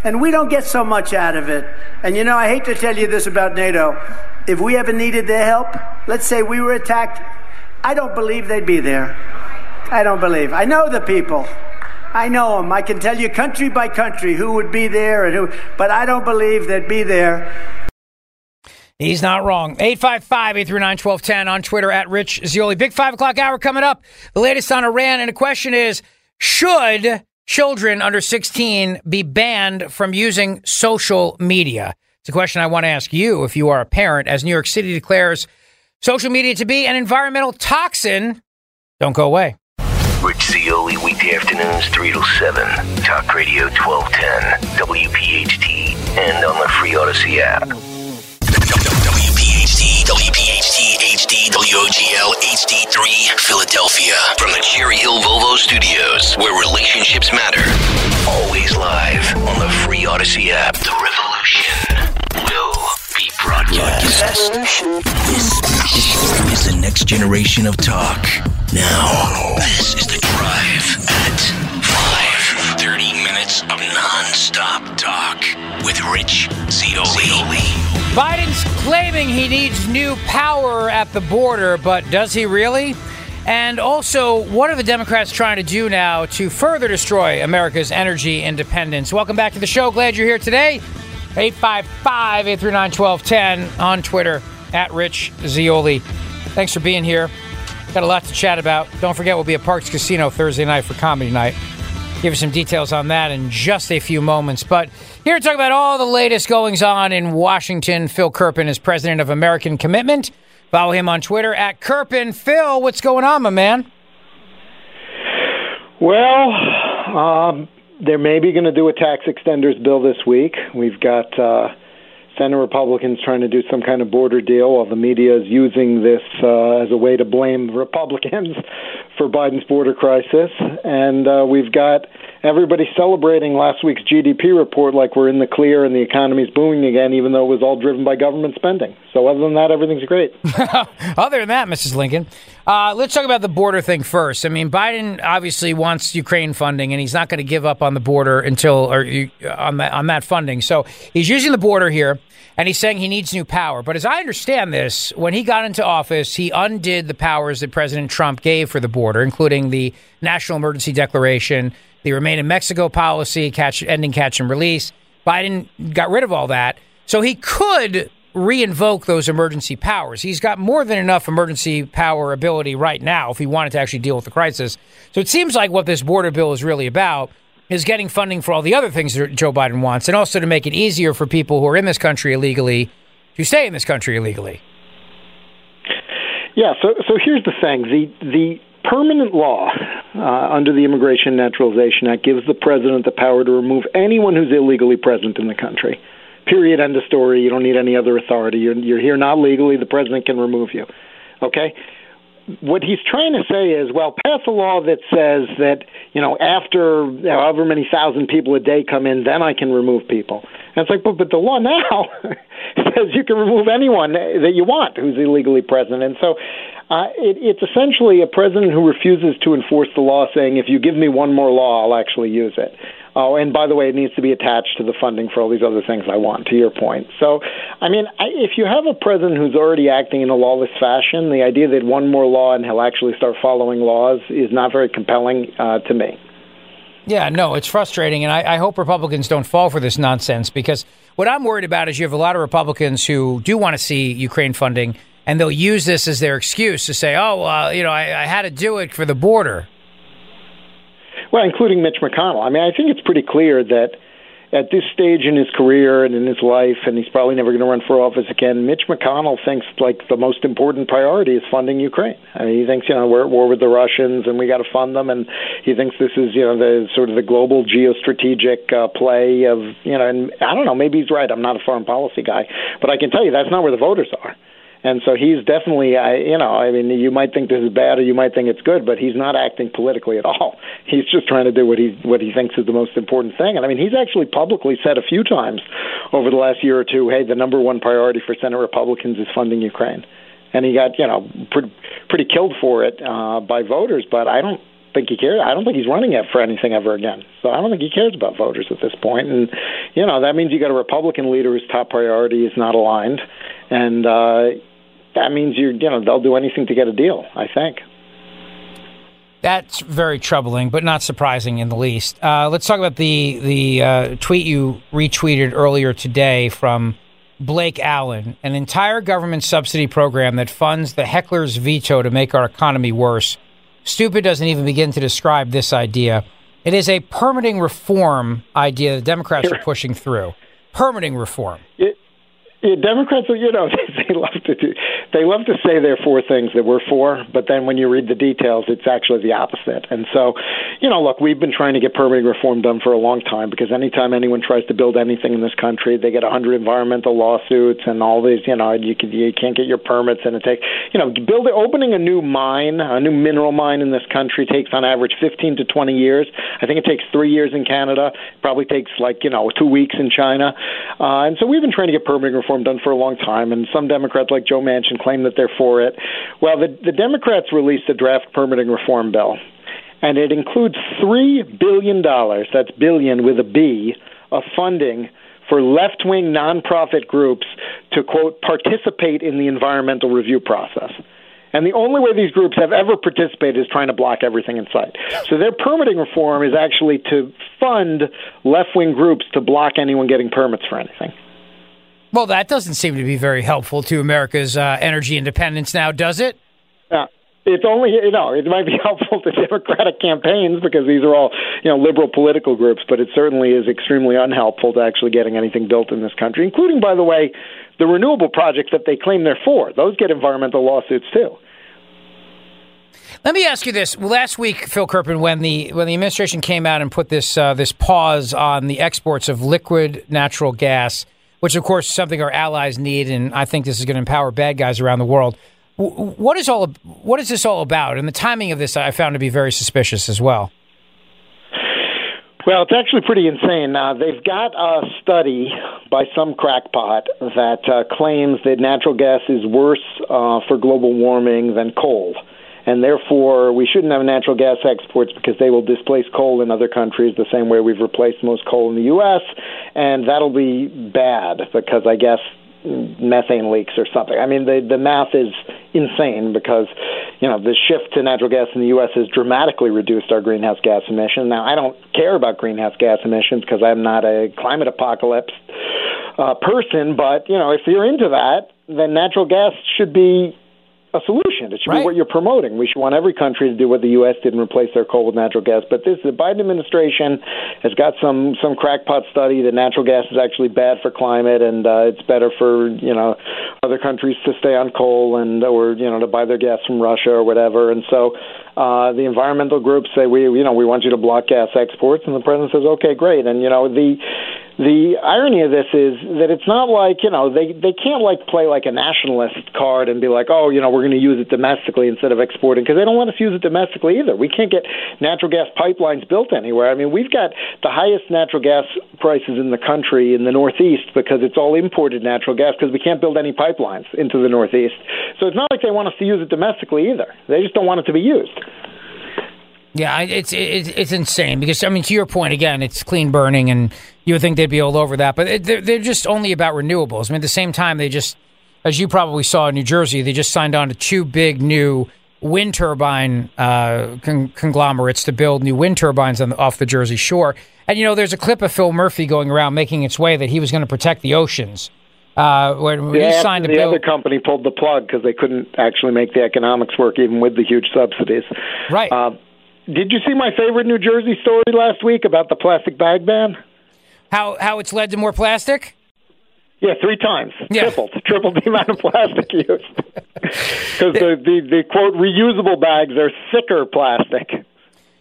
S25: and we don't get so much out of it. And you know, I hate to tell you this about NATO. If we ever needed their help, let's say we were attacked, I don't believe they'd be there. I don't believe. I know the people. I know them. I can tell you country by country who would be there and who, but I don't believe they'd be there
S2: He's not wrong. 855 839 1210 on Twitter at Rich Zeoli. Big five o'clock hour coming up. The latest on Iran. And the question is Should children under 16 be banned from using social media? It's a question I want to ask you if you are a parent, as New York City declares social media to be an environmental toxin. Don't go away.
S1: Rich Zeoli, weekday afternoons, 3 to 7. Talk Radio 1210, WPHT, and on the free Audacy app. WPHT, WPHT, HD, WOGL, HD3, Philadelphia. From the Cherry Hill Volvo Studios, where relationships matter. Always live on the free Audacy app. The revolution will be broadcast. This is the next generation of talk. Now, this is the drive at 5. 30 minutes of non-stop talk with Rich Zeoli.
S2: Biden's claiming he needs new power at the border, but does he really? And also, what are the Democrats trying to do now to further destroy America's energy independence? Welcome back to the show. Glad you're here today. 855 839 1210 on Twitter at Rich Zeoli. Thanks for being here. Got a lot to chat about. Don't forget, we'll be at Parx Casino Thursday night for comedy night. Give you some details on that in just a few moments. But here to talk about all the latest goings on in Washington, Phil Kerpen is president of American Commitment. Follow him on Twitter at Kerpen. Phil, what's going on, my man?
S26: Well, um, they're maybe going to do a tax extenders bill this week. We've got uh, Senate Republicans trying to do some kind of border deal while the media is using this uh, as a way to blame Republicans <laughs> for Biden's border crisis. And uh, we've got everybody's celebrating last week's GDP report like we're in the clear and the economy's booming again, even though it was all driven by government spending. So other than that, everything's great. <laughs>
S2: Other than that, Mrs. Lincoln, uh, let's talk about the border thing first. I mean, Biden obviously wants Ukraine funding, and he's not going to give up on the border until or on that on that funding. So he's using the border here, and he's saying he needs new power. But as I understand this, when he got into office, he undid the powers that President Trump gave for the border, including the national emergency declaration, the remain in Mexico policy, catch ending catch and release. Biden got rid of all that, so he could reinvoke those emergency powers. He's got more than enough emergency power ability right now if he wanted to actually deal with the crisis. So it seems like what this border bill is really about is getting funding for all the other things that Joe Biden wants and also to make it easier for people who are in this country illegally to stay in this country illegally.
S26: Yeah, so so here's the thing. The the permanent law uh, under the Immigration and Naturalization Act gives the president the power to remove anyone who's illegally present in the country. Period. End of story. You don't need any other authority. You're, you're here not legally. The president can remove you. Okay? What he's trying to say is, well, pass a law that says that, you know, after however many thousand people a day come in, then I can remove people. And it's like, but, but the law now <laughs> says you can remove anyone that you want who's illegally present. And so uh, it, it's essentially a president who refuses to enforce the law, saying, if you give me one more law, I'll actually use it. Oh, and by the way, it needs to be attached to the funding for all these other things I want, to your point. So, I mean, I, if you have a president who's already acting in a lawless fashion, the idea that one more law and he'll actually start following laws is not very compelling uh, to me.
S2: Yeah, no, it's frustrating, and I, I, hope Republicans don't fall for this nonsense because what I'm worried about is you have a lot of Republicans who do want to see Ukraine funding, and they'll use this as their excuse to say, "Oh, uh, you know, I, I had to do it for the border."
S26: Well, including Mitch McConnell. I mean, I think it's pretty clear that at this stage in his career and in his life, and he's probably never going to run for office again. Mitch McConnell thinks like the most important priority is funding Ukraine. I mean, he thinks you know we're at war with the Russians and we got to fund them, and he thinks this is you know the sort of the global geostrategic uh, play of you know. And I don't know, maybe he's right. I'm not a foreign policy guy, but I can tell you that's not where the voters are. And so he's definitely, I, you know, I mean, you might think this is bad or you might think it's good, but he's not acting politically at all. <laughs> He's just trying to do what he what he thinks is the most important thing. And I mean, he's actually publicly said a few times over the last year or two, hey, the number one priority for Senate Republicans is funding Ukraine. And he got, you know, pretty, pretty killed for it uh, by voters. But I don't think he cares. I don't think he's running it for anything ever again. So I don't think he cares about voters at this point. And you know that means you got a Republican leader whose top priority is not aligned, and uh, that means you're you know they'll do anything to get a deal. I think.
S2: That's very troubling, but not surprising in the least. Uh, let's talk about the the uh, tweet you retweeted earlier today from Blake Allen, an entire government subsidy program that funds the heckler's veto to make our economy worse. Stupid doesn't even begin to describe this idea. It is a permitting reform idea the Democrats are pushing through. Permitting reform.
S26: It, yeah, Democrats, you know, <laughs> they love to do, they love to say they're for things that we're for, but then when you read the details, it's actually the opposite. And so, you know, look, we've been trying to get permitting reform done for a long time because anytime anyone tries to build anything in this country, they get a hundred environmental lawsuits and all these, you know, you can you can't get your permits, and it takes, you know, building opening a new mine, a new mineral mine in this country takes on average 15 to 20 years. I think it takes three years in Canada. Probably takes like you know two weeks in China. Uh, and so we've been trying to get permitting reform reform done for a long time, and some Democrats like Joe Manchin claim that they're for it. Well, the, the Democrats released a draft permitting reform bill, and it includes three billion dollars. That's billion with a B of funding for left wing nonprofit groups to quote participate in the environmental review process. And the only way these groups have ever participated is trying to block everything in sight. So their permitting reform is actually to fund left wing groups to block anyone getting permits for anything.
S2: Well, that doesn't seem to be very helpful to America's uh, energy independence now, does it?
S26: Yeah. It's only you know it might be <laughs> helpful to Democratic campaigns because these are all you know liberal political groups, but it certainly is extremely unhelpful to actually getting anything built in this country, including, by the way, the renewable projects that they claim they're for. Those get environmental lawsuits too.
S2: Let me ask you this: Last week, Phil Kerpen, when the when the administration came out and put this uh, this pause on the exports of liquid natural gas which of course is something our allies need, and I think this is going to empower bad guys around the world. What is all? What is this all about? And the timing of this, I found to be very suspicious as well.
S26: Well, it's actually pretty insane. Uh, they've got a study by some crackpot that uh, claims that natural gas is worse uh, for global warming than coal. And therefore, we shouldn't have natural gas exports because they will displace coal in other countries the same way we've replaced most coal in the U.S. And that'll be bad because I guess methane leaks or something. I mean, the the math is insane because you know the shift to natural gas in the U.S. has dramatically reduced our greenhouse gas emissions. Now, I don't care about greenhouse gas emissions because I'm not a climate apocalypse uh, person, but you know, if you're into that, then natural gas should be a solution. It should
S2: Right.
S26: be what you're promoting. We should want every country to do what the U.S. did and replace their coal with natural gas. But this, the Biden administration has got some some crackpot study that natural gas is actually bad for climate and uh, it's better for you know other countries to stay on coal and or you know to buy their gas from Russia or whatever. And so uh, the environmental groups say we you know we want you to block gas exports, and the president says okay, great. And you know the the irony of this is that it's not like you know they they can't like play like a nationalist card and be like oh you know we're going to use it domestically instead of exporting because they don't let us to use it domestically either. We can't get natural gas pipelines built anywhere. I mean we've got the highest natural gas prices in the country in the northeast because it's all imported natural gas because we can't build any pipelines into the northeast. So it's not like they want us to use it domestically either. They just don't want it to be used.
S2: Yeah, it's it's it's insane because I mean, to your point again, it's clean burning, and you would think they'd be all over that, but it, they're they're just only about renewables. I mean, at the same time, they just, as you probably saw in New Jersey, they just signed on to two big new wind turbine uh, con- conglomerates to build new wind turbines on the, off the Jersey Shore. And you know, there's a clip of Phil Murphy going around making its way that he was going to protect the oceans. Uh, when, when
S26: yeah,
S2: signed a
S26: the
S2: bill,
S26: other company pulled the plug because they couldn't actually make the economics work even with the huge subsidies.
S2: Right.
S26: Uh, did you see my favorite New Jersey story last week about the plastic bag ban?
S2: How how it's led to more plastic.
S26: Yeah, three times. Tripled. <laughs> Tripled the amount of plastic used. <laughs> Because the, the, the, quote, reusable bags are thicker plastic.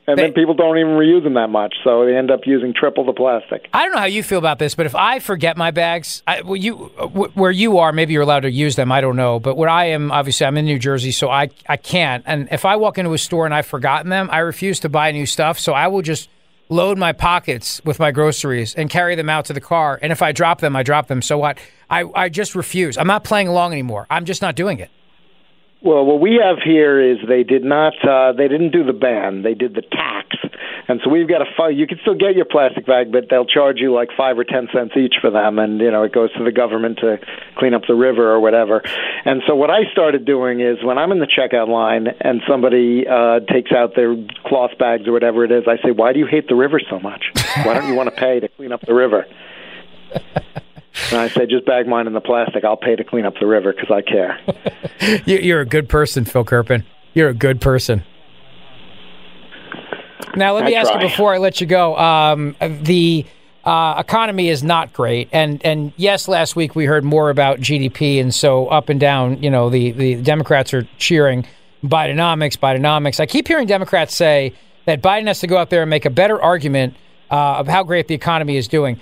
S26: And then people don't even reuse them that much. So they end up using triple the plastic.
S2: I don't know how you feel about this, but if I forget my bags, I, well, you uh, where you are, maybe you're allowed to use them. I don't know, but where I am, obviously, I'm in New Jersey, so I I can't. And if I walk into a store and I've forgotten them, I refuse to buy new stuff. So I will just load my pockets with my groceries and carry them out to the car. And if I drop them, I drop them. So what? I I just refuse. I'm not playing along anymore. I'm just not doing it.
S26: Well, what we have here is they did not, uh, they didn't do the ban. They did the tax. And so we've got a you can still get your plastic bag, but they'll charge you like five or ten cents each for them. And, you know, it goes to the government to clean up the river or whatever. And so what I started doing is when I'm in the checkout line and somebody uh, takes out their cloth bags or whatever it is, I say, why do you hate the river so much? Why don't you want to pay to clean up the river? And I say, just bag mine in the plastic. I'll pay to clean up the river because I care. <laughs>
S2: You- You're a good person, Phil Kerpen. You're a good person. Now, let me
S26: I
S2: ask
S26: try.
S2: you before I let you go. Um, the uh, economy is not great, and and yes, last week we heard more about GDP, and so up and down, you know, the the Democrats are cheering Bidenomics, Bidenomics. I keep hearing Democrats say that Biden has to go out there and make a better argument uh, of how great the economy is doing.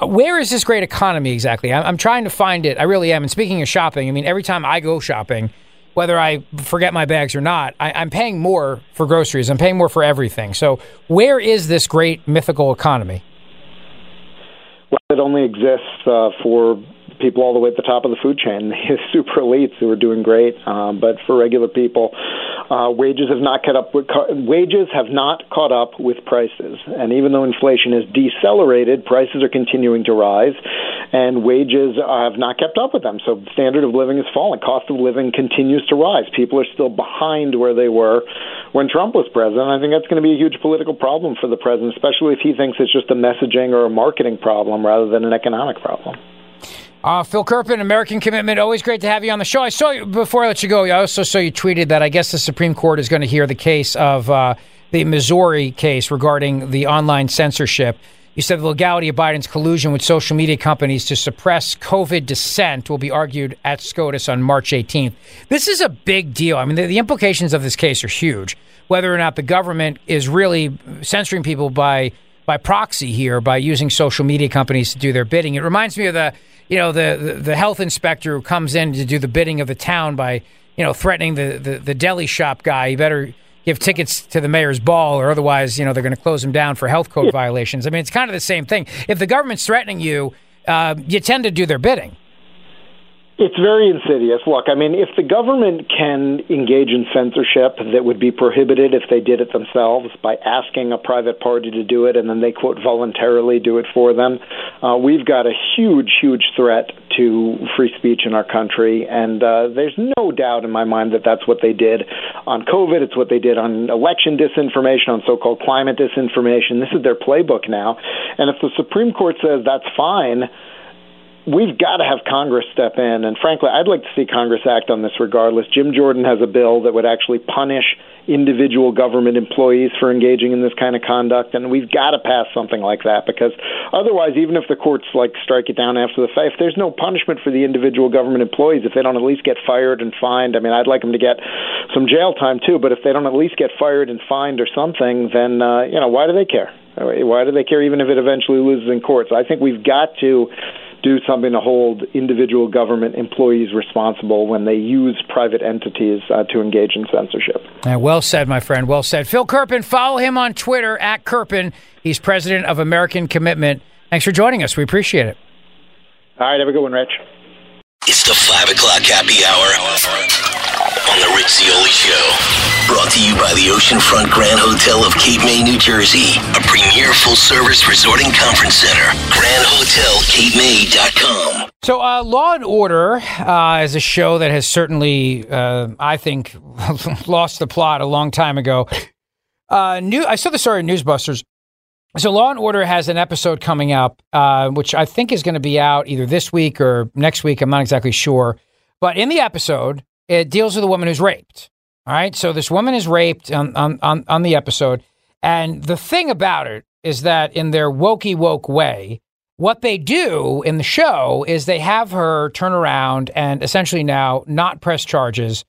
S2: Where is this great economy exactly? I'm, trying to find it. I really am. And speaking of shopping, I mean, every time I go shopping, whether I forget my bags or not, I, I'm paying more for groceries. I'm paying more for everything. So, where is this great mythical economy?
S26: Well, it only exists uh, for people all the way at the top of the food chain, <laughs> the super elites who are doing great. Um, but for regular people, uh, wages have not caught up with ca- wages have not caught up with prices. And even though inflation has decelerated, prices are continuing to rise, and wages have not kept up with them. So standard of living is falling. Cost of living continues to rise. People are still behind where they were when Trump was president. I think that's going to be a huge political problem for the president, especially if he thinks it's just a messaging or a marketing problem rather than an economic problem.
S2: Uh, Phil Kerpen, American Commitment. Always great to have you on the show. I saw you before I let you go. I also saw you tweeted that I guess the Supreme Court is going to hear the case of uh, the Missouri case regarding the online censorship. You said the legality of Biden's collusion with social media companies to suppress COVID dissent will be argued at SCOTUS on March 18th. This is a big deal. I mean, the, the implications of this case are huge. Whether or not the government is really censoring people by by proxy here by using social media companies to do their bidding. It reminds me of the you know the the, the health inspector who comes in to do the bidding of the town by you know threatening the, the, the deli shop guy. You better give tickets to the mayor's ball, or otherwise, you know, they're going to close him down for health code violations. I mean, it's kind of the same thing. If the government's threatening you, uh, you tend to do their bidding.
S26: It's very insidious. Look, I mean, if the government can engage in censorship that would be prohibited if they did it themselves by asking a private party to do it and then they, quote, voluntarily do it for them, uh, we've got a huge, huge threat to free speech in our country. And uh, there's no doubt in my mind that that's what they did on COVID. It's what they did on election disinformation, on so called climate disinformation. This is their playbook now. And if the Supreme Court says that's fine, we've got to have Congress step in. And frankly, I'd like to see Congress act on this regardless. Jim Jordan has a bill that would actually punish individual government employees for engaging in this kind of conduct, and we've got to pass something like that because otherwise, even if the courts like strike it down after the fact, if there's no punishment for the individual government employees, if they don't at least get fired and fined, I mean, I'd like them to get some jail time too, but if they don't at least get fired and fined or something, then uh, you know why do they care? Why do they care even if it eventually loses in courts? I think we've got to do something to hold individual government employees responsible when they use private entities uh, to engage in censorship.
S2: Uh, well said, my friend. Well said. Phil Kerpen, follow him on Twitter at Kerpen. He's president of American Commitment. Thanks for joining us. We appreciate it.
S26: All right, have a good one, Rich.
S1: It's the 5 o'clock happy hour on the Rich Zeoli Show. Brought to you by the Oceanfront Grand Hotel of Cape May, New Jersey. A premier full-service resort and conference center. Grand Hotel, CapeMay.com.
S2: So, uh, Law and Order uh, is a show that has certainly, uh, I think, <laughs> lost the plot a long time ago. Uh, new, I saw the story in Newsbusters. So, Law and Order has an episode coming up, uh, which I think is going to be out either this week or next week. I'm not exactly sure. But in the episode, it deals with a woman who's raped. All right. So this woman is raped on, on, on, on the episode. And the thing about it is that in their wokey woke way, what they do in the show is they have her turn around and essentially now not press charges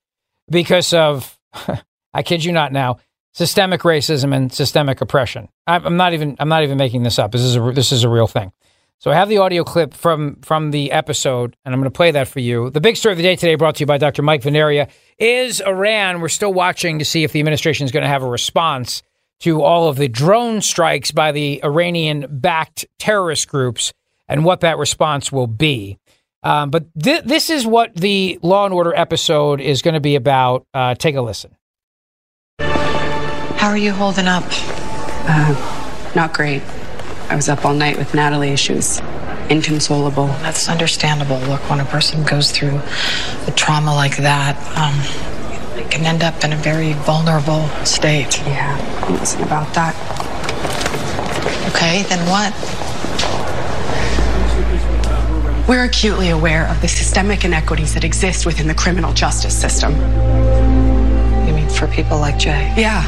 S2: because of, <laughs> I kid you not now, systemic racism and systemic oppression. I'm not even I'm not even making this up. This is a, this is a real thing. So I have the audio clip from from the episode, and I'm going to play that for you. The big story of the day today, brought to you by Dr. Mike Vanaria, is Iran. We're still watching to see if the administration is going to have a response to all of the drone strikes by the Iranian-backed terrorist groups, and what that response will be. Um, but th- this is what the Law and Order episode is going to be about. Uh, take a listen.
S27: How are you holding up?
S28: Uh, not great. I was up all night with Natalie. She was inconsolable.
S27: That's understandable. Look, when a person goes through a trauma like that, um, they can end up in a very vulnerable state.
S28: Yeah, it wasn't about that.
S27: Okay, then what?
S28: We're acutely aware of the systemic inequities that exist within the criminal justice system.
S27: You mean for people like Jay?
S28: Yeah.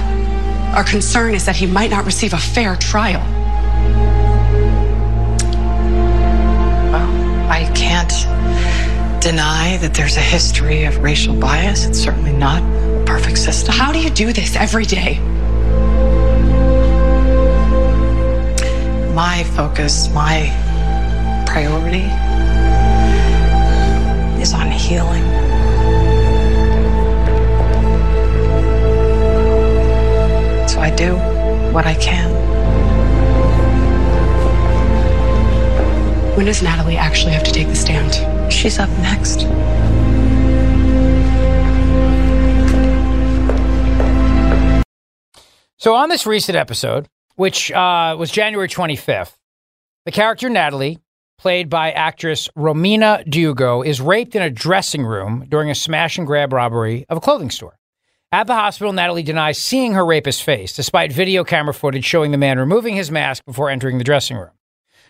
S28: Our concern is that he might not receive a fair trial.
S27: I can't deny that there's a history of racial bias. It's certainly not a perfect system.
S28: How do you do this every day?
S27: My focus, my priority is on healing. So I do what I can.
S28: When does Natalie actually have to take the stand?
S27: She's up next.
S2: So, on this recent episode, which uh, was January 25th, the character Natalie, played by actress Romina D'Ugo, is raped in a dressing room during a smash and grab robbery of a clothing store. At the hospital, Natalie denies seeing her rapist's face, despite video camera footage showing the man removing his mask before entering the dressing room.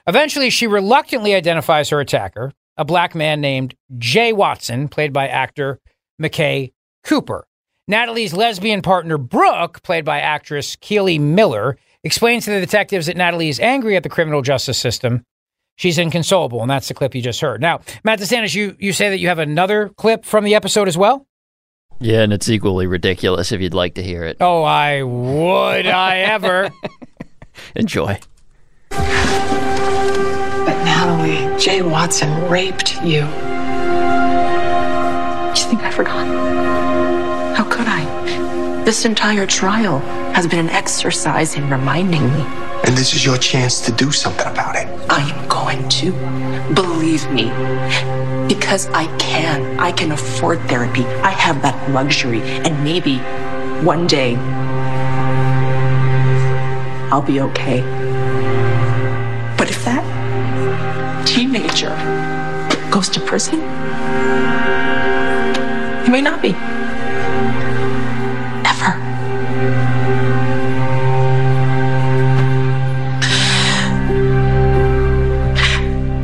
S2: Eventually, she reluctantly identifies her attacker, a black man named Jay Watson, played by actor McKay Cooper. Natalie's lesbian partner, Brooke, played by actress Keely Miller, explains to the detectives that Natalie is angry at the criminal justice system. She's inconsolable, and that's the clip you just heard. Now, Matt DeSantis, you, you say that you have another clip from the episode as well?
S10: Yeah, and it's equally ridiculous if you'd like to hear it.
S2: Oh, I would I ever. <laughs>
S10: Enjoy.
S27: But Natalie, Jay Watson raped you.
S28: You think I forgot?
S27: How could I? This entire trial has been an exercise in reminding me.
S29: And this is your chance to do something about it.
S27: I am going to. Believe me. Because I can. I can afford therapy. I have that luxury. And maybe one day I'll be okay. Teenager goes to prison, he may not be. Ever.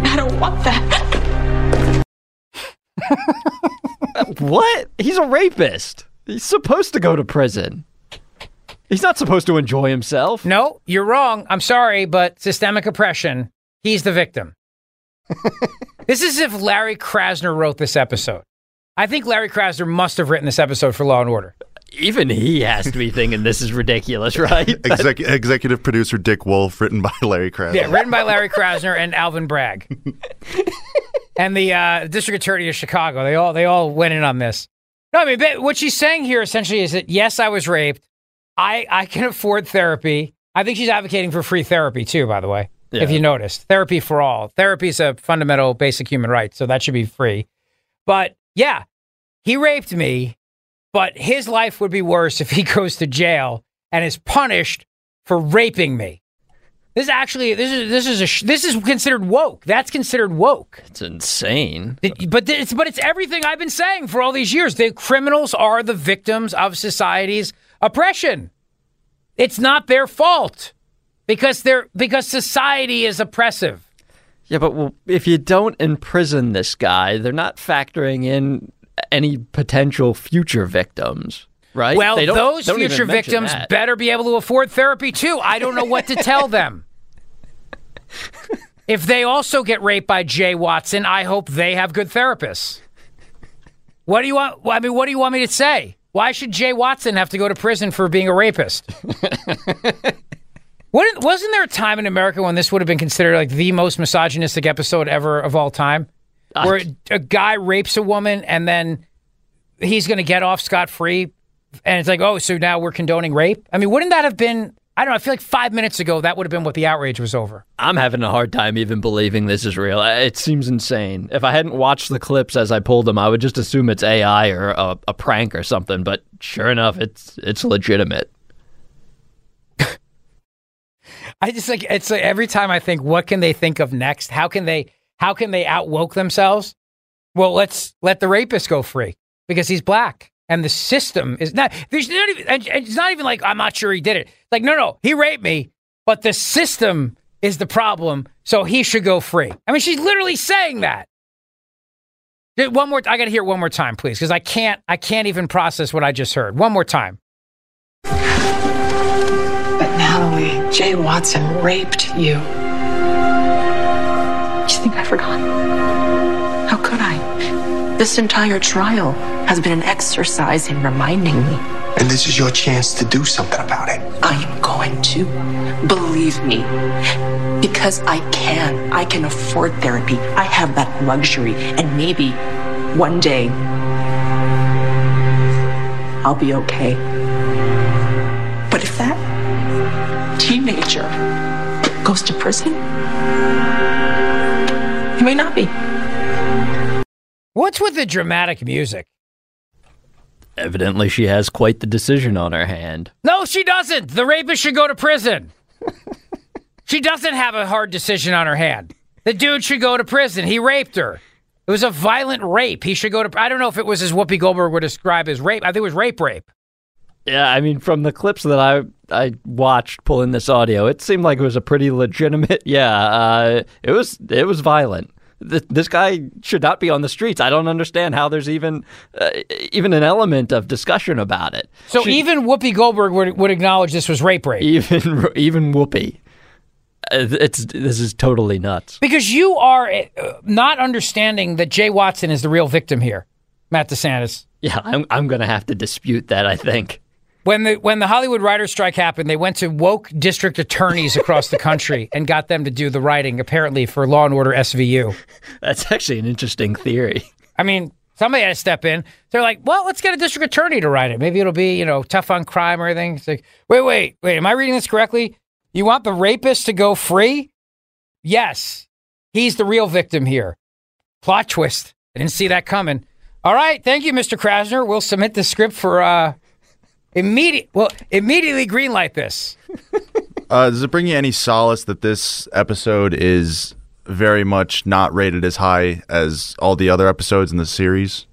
S27: I don't want that.
S10: what? He's a rapist. He's supposed to go to prison. He's not supposed to enjoy himself.
S2: No, you're wrong. I'm sorry, but systemic oppression, he's the victim. This is if Larry Krasner wrote this episode. I think Larry Krasner must have written this episode for Law and Order.
S10: Even he has to be thinking this is ridiculous, right? <laughs>
S24: Exec- executive producer Dick Wolf, written by <laughs> Larry Krasner.
S2: Yeah, written by Larry Krasner and Alvin Bragg. and the uh, district attorney of Chicago. They all they all went in on this. No, I mean what she's saying here essentially is that yes, I was raped. I I can afford therapy. I think she's advocating for free therapy too. By the way, if you noticed, therapy for all. Therapy is a fundamental, basic human right, so that should be free. But yeah, he raped me, but his life would be worse if he <laughs> goes to jail and is punished for raping me. This is actually this is this is a sh- this is considered woke. That's considered woke.
S10: It's insane.
S2: It- But it's but it's everything I've been saying for all these years. The criminals are the victims of society's oppression. It's not their fault because they're because society is oppressive.
S10: Yeah, but well, if you don't imprison this guy, they're not factoring in any potential future victims, right?
S2: Well,
S10: They don't-
S2: those
S10: don't
S2: future victims
S10: that.
S2: better be able to afford therapy too. I don't know what to tell them. <laughs> if they also get raped by Jay Watson, I hope they have good therapists. What do you want? I mean, what do you want me to say? Why should Jay Watson have to go to prison for being a rapist? <laughs> Wouldn't, wasn't there a time in America when this would have been considered like the most misogynistic episode ever of all time? Where a guy rapes a woman and then he's going to get off scot free. And it's like, oh, so now we're condoning rape? I mean, wouldn't that have been, I don't know, I feel like five minutes ago, that would have been what the outrage was over.
S10: I'm having a hard time even believing this is real. Uh, It seems insane. If I hadn't watched the clips as I pulled them, I would just assume it's AI or a, a prank or something. But sure enough, it's it's legitimate.
S2: I just like, it's like every time I think, what can they think of next? How can they, how can they outwoke themselves? Well, let's let the rapist go free because he's black. And the system is not, there's not even, it's not even like, I'm not sure he did it. Like, no, no, he raped me, but the system is the problem. So he should go free. I mean, she's literally saying that. One more, I got to hear it one more time, please, because I can't, I can't even process what I just heard. One more time.
S27: But Natalie, Jay Watson raped you. You think I forgot? How could I? This entire trial has been an exercise in reminding me.
S29: And this is your chance to do something about it.
S27: I am going to. Believe me. Because I can. I can afford therapy. I have that luxury. And maybe one day I'll be okay. Teenager goes to prison, he may not be.
S2: What's with the dramatic music?
S10: Evidently, she has quite the decision on her hand.
S2: No, she doesn't. The rapist should go to prison. <laughs> she doesn't have a hard decision on her hand. The dude should go to prison. He raped her. It was a violent rape. He should go to. I don't know if it was as Whoopi Goldberg would describe as rape. I think it was rape, rape.
S10: Yeah, I mean, from the clips that I I watched pulling this audio, it seemed like it was a pretty legitimate. <laughs> Yeah, uh, it was it was violent. Th- This guy should not be on the streets. I don't understand how there's even uh, even an element of discussion about it.
S2: So even Whoopi Goldberg would, would acknowledge this was rape, rape.
S10: Even <laughs> even Whoopi, Uh, it's this is totally nuts.
S2: Because you are uh, not understanding that Jay Watson is the real victim here, Matt DeSantis.
S10: Yeah, I'm I'm gonna have to dispute that. I think.
S2: When the when the Hollywood writers strike happened, they went to woke district attorneys across the country <laughs> and got them to do the writing, apparently for Law and Order SVU.
S10: That's actually an interesting theory.
S2: I mean, Somebody had to step in. They're like, well, let's get a district attorney to write it. Maybe it'll be, you know, tough on crime or anything. It's like, wait, wait, wait. Am I reading this correctly? You want the rapist to go free? Yes. He's the real victim here. Plot twist. I didn't see that coming. All right. Thank you, Mr. Krasner. We'll submit the script for uh immediate well, immediately greenlight this. <laughs>
S24: Uh, does it bring you any solace that this episode is very much not rated as high as all the other episodes in the series?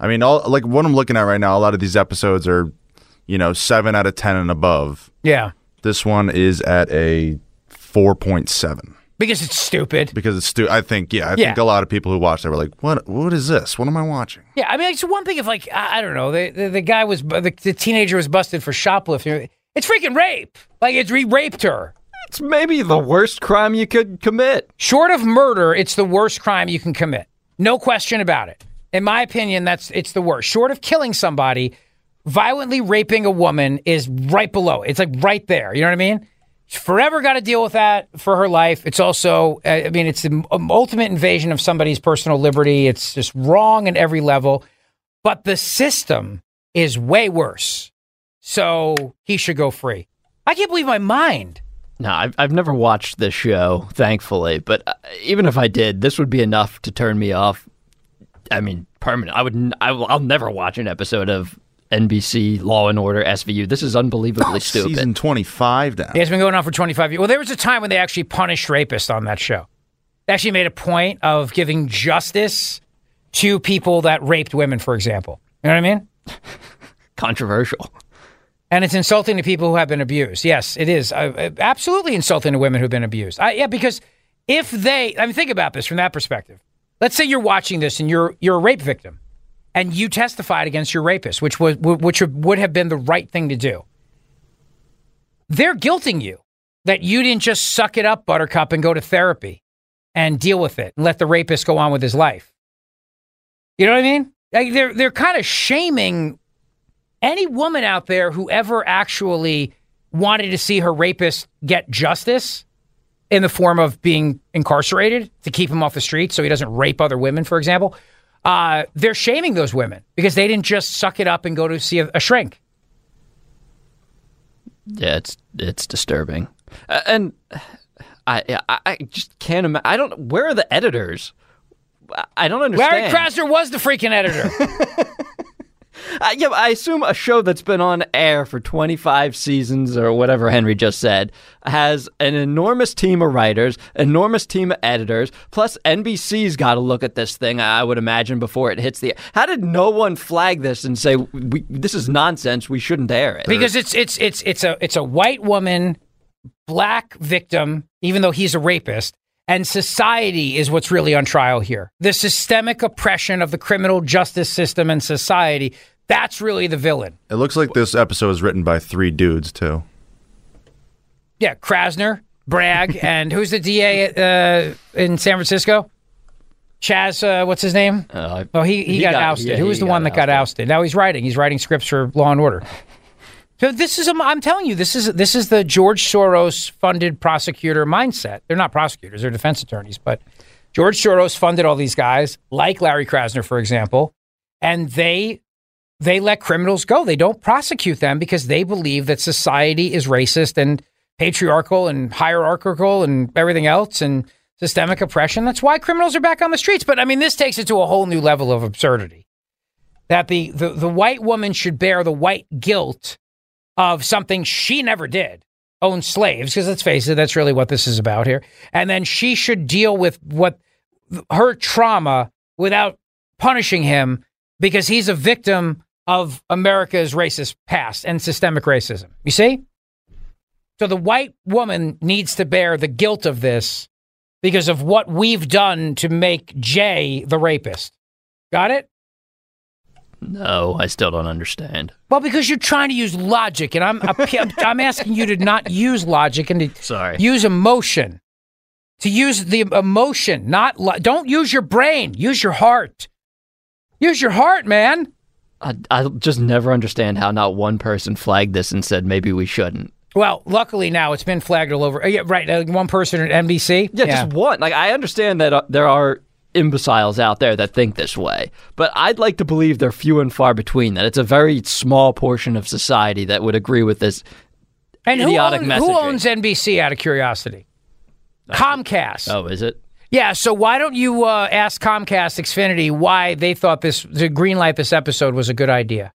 S24: I mean, all like what I'm looking at right now, a lot of these episodes are, you know, seven out of ten and above.
S2: Yeah.
S24: This one is at a four point seven
S2: Because it's stupid.
S24: because it's stu- I think yeah, I think a lot of people who watched it were like, what What is this? What am I watching?
S2: Yeah, I mean, it's one thing if like I, I don't know, the, the the guy was the, the teenager was busted for shoplifting. It's freaking rape. Like it's he raped her.
S10: It's maybe the worst crime you could commit.
S2: Short of murder, it's the worst crime you can commit. No question about it. In my opinion, that's it's the worst. Short of killing somebody, violently raping a woman is right below. It's like right there. You know what I mean? She's forever got to deal with that for her life. It's also, uh, I mean, it's the um, ultimate invasion of somebody's personal liberty. It's just wrong at every level. But the system is way worse. So he should go free. I can't believe my mind.
S10: No, I've, I've never watched this show, thankfully. But uh, even if I did, this would be enough to turn me off. I mean, permanent. I would. I will, I'll never watch an episode of NBC Law and Order SVU. This is unbelievably stupid.
S24: Season twenty five now.
S2: Yeah, it's been going on for 25 years. Well, there was a time when they actually punished rapists on that show. They actually made a point of giving justice to people that raped women, for example. You know what I mean? <laughs>
S10: Controversial.
S2: And it's insulting to people who have been abused. Yes, it is. Uh, uh, absolutely insulting to women who've been abused. Uh, yeah, because if they, I mean, think about this from that perspective. Let's say you're watching this and you're you're a rape victim, and you testified against your rapist, which was which would have been the right thing to do. They're guilting you that you didn't just suck it up, Buttercup, and go to therapy and deal with it and let the rapist go on with his life. You know what I mean? Like they're they're kind of shaming any woman out there who ever actually wanted to see her rapist get justice in the form of being incarcerated to keep him off the street so he doesn't rape other women, for example, uh, they're shaming those women because they didn't just suck it up and go to see a, a shrink.
S10: Yeah, it's it's disturbing, uh, and I I, I just can't imagine. I don't. Where are the editors? I- don't understand.
S2: Larry Krasner was the freaking editor. <laughs>
S10: Uh, yeah, I assume a show that's been on air for 25 seasons or whatever Henry just said has an enormous team of writers, enormous team of editors, plus NBC's got to look at this thing, I would imagine, before it hits the air. How did no one flag this and say, this is nonsense, we shouldn't air it?
S2: because it's it's it's it's a it's a white woman, black victim, even though he's a rapist, and society is what's really on trial here. The systemic oppression of the criminal justice system and society. That's really the villain.
S24: It looks like this episode was written by three dudes too.
S2: Yeah, Krasner, Bragg, <laughs> and who's the DA uh, in San Francisco? Chaz, uh, what's his name?
S10: Uh,
S2: oh, he, he,
S10: he
S2: got,
S10: got-
S2: ousted.
S10: yeah,
S2: Who was the one that got ousted? Now he's writing. He's writing scripts for Law and Order. So this is a, I'm telling you, this is this is the George Soros funded prosecutor mindset. They're not prosecutors; they're defense attorneys. But George Soros funded all these guys, like Larry Krasner, for example, and they they let criminals go. They don't prosecute them because they believe that society is racist and patriarchal and hierarchical and everything else and systemic oppression. That's why criminals are back on the streets. But I mean, this takes it to a whole new level of absurdity. That the the, the white woman should bear the white guilt of something she never did own slaves because let's face it that's really what this is about here and then she should deal with what her trauma without punishing him because he's a victim of America's racist past and systemic racism. You see? So the white woman needs to bear the guilt of this because of what we've done to make Jay the rapist. Got it?
S10: No, I still don't understand.
S2: Well, because you're trying to use logic, and I'm I'm, asking you to not use logic and to
S10: Sorry.
S2: use emotion. To use the emotion, not lo- don't use your brain. Use your heart. Use your heart, man.
S10: I, I just never understand how not one person flagged this and said maybe we shouldn't.
S2: Well, luckily now it's been flagged all over. uh, Yeah, right. Uh, one person at NBC.
S10: Yeah, just one. Like I understand that uh, there are imbeciles out there that think this way. But I'd like to believe they're few and far between. That it's a very small portion of society that would agree with this
S2: And who,
S10: idiotic
S2: own-
S10: messaging.
S2: who owns NBC? Out of curiosity, Comcast.
S10: Oh, is it?
S2: Yeah, so why don't you uh, ask Comcast Xfinity why they thought this the green light this episode was a good idea?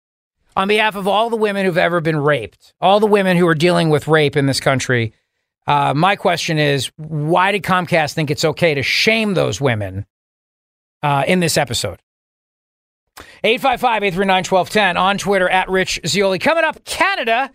S2: On behalf of all the women who've ever been raped, all the women who are dealing with rape in this country, uh, my question is why did Comcast think it's okay to shame those women uh, in this episode? 855 839 1210 on Twitter at Rich Zeoli. Coming up, Canada.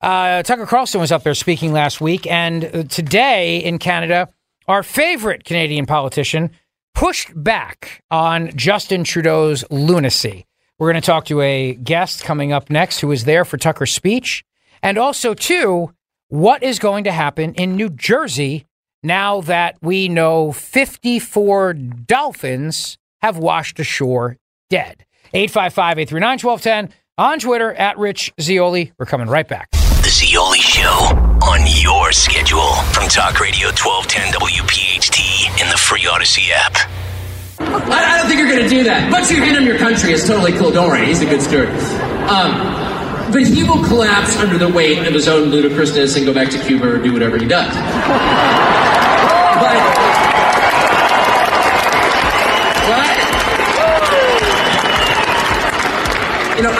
S2: Uh, Tucker Carlson was up there speaking last week, and uh, today in Canada, our favorite Canadian politician pushed back on Justin Trudeau's lunacy. We're going to talk to a guest coming up next who was there for Tucker's speech, and also, too, what is going to happen in New Jersey now that we know 54 dolphins have washed ashore dead. 855 839 1210 on Twitter at Rich Zeoli. We're coming right back.
S1: The Zeoli Show on your schedule from Talk Radio 1210 WPHT in the free Audacy app.
S30: I, I don't think you're going to do that. But your hand on your country is totally cool. Don't worry, he's a good steward. Um, but he will collapse under the weight of his own ludicrousness and go back to Cuba or do whatever he does.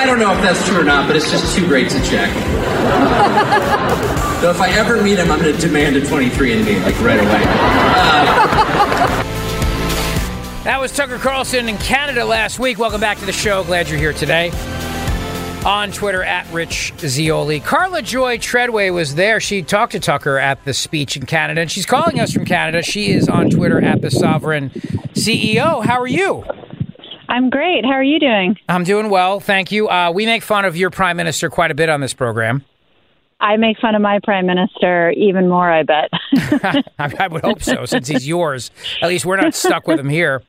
S30: I don't know if that's true or not, but it's just too great to check. <laughs> so if I ever meet him, I'm going to demand a 23andMe, like right away. Uh,
S2: That was Tucker Carlson in Canada last week. Welcome back to the show. Glad you're here today. On Twitter at Rich Zeoli. Carla Joy Treadway was there. She talked to Tucker at the speech in Canada, and she's calling us from Canada. She is on Twitter at the Sovereign CEO. How are you?
S31: I'm great. How are you doing?
S2: I'm doing well, thank you. Uh, we make fun of your prime minister quite a bit on this program.
S31: I make fun of my prime minister even more, I bet. <laughs> <laughs>
S2: I, would hope so, since he's yours. At least we're not stuck with him here.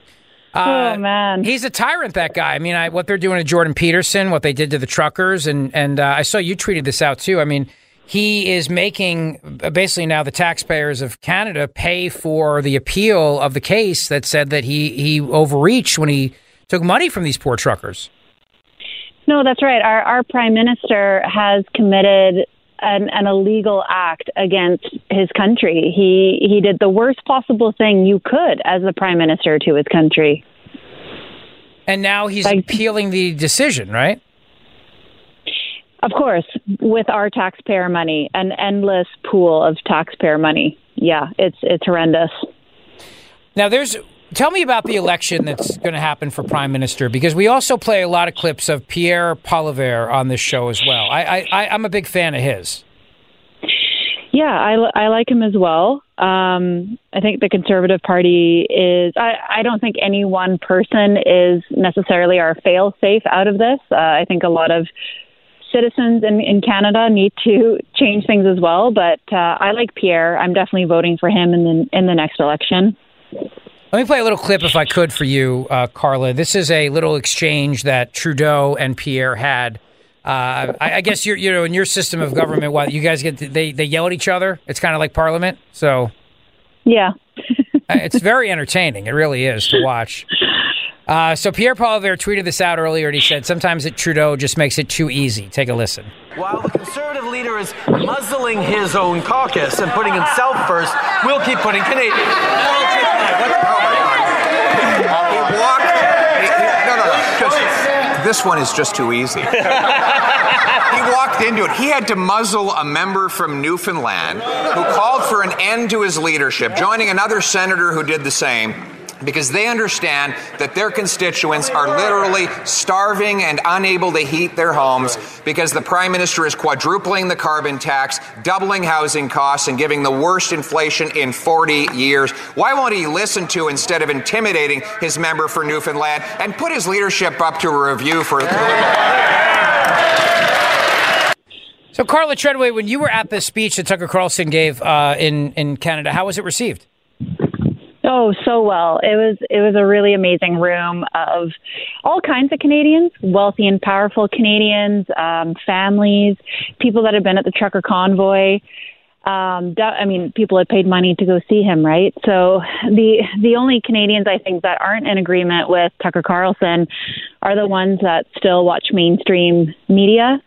S2: <laughs>
S31: oh man,
S2: he's a tyrant. That guy. I mean, I, what they're doing to Jordan Peterson, what they did to the truckers, and and uh, I saw you tweeted this out too. I mean, he is making basically now the taxpayers of Canada pay for the appeal of the case that said that he he overreached when he took money from these poor truckers.
S31: No, that's right. Our our prime minister has committed an, an illegal act against his country. He he did the worst possible thing you could as a prime minister to his country.
S2: And now he's appealing the decision, right?
S31: Of course, with our taxpayer money, an endless pool of taxpayer money. Yeah, it's it's horrendous.
S2: Now, there's. Tell me about the election that's going to happen for prime minister because we also play a lot of clips of Pierre Poilievre on this show as well. I, I, I I'm a big fan of his.
S31: Yeah, I, I like him as well. Um, I think the Conservative Party is. I, I don't think any one person is necessarily our fail safe out of this. Uh, I think a lot of citizens in, in Canada need to change things as well. But uh, I like Pierre. I'm definitely voting for him in the in the next election.
S2: Let me play a little clip, if I could, for you, uh, Carla. This is a little exchange that Trudeau and Pierre had. Uh, I, I guess you're, you know, in your system of government, what you guys get, they they yell at each other. It's kind of like Parliament. So,
S31: yeah, <laughs>
S2: it's very entertaining. It really is to watch. Uh, so Pierre Poilievre tweeted this out earlier, and he said sometimes it, Trudeau just makes it too easy. Take a listen.
S32: While the conservative leader is muzzling his own caucus and putting himself first, we'll keep putting Canadians.
S33: He walked. he- he- no, no, no. 'cause This one is just too easy. <laughs> he walked into it. He had to muzzle a member from Newfoundland who called for an end to his leadership, joining another senator who did the same. Because they understand that their constituents are literally starving and unable to heat their homes because the Prime Minister is quadrupling the carbon tax, doubling housing costs, and giving the worst inflation in 40 years. Why won't he listen to instead of intimidating his member for Newfoundland and put his leadership up to a review for.
S2: So, Carla Treadway, when you were at the speech that Tucker Carlson gave uh, in in Canada, how was it received?
S31: Oh, so well. It was it was a really amazing room of all kinds of Canadians, wealthy and powerful Canadians, um, families, people that had been at the trucker convoy. Um, I mean, people had paid money to go see him, right? So the the only Canadians I think that aren't in agreement with Tucker Carlson are the ones that still watch mainstream media,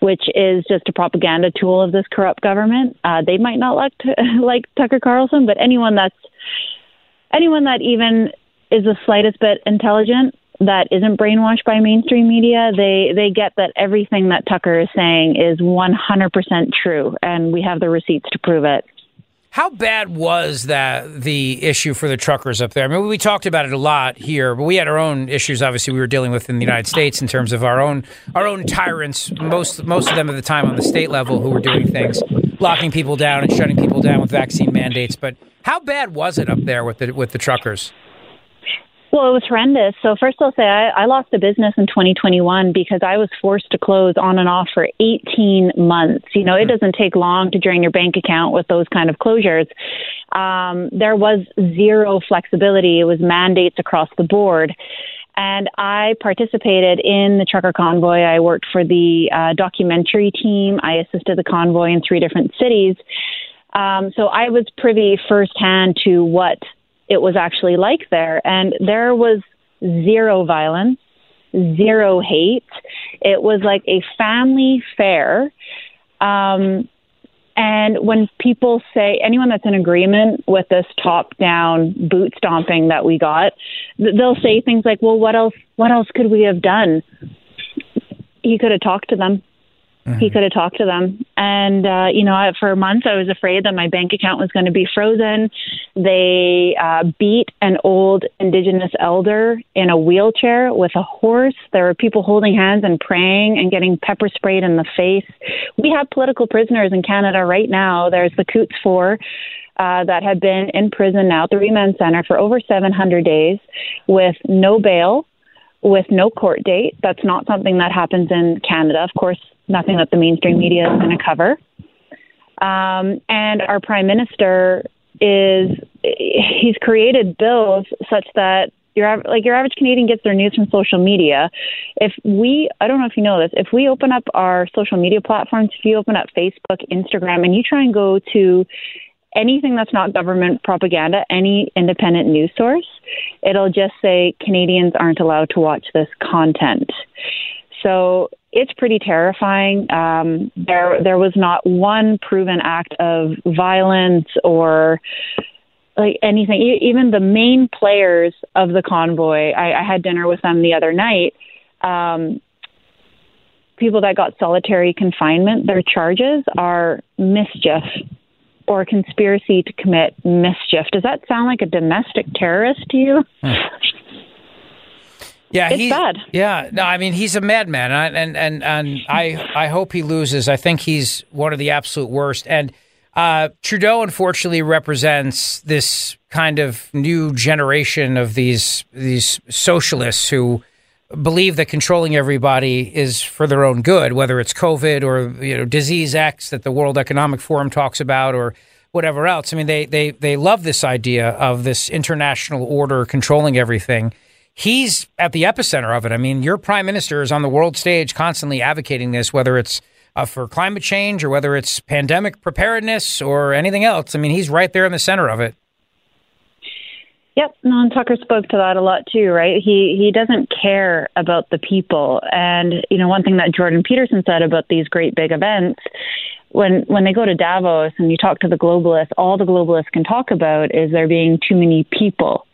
S31: which is just a propaganda tool of this corrupt government. Uh, they might not like <laughs> like Tucker Carlson, but anyone that's anyone that even is the slightest bit intelligent that isn't brainwashed by mainstream media, they they get that everything that Tucker is saying is 100% true, and we have the receipts to prove it.
S2: How bad was that the issue for the truckers up there? I mean, we talked about it a lot here, but we had our own issues. Obviously, we were dealing with in the United States in terms of our own our own tyrants. Most most of them at the time on the state level who were doing things, locking people down and shutting people down with vaccine mandates. But how bad was it up there with the with the truckers?
S31: Well, it was horrendous. So first, I'll say I, I lost a business in 2021 because I was forced to close on and off for 18 months. You know, it doesn't take long to drain your bank account with those kind of closures. Um, there was zero flexibility. It was mandates across the board. And I participated in the trucker convoy. I worked for the uh, documentary team. I assisted the convoy in three different cities. Um, so I was privy firsthand to what it was actually like there. And there was zero violence, zero hate. It was like a family fair. Um, and when people say, anyone that's in agreement with this top down boot stomping that we got, they'll say things like, well, what else, what else could we have done? He could have talked to them. Mm-hmm. He could have talked to them. And, uh, you know, for months I was afraid that my bank account was going to be frozen. They uh, beat an old Indigenous elder in a wheelchair with a horse. There were people holding hands and praying and getting pepper sprayed in the face. We have political prisoners in Canada right now. There's the Coutts Four. Uh, that have been in prison now, the Remand Center, for over 700 days with no bail, with no court date. That's not something that happens in Canada. Of course, nothing that the mainstream media is going to cover. Um, and our prime minister is he's created bills such that your like your average Canadian gets their news from social media. If we, I don't know if you know this, if we open up our social media platforms, if you open up Facebook, Instagram, and you try and go to anything that's not government propaganda, any independent news source, it'll just say Canadians aren't allowed to watch this content. So it's pretty terrifying. Um, there, there was not one proven act of violence or like anything. Even the main players of the convoy, I, I had dinner with them the other night. Um, people that got solitary confinement, their charges are mischief or conspiracy to commit mischief. Does that sound like a domestic terrorist to you? Hmm.
S2: Yeah,
S31: it's
S2: he's
S31: bad.
S2: Yeah, no, I mean he's a madman, and and and, and I I hope he loses. I think he's one of the absolute worst. And uh, Trudeau, unfortunately, represents this kind of new generation of these these socialists who believe that controlling everybody is for their own good, whether it's COVID or you know disease X that the World Economic Forum talks about, or whatever else. I mean, they they they love this idea of this international order controlling everything he's at the epicenter of it. I mean, your prime minister is on the world stage constantly advocating this, whether it's uh, for climate change or whether it's pandemic preparedness or anything else. I mean, he's right there in the center of it.
S31: Yep, no, Non Tucker spoke to that a lot too, right? He he doesn't care about the people, and you know one thing that Jordan Peterson said about these great big events, when when they go to Davos and you talk to the globalists, all the globalists can talk about is there being too many people.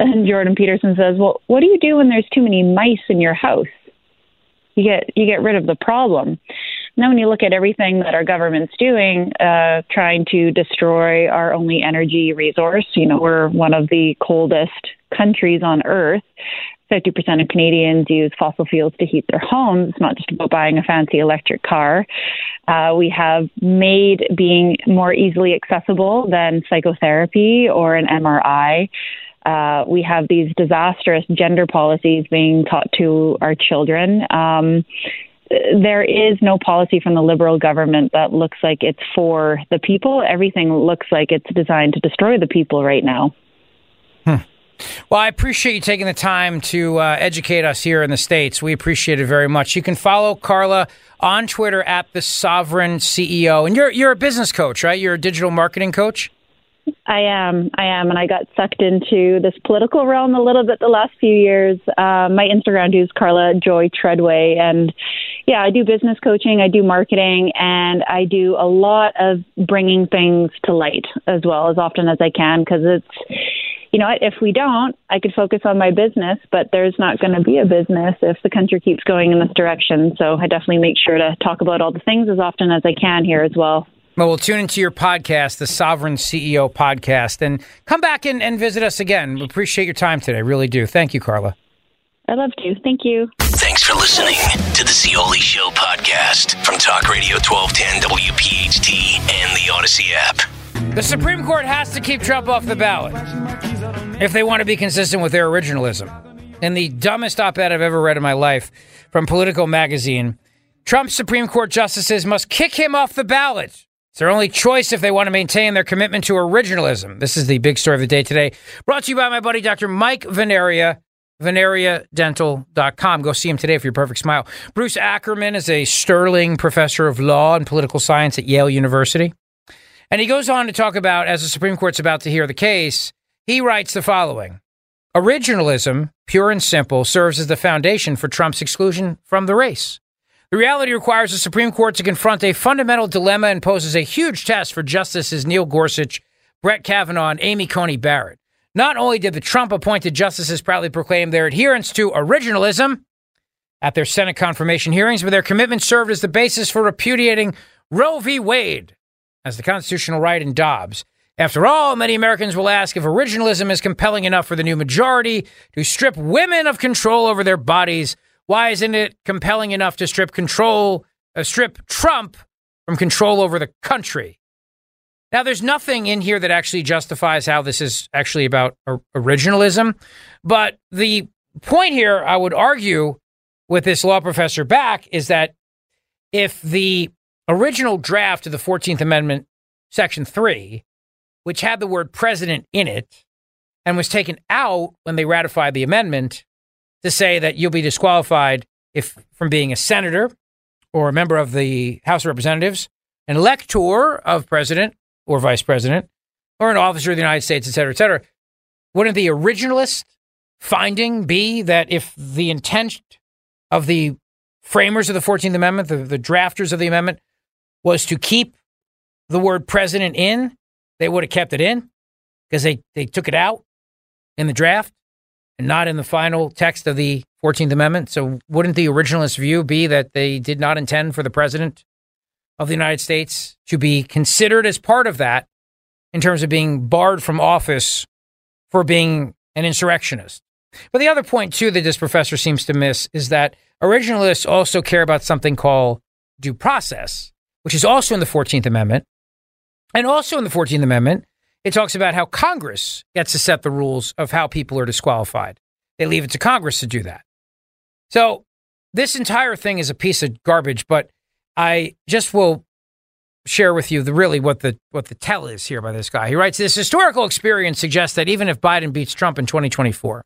S31: And Jordan Peterson says, "Well, what do you do when there's too many mice in your house? You get you get rid of the problem." Now, when you look at everything that our government's doing, uh, trying to destroy our only energy resource, you know, we're one of the coldest countries on earth. 50% of Canadians use fossil fuels to heat their homes. It's not just about buying a fancy electric car. Uh, we have made being more easily accessible than psychotherapy or an MRI. Uh, we have these disastrous gender policies being taught to our children. Um, there is no policy from the Liberal government that looks like it's for the people. Everything looks like it's designed to destroy the people right now.
S2: Hmm. Well, I appreciate you taking the time to uh, educate us here in the States. We appreciate it very much. You can follow Carla on Twitter at the Sovereign CEO. And you're, you're a business coach, right? You're a digital marketing coach?
S31: I am. I am. And I got sucked into this political realm a little bit the last few years. Uh, my Instagram is Carla Joy Treadway. And yeah, I do business coaching, I do marketing, and I do a lot of bringing things to light as well as often as I can because it's, you know, what, if we don't, I could focus on my business, but there's not going to be a business if the country keeps going in this direction. So I definitely make sure to talk about all the things as often as I can here as well.
S2: Well, we'll tune into your podcast, the Sovereign CEO podcast, and come back and, and visit us again. We appreciate your time today. Really do. Thank you, Carla.
S31: I love to. Thank you.
S1: Thanks for listening to the Zeoli Show podcast from Talk Radio 1210 WPHT and the Audacy app.
S2: The Supreme Court has to keep Trump off the ballot if they want to be consistent with their originalism. In the dumbest op ed I've ever read in my life from Politico magazine, Trump's Supreme Court justices must kick him off the ballot. It's their only choice if they want to maintain their commitment to originalism. This is the big story of the day today. Brought to you by my buddy, Dr. Mike Vanaria, vanariadental.com. Go see him today for your perfect smile. Bruce Ackerman is a sterling professor of law and political science at Yale University. And he goes on to talk about, as the Supreme Court's about to hear the case, he writes the following Originalism, pure and simple, serves as the foundation for Trump's exclusion from the race. The reality requires the Supreme Court to confront a fundamental dilemma and poses a huge test for Justices Neil Gorsuch, Brett Kavanaugh, and Amy Coney Barrett. Not only did the Trump appointed justices proudly proclaim their adherence to originalism at their Senate confirmation hearings, but their commitment served as the basis for repudiating Roe v. Wade as the constitutional right in Dobbs. After all, many Americans will ask if originalism is compelling enough for the new majority to strip women of control over their bodies. Why isn't it compelling enough to strip control, uh, strip Trump from control over the country? Now, there's nothing in here that actually justifies how this is actually about originalism. But the point here, I would argue, with this law professor back, is that if the original draft of the 14th Amendment, Section 3, which had the word president in it and was taken out when they ratified the amendment to say that you'll be disqualified if from being a senator or a member of the House of Representatives, an elector of president or vice president, or an officer of the United States, et cetera, et cetera. Wouldn't the originalist finding be that if the intent of the framers of the 14th Amendment, the, the drafters of the amendment, was to keep the word president in, they would have kept it in because they, they took it out in the draft and not in the final text of the 14th Amendment. So, wouldn't the originalist view be that they did not intend for the president of the United States to be considered as part of that in terms of being barred from office for being an insurrectionist. But the other point, too, that this professor seems to miss is that originalists also care about something called due process, which is also in the 14th Amendment. And also in the 14th Amendment, it talks about how Congress gets to set the rules of how people are disqualified. They leave it to Congress to do that. So this entire thing is a piece of garbage, but I just will share with you the really what the what the tell is here by this guy. He writes this historical experience suggests that even if Biden beats Trump in 2024,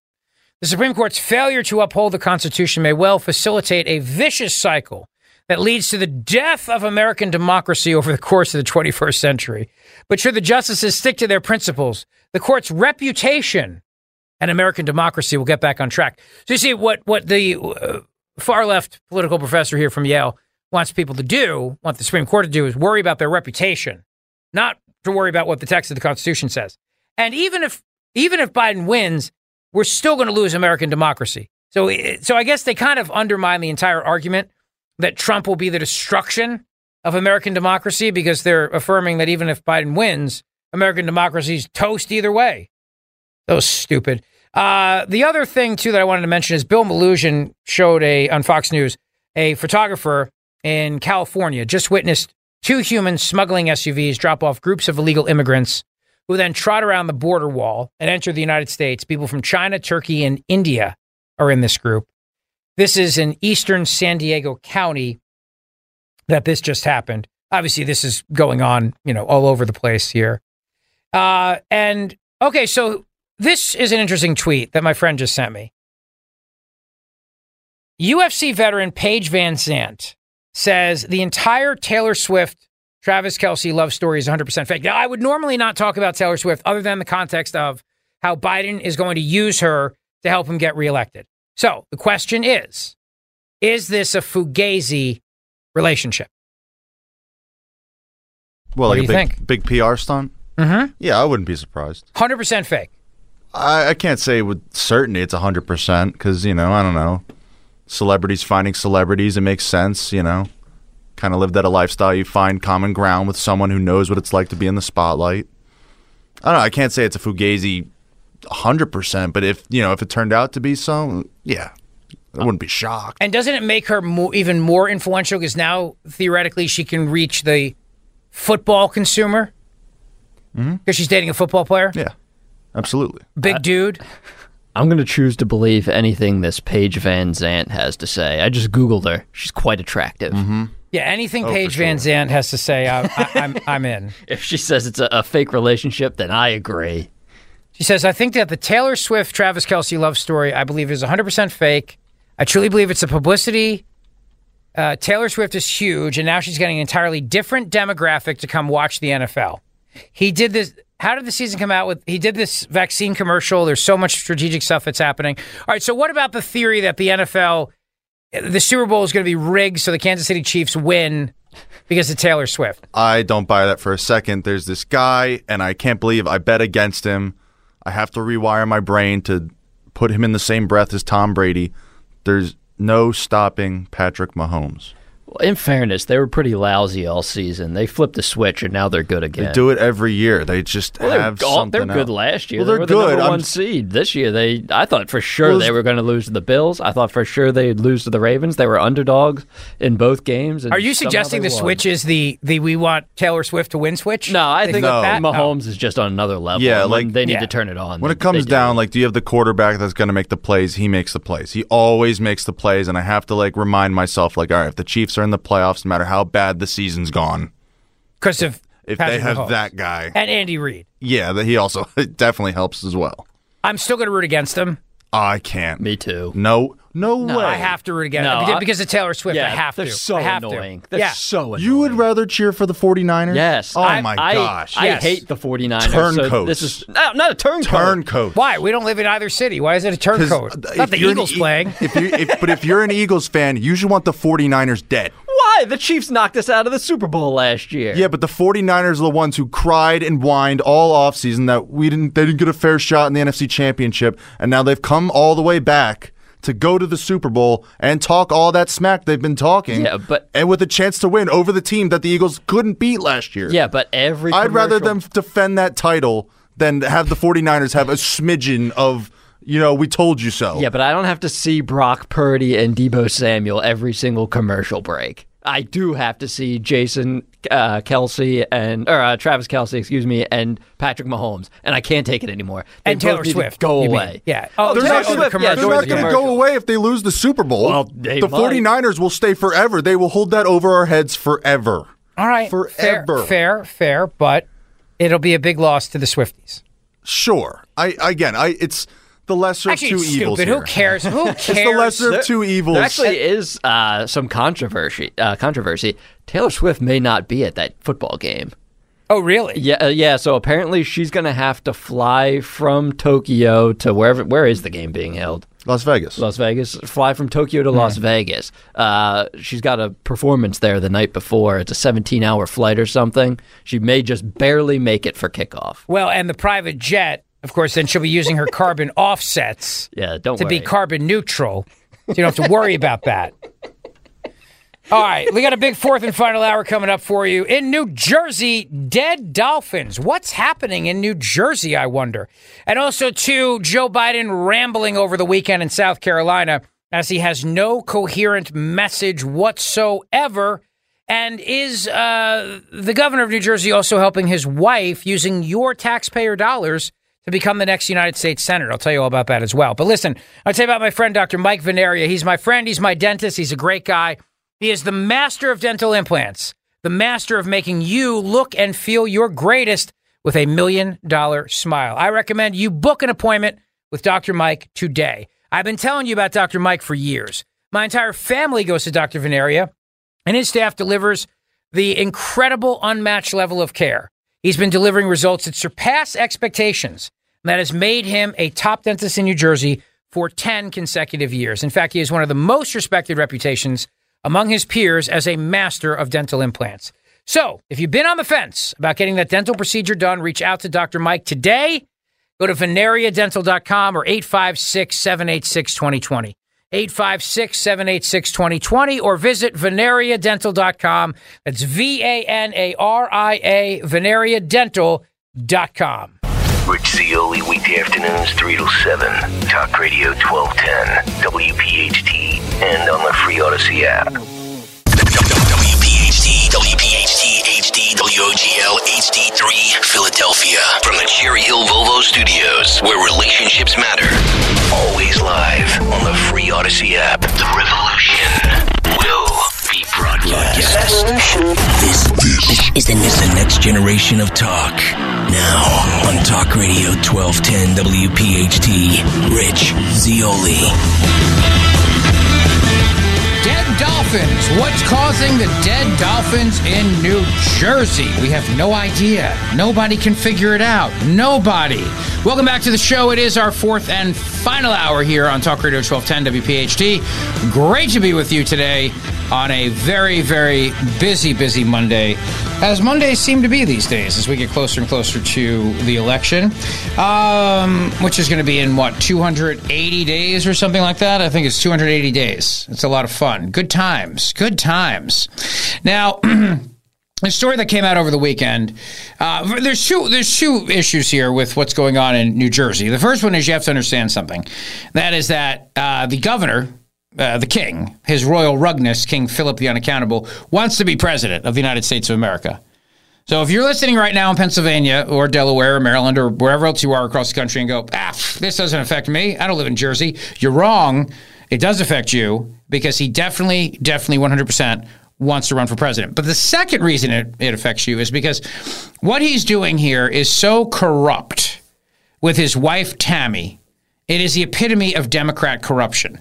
S2: the Supreme Court's failure to uphold the Constitution may well facilitate a vicious cycle that leads to the death of American democracy over the course of the 21st century. But should the justices stick to their principles, the court's reputation and American democracy will get back on track. So you see what what the uh, far left political professor here from Yale wants people to do, want the Supreme Court to do, is worry about their reputation, not to worry about what the text of the Constitution says. And even if even if Biden wins, we're still going to lose American democracy. So, so I guess they kind of undermine the entire argument that Trump will be the destruction of American democracy because they're affirming that even if Biden wins, American democracy's toast either way. That was stupid. Uh, the other thing too that I wanted to mention is Bill Melugin showed a on Fox News a photographer in California just witnessed two humans smuggling SUVs drop off groups of illegal immigrants who then trot around the border wall and enter the United States. People from China, Turkey, and India are in this group. This is in eastern San Diego County that this just happened. Obviously, this is going on, you know, all over the place here. Uh, and okay, so this is an interesting tweet that my friend just sent me. UFC veteran Paige Van Zant says the entire Taylor Swift Travis Kelce love story is 100% fake. Now, I would normally not talk about Taylor Swift other than the context of how Biden is going to use her to help him get reelected. So the question is Is this a Fugazi relationship?
S24: Well,
S2: What
S24: like
S2: do
S24: a
S2: you
S24: big, big PR stunt.
S2: Mm-hmm.
S24: Yeah, I wouldn't be surprised.
S2: 100% fake.
S24: I, I can't say with certainty it's hundred percent because you know I don't know. Celebrities finding celebrities, it makes sense. You know, kind of live that a lifestyle. You find common ground with someone who knows what it's like to be in the spotlight. I don't know. I can't say it's a fugazi, hundred percent. But if you know, if it turned out to be so, yeah, I wouldn't be shocked.
S2: And doesn't it make her more, even more influential because now theoretically she can reach the football consumer because she's dating a football player?
S24: Yeah, absolutely.
S2: Big dude.
S10: I'm going to choose to believe anything this Paige Van Zant has to say. I just Googled her. She's quite attractive.
S24: Mm-hmm.
S2: Yeah, anything
S10: Oh,
S2: Paige
S10: for
S2: Van Zant has to say, I, I, I'm, I'm in. <laughs>
S10: If she says it's a, a fake relationship, then I agree.
S2: She says, I think that the Taylor Swift Travis Kelce love story, I believe, is 100% fake. I truly believe it's a publicity. Uh, Taylor Swift is huge, and now she's getting an entirely different demographic to come watch the NFL. He did this. How did the season come out with? He did this vaccine commercial. There's so much strategic stuff that's happening. All right. So, what about the theory that the NFL, the Super Bowl is going to be rigged so the Kansas City Chiefs win because of Taylor Swift?
S24: I don't buy that for a second. There's this guy, and I can't believe I bet against him. I have to rewire my brain to put him in the same breath as Tom Brady. There's no stopping Patrick Mahomes.
S10: Well, in fairness, they were pretty lousy all season. They flipped the switch and now they're good again.
S24: They do it every year. They just
S10: Well,
S24: have
S10: they're,
S24: something.
S10: they're good
S24: else.
S10: last year.
S24: Well,
S10: they
S24: they're
S10: were
S24: good.
S10: the number
S24: I'm-
S10: one seed this year. They, I thought for sure
S24: Well,
S10: they were going to lose to the Bills. I thought for sure they'd lose to the Ravens. They were underdogs in both games. And
S2: Are you suggesting the
S10: won.
S2: switch is the the we want Taylor Swift to win switch?
S10: No, I
S2: They
S10: think
S2: flip that?
S10: Mahomes is just on another level.
S24: Yeah, like-
S10: they need
S24: Yeah.
S10: to turn it on.
S24: When
S10: they-
S24: it comes
S10: they do.
S24: down, like, do you have the quarterback that's going to make the plays? He makes the plays. He always makes the plays, and I have to like remind myself, like, all right, if the Chiefs are in the playoffs, no matter how bad the season's gone,
S2: because
S24: if
S2: Patrick
S24: they have
S2: Mahomes.
S24: that guy,
S2: and Andy Reid.
S24: yeah, that he also it <laughs> definitely helps as well.
S2: I'm still going to root against them.
S24: I can't.
S10: Me too.
S24: No, no,
S2: No,
S24: way.
S2: I have to root against
S10: No,
S2: them
S10: I-
S2: because of Taylor Swift. I
S10: Yeah,
S2: have
S10: they're
S2: to.
S10: so
S2: I have
S10: annoying.
S2: To.
S10: They're
S2: yeah.
S10: so annoying.
S24: You would rather cheer for the 49ers?
S10: Yes.
S24: Oh
S10: I-
S24: my
S10: I-
S24: gosh.
S10: I,
S2: Yes.
S10: hate the 49ers. so
S24: Turncoats.
S10: this is no, not a turncoat.
S24: Turncoat.
S2: Why? We don't live in either city. Why is it a
S24: 'Cause,
S2: turncoat?
S24: uh,
S2: Not
S24: if
S2: the
S24: you're an
S2: Eagles
S24: E-
S2: playing.
S24: If you, if, but if you're an Eagles fan, you should want the 49ers dead.
S10: Why? The Chiefs knocked us out of the Super Bowl last year.
S24: Yeah, but the 49ers are the ones who cried and whined all offseason that we didn't they didn't get a fair shot in the NFC Championship, and now they've come all the way back to go to the Super Bowl and talk all that smack they've been talking.
S10: Yeah, but-
S24: and with a chance to win over the team that the Eagles couldn't beat last year.
S10: Yeah, but every
S24: I'd rather them defend that title than have the 49ers have a smidgen of, you know, we told you so.
S10: Yeah, but I don't have to see Brock Purdy and Deebo Samuel every single commercial break. I do have to see Jason uh, Kelce and or uh, Travis Kelce, excuse me, and Patrick Mahomes, and I can't take it anymore. They
S2: And Taylor
S10: both need to
S2: Swift,
S10: go
S2: you mean.
S10: away.
S2: Yeah. Oh,
S24: They're
S2: Taylor
S24: not,
S2: Swift,
S24: gonna, they're not going to go away if they lose the Super Bowl.
S10: Well, they
S24: the
S10: might.
S24: 49ers will stay forever. They will hold that over our heads forever.
S2: All right.
S24: Forever.
S2: Fair, fair, fair, but it'll be a big loss to the Swifties.
S24: Sure. I again, I it's the lesser
S2: Actually,
S24: of two
S2: it's
S24: evils.
S2: stupid. Who cares? Who <laughs>
S24: It's the lesser
S10: There-
S24: of two evils.
S10: There actually is uh, some controversy. Uh, controversy. Taylor Swift may not be at that football game.
S2: Oh, really?
S10: Yeah, uh, yeah. So apparently she's going to have to fly from Tokyo to wherever. Where is the game being held?
S24: Las Vegas.
S10: Las Vegas. Fly from Tokyo to Las Vegas. Uh, she's got a performance there the night before. It's a 17-hour flight or something. She may just barely make it for kickoff.
S2: Well, and the private jet, of course, then she'll be using her carbon offsets <laughs>
S10: Yeah, don't
S2: to be carbon neutral. So you don't have to worry about that. All right, we got a big fourth and final hour coming up for you. In New Jersey, dead dolphins. What's happening in New Jersey, I wonder? And also, too, Joe Biden rambling over the weekend in South Carolina as he has no coherent message whatsoever. And is uh, the governor of New Jersey also helping his wife using your taxpayer dollars to become the next United States Senator? I'll tell you all about that as well. But listen, I'll tell you about my friend, Dr. Mike Vanaria. He's my friend, he's my dentist, he's a great guy. He is the master of dental implants, the master of making you look and feel your greatest. with a million dollar smile. I recommend you book an appointment with Dr. Mike today. I've been telling you about Dr. Mike for years. My entire family goes to Dr. Vanaria, and his staff delivers the incredible, unmatched level of care. He's been delivering results that surpass expectations. That has made him a top dentist in New Jersey for 10 consecutive years. In fact, he has one of the most respected reputations among his peers as a master of dental implants. So, if you've been on the fence about getting that dental procedure done, reach out to Dr. Mike today. Go to vanariadental.com or 856 786 2020. 856 786 2020 or visit vanariadental.com. That's V A N A R I A, vanariadental.com.
S1: Rich Zeoli, weekday afternoons, 3 to 7. Talk Radio 1210, WPHT, and on the free Audacy app. WPHT, WPHT, HD, WOGL, HD3, Philadelphia. From the Cherry Hill Volvo Studios, where relationships matter. Always live on the free Audacy app. The revolution will be broadcast. This, this is, the, the next generation of talk. Now on Talk Radio 1210 WPHT, Rich
S2: Zeoli. Dolphins. What's causing the dead dolphins in New Jersey? We have no idea. Nobody can figure it out. Nobody. Welcome back to the show. It is our fourth and final hour here on Talk Radio 1210 WPHT. Great to be with you today on a very, very busy, busy Monday, as Mondays seem to be these days as we get closer and closer to the election, um, which is going to be in what, 280 days or something like that? I think it's 280 days. It's a lot of fun. Good times. Good times. Now, <clears throat> a story that came out over the weekend. Uh, there's two. There's two issues here with what's going on in New Jersey. The first one is you have to understand something. That is that uh, the governor, uh, the king, his royal rugness, King Philip the Unaccountable, wants to be president of the United States of America. So if you're listening right now in Pennsylvania or Delaware or Maryland or wherever else you are across the country and go, ah, this doesn't affect me. I don't live in Jersey. You're wrong. It does affect you because he definitely, definitely 100% wants to run for president. But the second reason it, it affects you is because what he's doing here is so corrupt with his wife, Tammy. It is the epitome of Democrat corruption.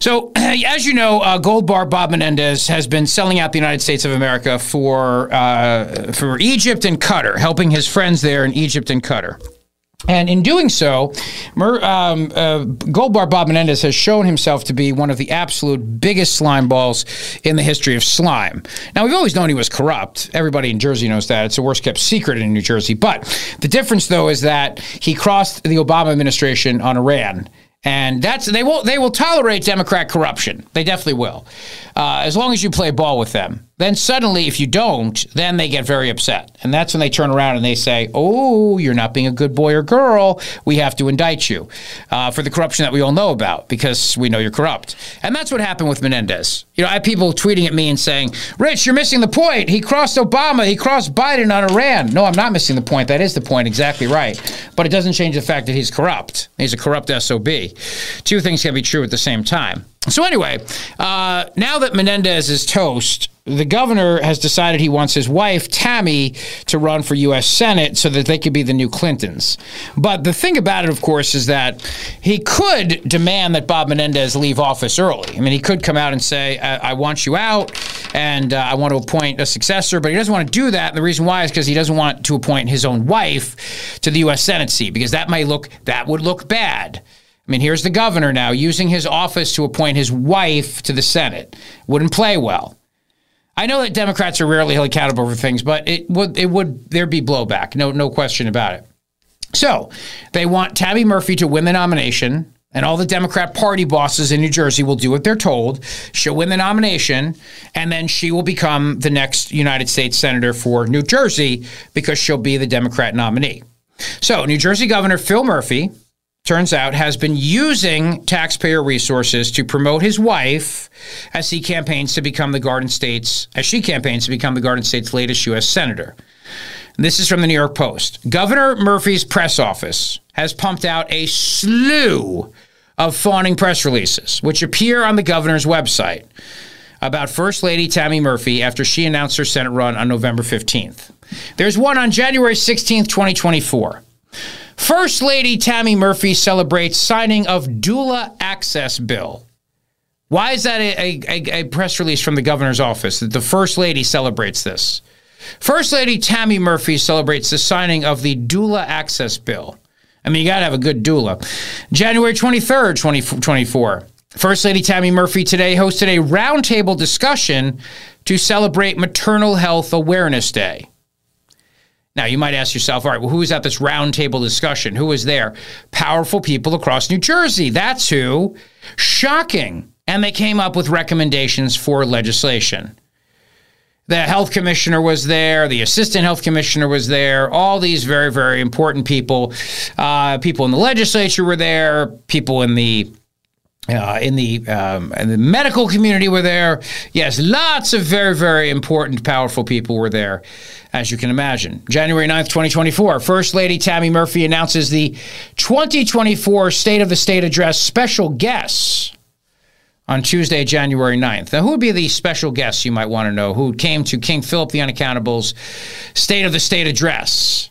S2: So, <clears throat> as you know, uh, Gold Bar Bob Menendez has been selling out the United States of America for uh, for Egypt and Qatar, helping his friends there in Egypt and Qatar. And in doing so, um, uh, Gold Bar Bob Menendez has shown himself to be one of the absolute biggest slime balls in the history of slime. Now, we've always known he was corrupt. Everybody in Jersey knows that. It's the worst kept secret in New Jersey. But the difference, though, is that he crossed the Obama administration on Iran. And that's they will they will tolerate Democrat corruption. They definitely will, uh, as long as you play ball with them. Then suddenly, if you don't, then they get very upset, and that's when they turn around and they say, "Oh, you're not being a good boy or girl. We have to indict you uh, for the corruption that we all know about because we know you're corrupt." And that's what happened with Menendez. You know, I have people tweeting at me and saying, "Rich, you're missing the point. He crossed Obama. He crossed Biden on Iran." No, I'm not missing the point. That is the point, exactly right. But it doesn't change the fact that he's corrupt. He's a corrupt sob. Two things can be true at the same time. So anyway, uh, now that Menendez is toast, the governor has decided he wants his wife Tammy to run for U.S. Senate so that they could be the new Clintons. But the thing about it, of course, is that he could demand that Bob Menendez leave office early. I mean, he could come out and say, "I, I want you out, and uh, I want to appoint a successor." But he doesn't want to do that. And the reason why is because he doesn't want to appoint his own wife to the U.S. Senate seat because that may look that would look bad. I mean, here's the governor now using his office to appoint his wife to the Senate. Wouldn't play well. I know that Democrats are rarely held accountable for things, but it would it would there be blowback. No no question about it. So they want Tammy Murphy to win the nomination, and all the Democrat Party bosses in New Jersey will do what they're told. She'll win the nomination, and then she will become the next United States Senator for New Jersey because she'll be the Democrat nominee. So New Jersey Governor Phil Murphy turns out, has been using taxpayer resources to promote his wife as he campaigns to become the Garden State's, as she campaigns to become the Garden State's latest U.S. Senator. This is from the New York Post. Governor Murphy's press office has pumped out a slew of fawning press releases, which appear on the governor's website, about First Lady Tammy Murphy after she announced her Senate run on November 15th. There's one on January 16th, 2024. First Lady Tammy Murphy celebrates signing of doula access bill. Why is that a, a, a, press release from the governor's office that the First Lady celebrates this? First Lady Tammy Murphy celebrates the signing of the doula access bill. I mean, you got to have a good doula. January 23rd, 2024. First Lady Tammy Murphy today hosted a roundtable discussion to celebrate Maternal Health Awareness Day. Now, you might ask yourself, all right, well, who was at this roundtable discussion? Who was there? Powerful people across New Jersey. That's who. Shocking. And they came up with recommendations for legislation. The health commissioner was there. The assistant health commissioner was there. All these very, very important people. Uh, people in the legislature were there. People in the uh, in the um, in the medical community were there. Yes, lots of very very important, powerful people were there, as you can imagine. January 9th, 2024, First Lady Tammy Murphy announces the 2024 State of the State Address special guests on Tuesday, January 9th. Now, who would be the special guests you might want to know who came to King Philip the Unaccountable's State of the State Address?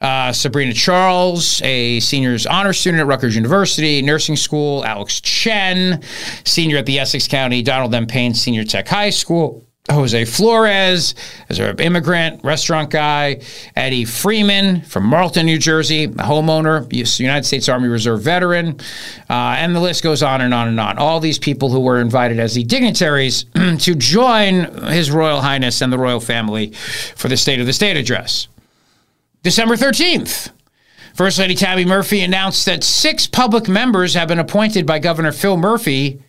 S2: Uh, Sabrina Charles, a senior's honor student at Rutgers University, nursing school. Alex Chen, senior at the Essex County Donald M. Payne Senior Tech High School. Jose Flores, as an immigrant, restaurant guy. Eddie Freeman from Marlton, New Jersey, a homeowner, United States Army Reserve veteran. Uh, and the list goes on and on and on. All these people who were invited as the dignitaries <clears throat> to join His Royal Highness and the royal family for the State of the State address. December 13th. First Lady Tammy Murphy announced that six public members have been appointed by Governor Phil Murphy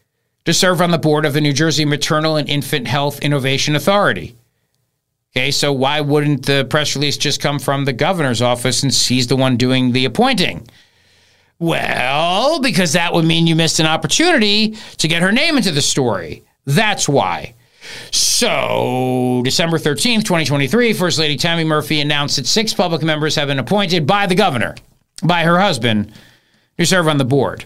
S2: to serve on the board of the New Jersey Maternal and Infant Health Innovation Authority. Okay, so why wouldn't the press release just come from the governor's office since he's the one doing the appointing? Well, because that would mean you missed an opportunity to get her name into the story. That's why. So, December 13th, 2023, First Lady Tammy Murphy announced that six public members have been appointed by the governor, by her husband, to serve on the board.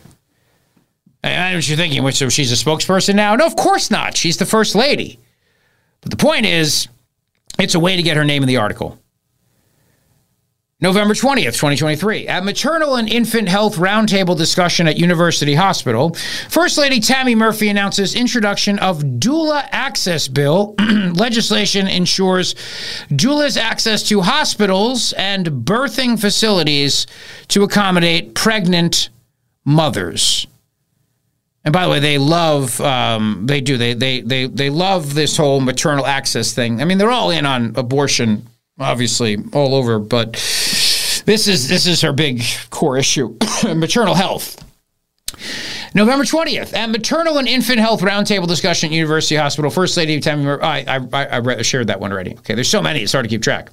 S2: I know what you're thinking. So she's a spokesperson now? No, of course not. She's the first lady. But the point is, it's a way to get her name in the article. November 20th, 2023, at Maternal and Infant Health Roundtable discussion at University Hospital, First Lady Tammy Murphy announces introduction of doula access bill. <clears throat> Legislation ensures doulas access to hospitals and birthing facilities to accommodate pregnant mothers. And by the way, they love um, they do they they they they love this whole maternal access thing. I mean, they're all in on abortion, obviously, all over. But this is this is her big core issue: <coughs> maternal health. November 20th, at Maternal and Infant Health Roundtable discussion at University Hospital, First Lady Tammy Murphy. I, I, I shared that one already. Okay, there's so many, it's hard to keep track.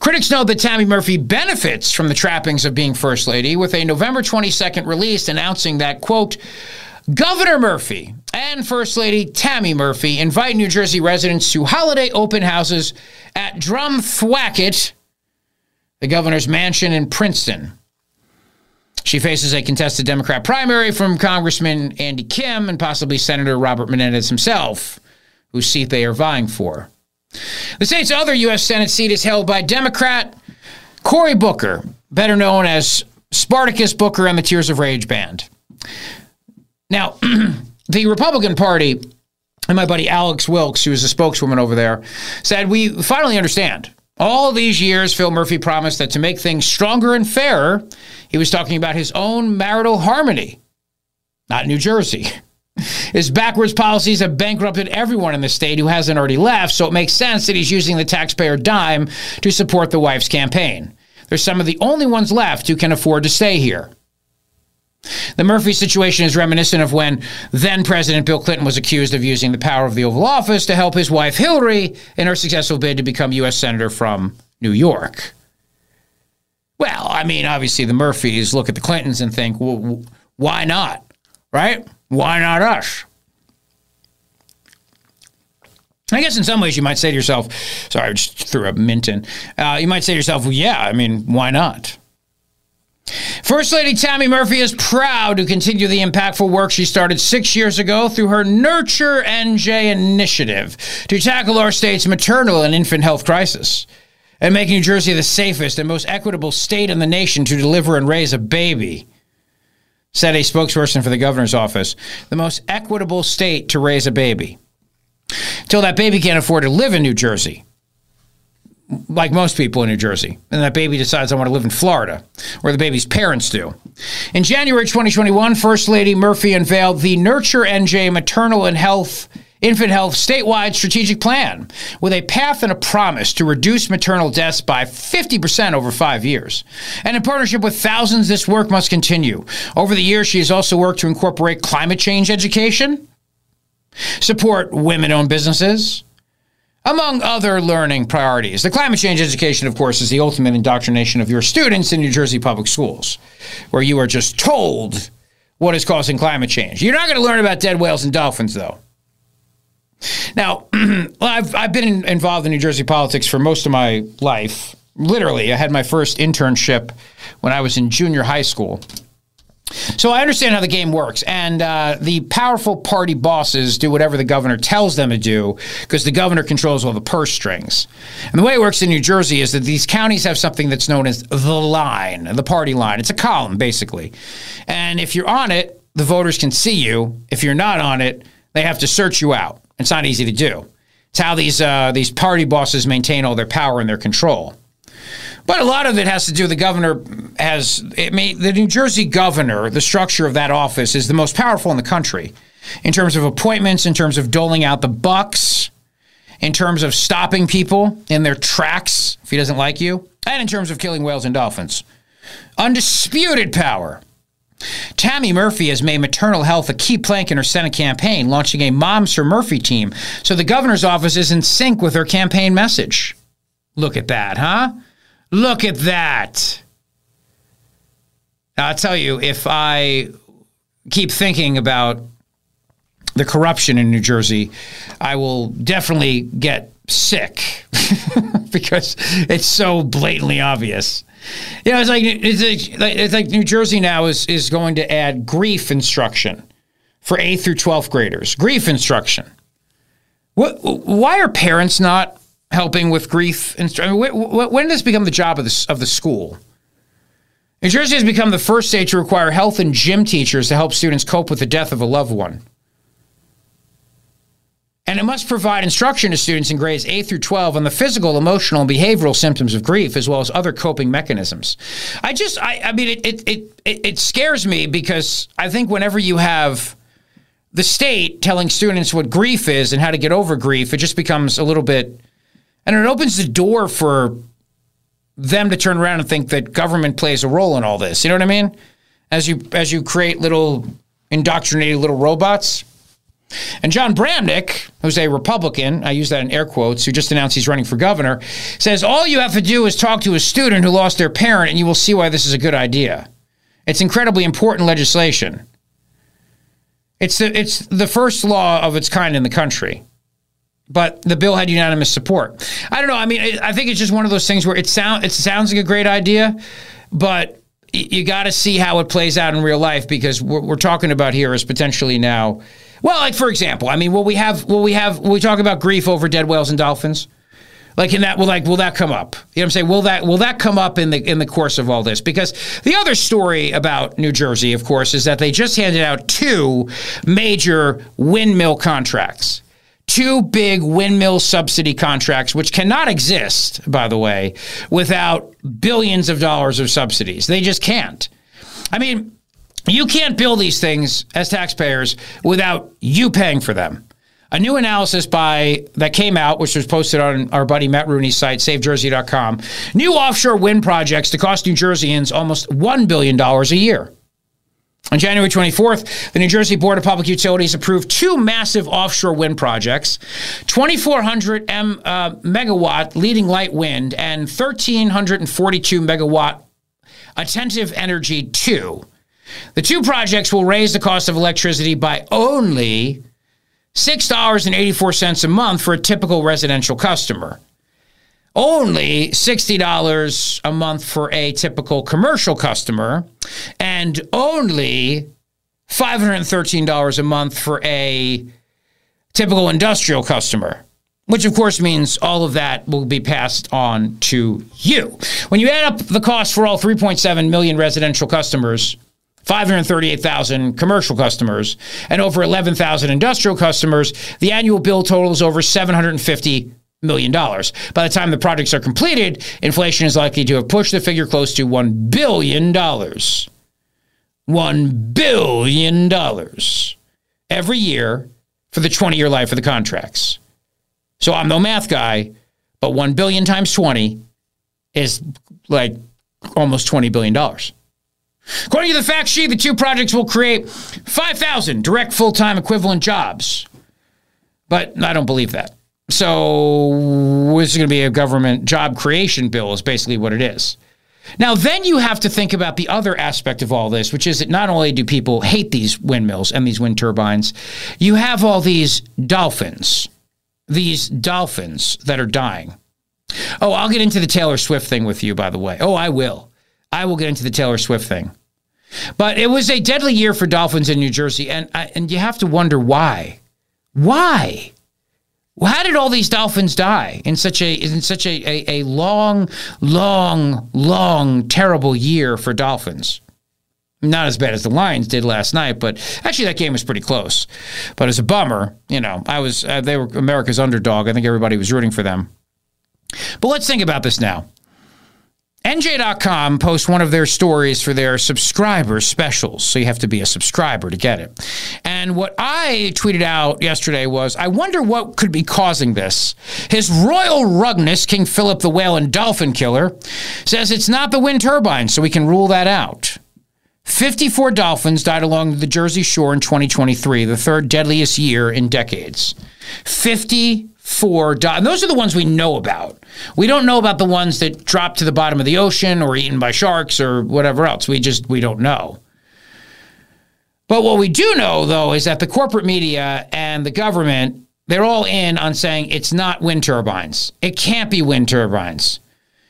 S2: Critics note that Tammy Murphy benefits from the trappings of being First Lady with a November 22nd release announcing that, quote, Governor Murphy and First Lady Tammy Murphy invite New Jersey residents to holiday open houses at Drumthwacket, the governor's mansion in Princeton. She faces a contested Democrat primary from Congressman Andy Kim and possibly Senator Robert Menendez himself, whose seat they are vying for. The state's other U.S. Senate seat is held by Democrat Cory Booker, better known as Spartacus Booker and the Tears of Rage Band. Now, <clears throat> the Republican Party and my buddy Alex Wilkes, who is a spokeswoman over there, said, We finally understand. All these years, Phil Murphy promised that to make things stronger and fairer, he was talking about his own marital harmony, not New Jersey. <laughs> His backwards policies have bankrupted everyone in the state who hasn't already left, so it makes sense that he's using the taxpayer dime to support the wife's campaign. They're some of the only ones left who can afford to stay here. The Murphy situation is reminiscent of when then President Bill Clinton was accused of using the power of the Oval Office to help his wife Hillary in her successful bid to become U.S. Senator from New York. Well, I mean, obviously the Murphys look at the Clintons and think, well, why not? Right? Why not us? I guess in some ways you might say to yourself, sorry, I just threw a mint in. Uh, you might say to yourself, well, yeah, I mean, why not? First Lady Tammy Murphy is proud to continue the impactful work she started six years ago through her Nurture NJ initiative to tackle our state's maternal and infant health crisis. and make New Jersey the safest and most equitable state in the nation to deliver and raise a baby, said a spokesperson for the governor's office. The most equitable state to raise a baby. Till that baby can't afford to live in New Jersey, like most people in New Jersey, and that baby decides I want to live in Florida, where the baby's parents do. In January 2021, First Lady Murphy unveiled the Nurture NJ Maternal and Health Infant Health statewide strategic plan with a path and a promise to reduce maternal deaths by 50% over five years. And in partnership with thousands, this work must continue. Over the years, she has also worked to incorporate climate change education, support women owned businesses, among other learning priorities. The climate change education, of course, is the ultimate indoctrination of your students in New Jersey public schools, where you are just told what is causing climate change. You're not going to learn about dead whales and dolphins, though. Now, <clears throat> I've, I've been involved in New Jersey politics for most of my life. Literally, I had my first internship when I was in junior high school. So I understand how the game works, and uh, the powerful party bosses do whatever the governor tells them to do because the governor controls all the purse strings. And the way it works in New Jersey is that these counties have something that's known as the line, the party line. It's a column, basically. And if you're on it, the voters can see you. If you're not on it, they have to search you out. It's not easy to do. It's how these uh, these party bosses maintain all their power and their control. But a lot of it has to do. The governor has it may, the New Jersey governor. The structure of that office is the most powerful in the country, in terms of appointments, in terms of doling out the bucks, in terms of stopping people in their tracks if he doesn't like you, and in terms of killing whales and dolphins. Undisputed power. Tammy Murphy has made maternal health a key plank in her Senate campaign, launching a Moms for Murphy team so the governor's office is in sync with her campaign message. Look at that, huh? Look at that. Now, I'll tell you, if I keep thinking about the corruption in New Jersey, I will definitely get sick <laughs> because it's so blatantly obvious. You know, it's like it's like, it's like New Jersey now is is going to add grief instruction for eighth through twelfth graders. Grief instruction. What? Why are parents not helping with grief instruction? when, when does this become the job of the of the school? New Jersey has become the first state to require health and gym teachers to help students cope with the death of a loved one. And it must provide instruction to students in grades 8 through 12 on the physical, emotional, and behavioral symptoms of grief, as well as other coping mechanisms. I just, I, I mean, it, it, it, it scares me because I think whenever you have the state telling students what grief is and how to get over grief, it just becomes a little bit, and it opens the door for them to turn around and think that government plays a role in all this. You know what I mean? As you as you create little indoctrinated little robots. And Jon Bramnick, who's a Republican, I use that in air quotes, who just announced he's running for governor, says all you have to do is talk to a student who lost their parent and you will see why this is a good idea. It's incredibly important legislation. It's the, it's the first law of its kind in the country. But the bill had unanimous support. I don't know. I mean, I think it's just one of those things where it sound it sounds like a great idea, but you got to see how it plays out in real life because what we're talking about here is potentially now well, like for example, I mean, will we have will we have will we talk about grief over dead whales and dolphins? Like in that will like will that come up? You know what I'm saying? Will that will that come up in the in the course of all this? Because the other story about New Jersey, of course, is that they just handed out two major windmill contracts. Two big windmill subsidy contracts, which cannot exist, by the way, without billions of dollars of subsidies. They just can't. I mean, you can't build these things as taxpayers without you paying for them. A new analysis by that came out, which was posted on our buddy Matt Rooney's site, SaveJersey.com. New offshore wind projects to cost New Jerseyans almost $1 billion a year. On January 24th, the New Jersey Board of Public Utilities approved two massive offshore wind projects 2,400 M, uh, megawatt leading light wind and 1,342 megawatt attentive energy 2. The two projects will raise the cost of electricity by only $6.84 a month for a typical residential customer. Only $60 a month for a typical commercial customer, and only $513 a month for a typical industrial customer. which of course means all of that will be passed on to you. When you add up the cost for all 3.7 million residential customers, 538,000 commercial customers, and over 11,000 industrial customers, the annual bill totals over 750 million dollars. By the time the projects are completed, inflation is likely to have pushed the figure close to 1 billion dollars. 1 billion dollars every year for the 20-year life of the contracts. So I'm no math guy, but 1 billion times 20 is like almost 20 billion dollars. According to the fact sheet, the two projects will create 5,000 direct full-time equivalent jobs. But I don't believe that. So this is going to be a government job creation bill is basically what it is. Now, then you have to think about the other aspect of all this, which is that not only do people hate these windmills and these wind turbines, you have all these dolphins, these dolphins that are dying. Oh, I'll get into the Taylor Swift thing with you, by the way. Oh, I will. I will get into the Taylor Swift thing. But it was a deadly year for dolphins in New Jersey, and and you have to wonder why. Why? Well, how did all these dolphins die in such a in such a, a, a long, long, long, terrible year for dolphins? Not as bad as the Lions did last night, but actually that game was pretty close. But as a bummer, you know, I was uh, they were America's underdog. I think everybody was rooting for them. But let's think about this now. NJ.com posts one of their stories for their subscriber specials. So you have to be a subscriber to get it. And what I tweeted out yesterday was I wonder what could be causing this. His Royal Rugness, King Philip the Whale and Dolphin Killer, says it's not the wind turbines, so we can rule that out. 54 dolphins died along the Jersey Shore in 2023, the third deadliest year in decades. 54 died. And those are the ones we know about. We don't know about the ones that drop to the bottom of the ocean or eaten by sharks or whatever else. We just we don't know. But what we do know though is that the corporate media and the government they're all in on saying it's not wind turbines. It can't be wind turbines.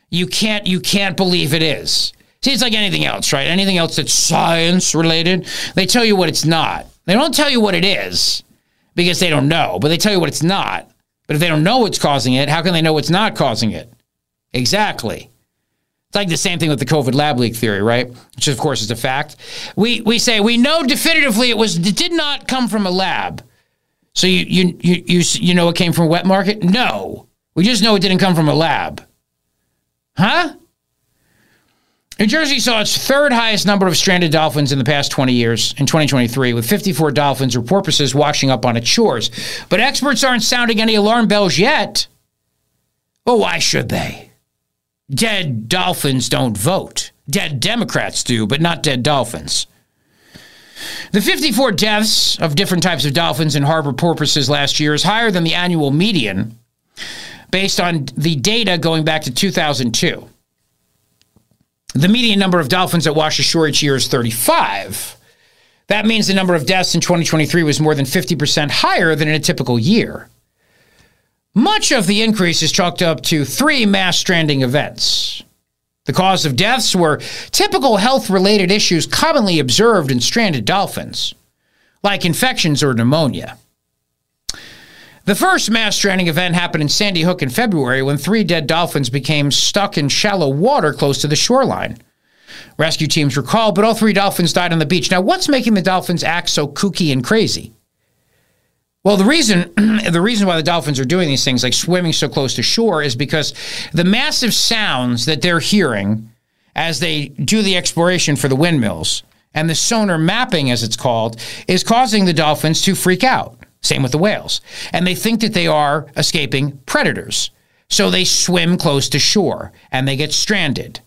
S2: You can't you can't believe it is. See, it's like anything else, right? Anything else that's science related, they tell you what it's not. They don't tell you what it is because they don't know, but they tell you what it's not. But if they don't know what's causing it, how can they know what's not causing it? Exactly. It's like the same thing with the COVID lab leak theory, right? Which of course is a fact. We we say we know definitively it was it did not come from a lab. So you you you you, you know it came from a wet market? No. We just know it didn't come from a lab. Huh? New Jersey saw its third highest number of stranded dolphins in the past 20 years in 2023, with 54 dolphins or porpoises washing up on its shores. But experts aren't sounding any alarm bells yet. Well, why should they? Dead dolphins don't vote. Dead Democrats do, but not dead dolphins. The 54 deaths of different types of dolphins and harbor porpoises last year is higher than the annual median based on the data going back to 2002. The median number of dolphins that wash ashore each year is 35. That means the number of deaths in 2023 was more than 50% higher than in a typical year. Much of the increase is chalked up to three mass stranding events. The cause of deaths were typical health related issues commonly observed in stranded dolphins, like infections or pneumonia. The first mass stranding event happened in Sandy Hook in February when three dead dolphins became stuck in shallow water close to the shoreline. Rescue teams were called, but all three dolphins died on the beach. Now, what's making the dolphins act so kooky and crazy? Well, the reason <clears throat> the reason why the dolphins are doing these things, like swimming so close to shore, is because the massive sounds that they're hearing as they do the exploration for the windmills and the sonar mapping, as it's called, is causing the dolphins to freak out. Same with the whales. And they think that they are escaping predators. So they swim close to shore and they get stranded.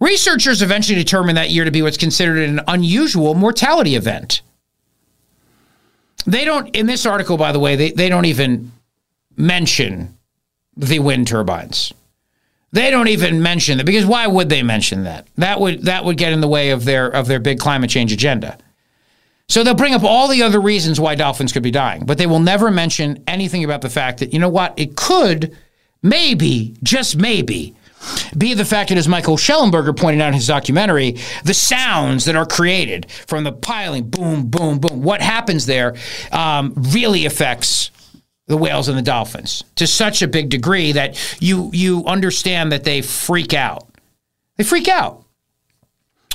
S2: Researchers eventually determined that year to be what's considered an unusual mortality event. They don't, in this article, by the way, they, they don't even mention the wind turbines. They don't even mention that because why would they mention that? That would that would get in the way of their of their big climate change agenda. So they'll bring up all the other reasons why dolphins could be dying, but they will never mention anything about the fact that, you know what, it could, maybe, just maybe, be the fact that, as Michael Shellenberger pointed out in his documentary, the sounds that are created from the piling, boom, boom, boom, what happens there um, really affects the whales and the dolphins to such a big degree that you you understand that they freak out. They freak out.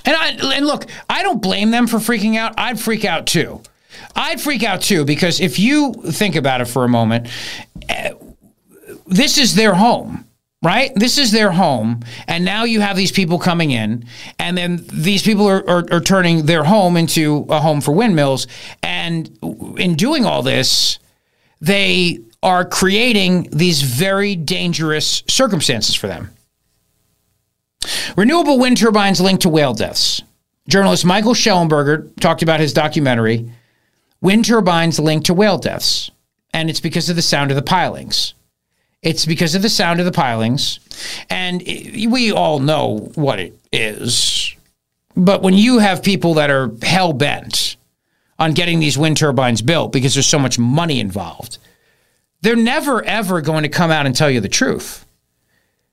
S2: And I and look, I don't blame them for freaking out. I'd freak out too. I'd freak out too because if you think about it for a moment, eh, this is their home right? This is their home. And now you have these people coming in, and then these people are, are, are, turning their home into a home for windmills. And in doing all this, they are creating these very dangerous circumstances for them. Renewable wind turbines linked to whale deaths. Journalist Michael Shellenberger talked about his documentary, Wind Turbines Linked to Whale Deaths. And it's because of the sound of the pilings. It's because of the sound of the pilings. And we all know what it is. But when you have people that are hell bent on getting these wind turbines built because there's so much money involved, they're never, ever going to come out and tell you the truth.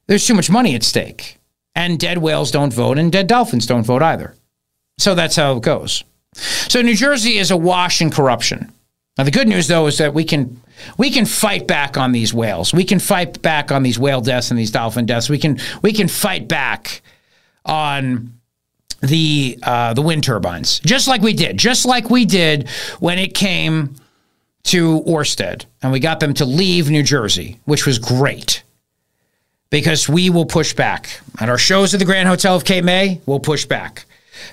S2: There's too much money at stake. And dead whales don't vote, and dead dolphins don't vote either. So that's how it goes. So New Jersey is awash in corruption. Now, the good news, though, is that we can we can fight back on these whales. We can fight back on these whale deaths and these dolphin deaths. We can we can fight back on the uh, the wind turbines, just like we did, just like we did when it came to Orsted, and we got them to leave New Jersey, which was great because we will push back at our shows at the Grand Hotel of Cape May. We'll push back.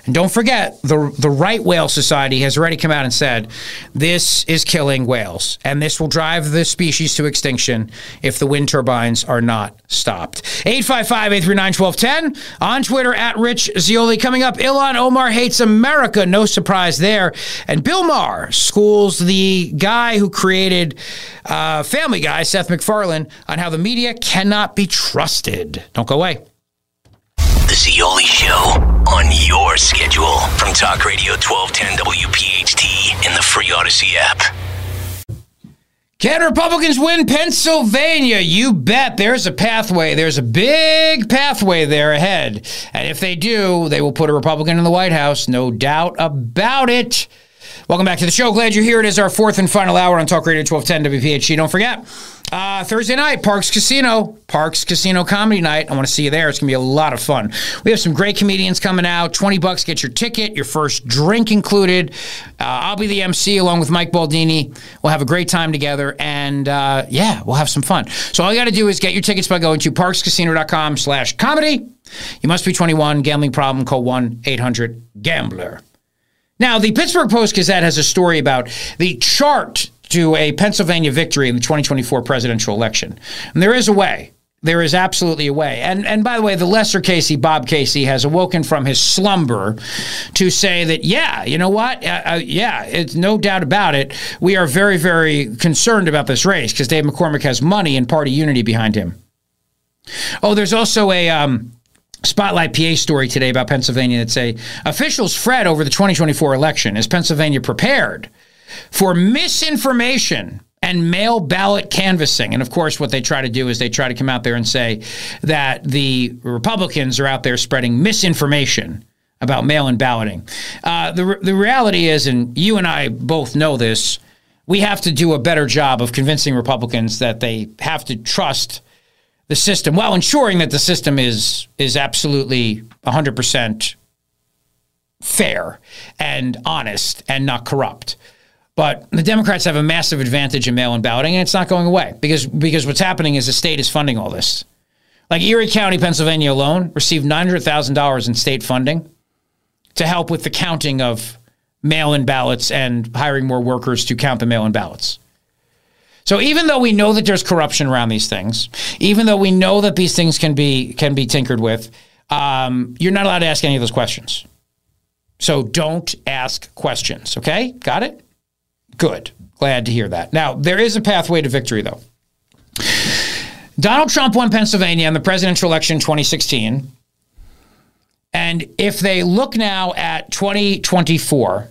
S2: And don't forget, the, the Right Whale Society has already come out and said this is killing whales, and this will drive the species to extinction if the wind turbines are not stopped. 855 839 1210 on Twitter at Rich Zeoli. Coming up, Ilhan Omar hates America. No surprise there. And Bill Maher schools the guy who created uh, Family Guy, Seth MacFarlane, on how the media cannot be trusted. Don't go away.
S1: The Zeoli Show on your schedule from Talk Radio 1210 WPHT in the free Audacy app.
S2: Can Republicans win Pennsylvania? You bet. There's a pathway. There's a big pathway there ahead. And if they do, they will put a Republican in the White House. No doubt about it. Welcome back to the show. Glad you're here. It is our fourth and final hour on Talk Radio 1210 WPHT. Don't forget, uh, Thursday night, Parx Casino, Parx Casino Comedy Night. I want to see you there. It's going to be a lot of fun. We have some great comedians coming out. 20 bucks, get your ticket, your first drink included. Uh, I'll be the MC along with Mike Baldini. We'll have a great time together. And uh, yeah, we'll have some fun. So all you got to do is get your tickets by going to parxcasino.com slash comedy. You must be 21. Gambling problem, call 1-800-GAMBLER. Now, the Pittsburgh Post-Gazette has a story about the chart to a Pennsylvania victory in the 2024 presidential election. And there is a way. There is absolutely a way. And and by the way, the lesser Casey, Bob Casey, has awoken from his slumber to say that, yeah, you know what? Uh, uh, yeah, it's no doubt about it. We are very, very concerned about this race because Dave McCormick has money and party unity behind him. Oh, there's also a. Um, Spotlight PA story today about Pennsylvania that say officials fret over the 2024 election. Is Pennsylvania prepared for misinformation and mail ballot canvassing. And of course, what they try to do is they try to come out there and say that the Republicans are out there spreading misinformation about mail in balloting. Uh, the, the reality is, and you and I both know this, we have to do a better job of convincing Republicans that they have to trust the system while ensuring that the system is is absolutely 100% fair and honest and not corrupt. But the Democrats have a massive advantage in mail-in balloting, and it's not going away because because what's happening is the state is funding all this. Like Erie County, Pennsylvania alone received nine hundred thousand dollars in state funding to help with the counting of mail-in ballots and hiring more workers to count the mail-in ballots. So even though we know that there's corruption around these things, even though we know that these things can be can be tinkered with, um, you're not allowed to ask any of those questions. So don't ask questions. Okay, got it? Good. Glad to hear that. Now, there is a pathway to victory, though. Donald Trump won Pennsylvania in the presidential election 2016. And if they look now at 2024,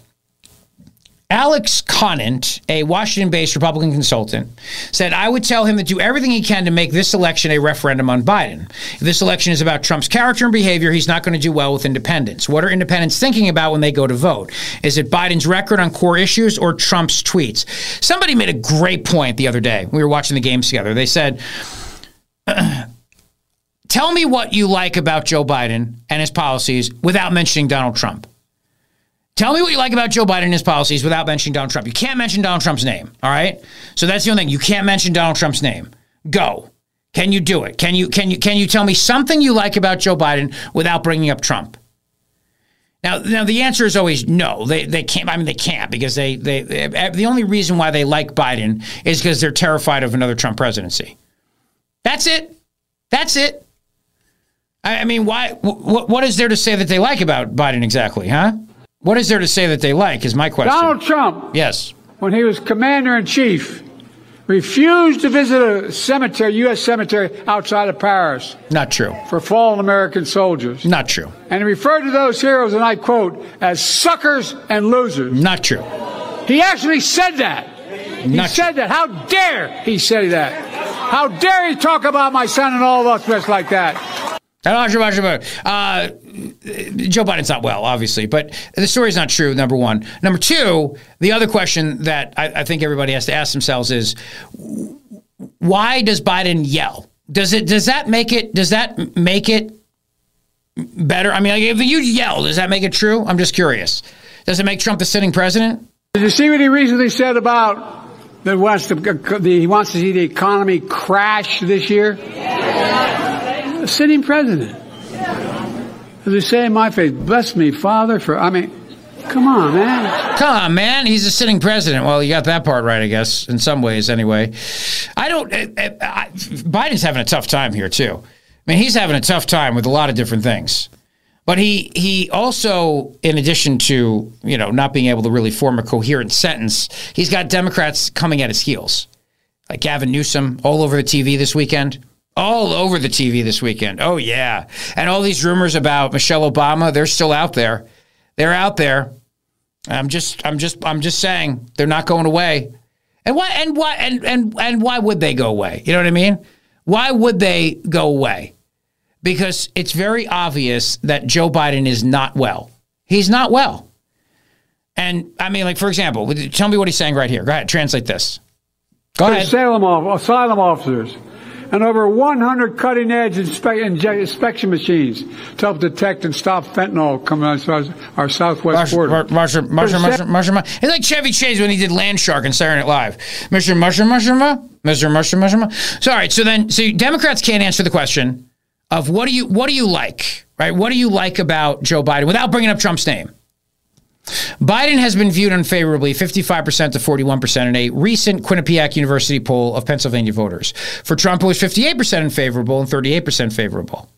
S2: Alex Conant, a Washington based Republican consultant, said, I would tell him to do everything he can to make this election a referendum on Biden. If this election is about Trump's character and behavior, he's not going to do well with independents. What are independents thinking about when they go to vote? Is it Biden's record on core issues or Trump's tweets? Somebody made a great point the other day. We were watching the games together. They said, <clears throat> Tell me what you like about Joe Biden and his policies without mentioning Donald Trump. Tell me what you like about Joe Biden and his policies without mentioning Donald Trump. You can't mention Donald Trump's name, all right? So that's the only thing. You can't mention Donald Trump's name. Go. Can you do it? Can you can you can you tell me something you like about Joe Biden without bringing up Trump? Now, now the answer is always no. They they can't. I mean, they can't because they they, they the only reason why they like Biden is because they're terrified of another Trump presidency. That's it. That's it. I, I mean, why? What what is there to say that they like about Biden exactly? Huh? What is there to say that they like? Is my question.
S34: Donald Trump,
S2: Yes.
S34: when he was commander in chief, refused to visit a cemetery, U.S. cemetery outside of Paris
S2: Not true.
S34: for fallen American soldiers.
S2: Not true.
S34: And he referred to those heroes, and I quote, as suckers and losers.
S2: Not true.
S34: He actually said that. He
S2: Not
S34: said that. How dare he say that? How dare he talk about my son and all of us like that?
S2: Uh, Joe Biden's not well, obviously, but the story's not true. Number one. Number two, the other question that I, I think everybody has to ask themselves is, why does Biden yell? Does it? Does that make it? Does that make it better? I mean, like, if you yell, does that make it true? I'm just curious. Does it make Trump the sitting president?
S34: Did you see what he recently said about that wants to, the, he wants to see the economy crash this year? Sitting president. As they say in my faith, bless me, Father, for, I mean, come on, man.
S2: Come on, man. He's a sitting president. Well, you got that part right, I guess, in some ways, anyway. I don't. I, I, Biden's having a tough time here too. I mean, he's having a tough time with a lot of different things. But he he also, in addition to you know not being able to really form a coherent sentence, he's got Democrats coming at his heels, like Gavin Newsom all over the TV this weekend, all over the TV this weekend. Oh yeah, and all these rumors about Michelle Obama, they're still out there. They're out there. I'm just I'm just I'm just saying they're not going away. And why and why and and and why would they go away? You know what I mean? Why would they go away? Because it's very obvious that Joe Biden is not well. He's not well. And I mean, like for example, tell me what he's saying right here. Go ahead, translate this. Go ahead.
S34: Asylum, asylum officers and over 100 cutting edge inspe- inspection machines to help detect and stop fentanyl coming out of our southwest border.
S2: Mushroom, mushroom, mushroom, mushroom. It's like Chevy Chase when he did Land Shark and Saturday Night Live. Mr. Mushroom, mushroom, Mr. Mushroom, mushroom. So all right, so then, so Democrats can't answer the question of what do you what do you like, right? What do you like about Joe Biden without bringing up Trump's name? Biden has been viewed unfavorably 55% to 41% in a recent Quinnipiac University poll of Pennsylvania voters. For Trump, it was 58% unfavorable and 38% favorable.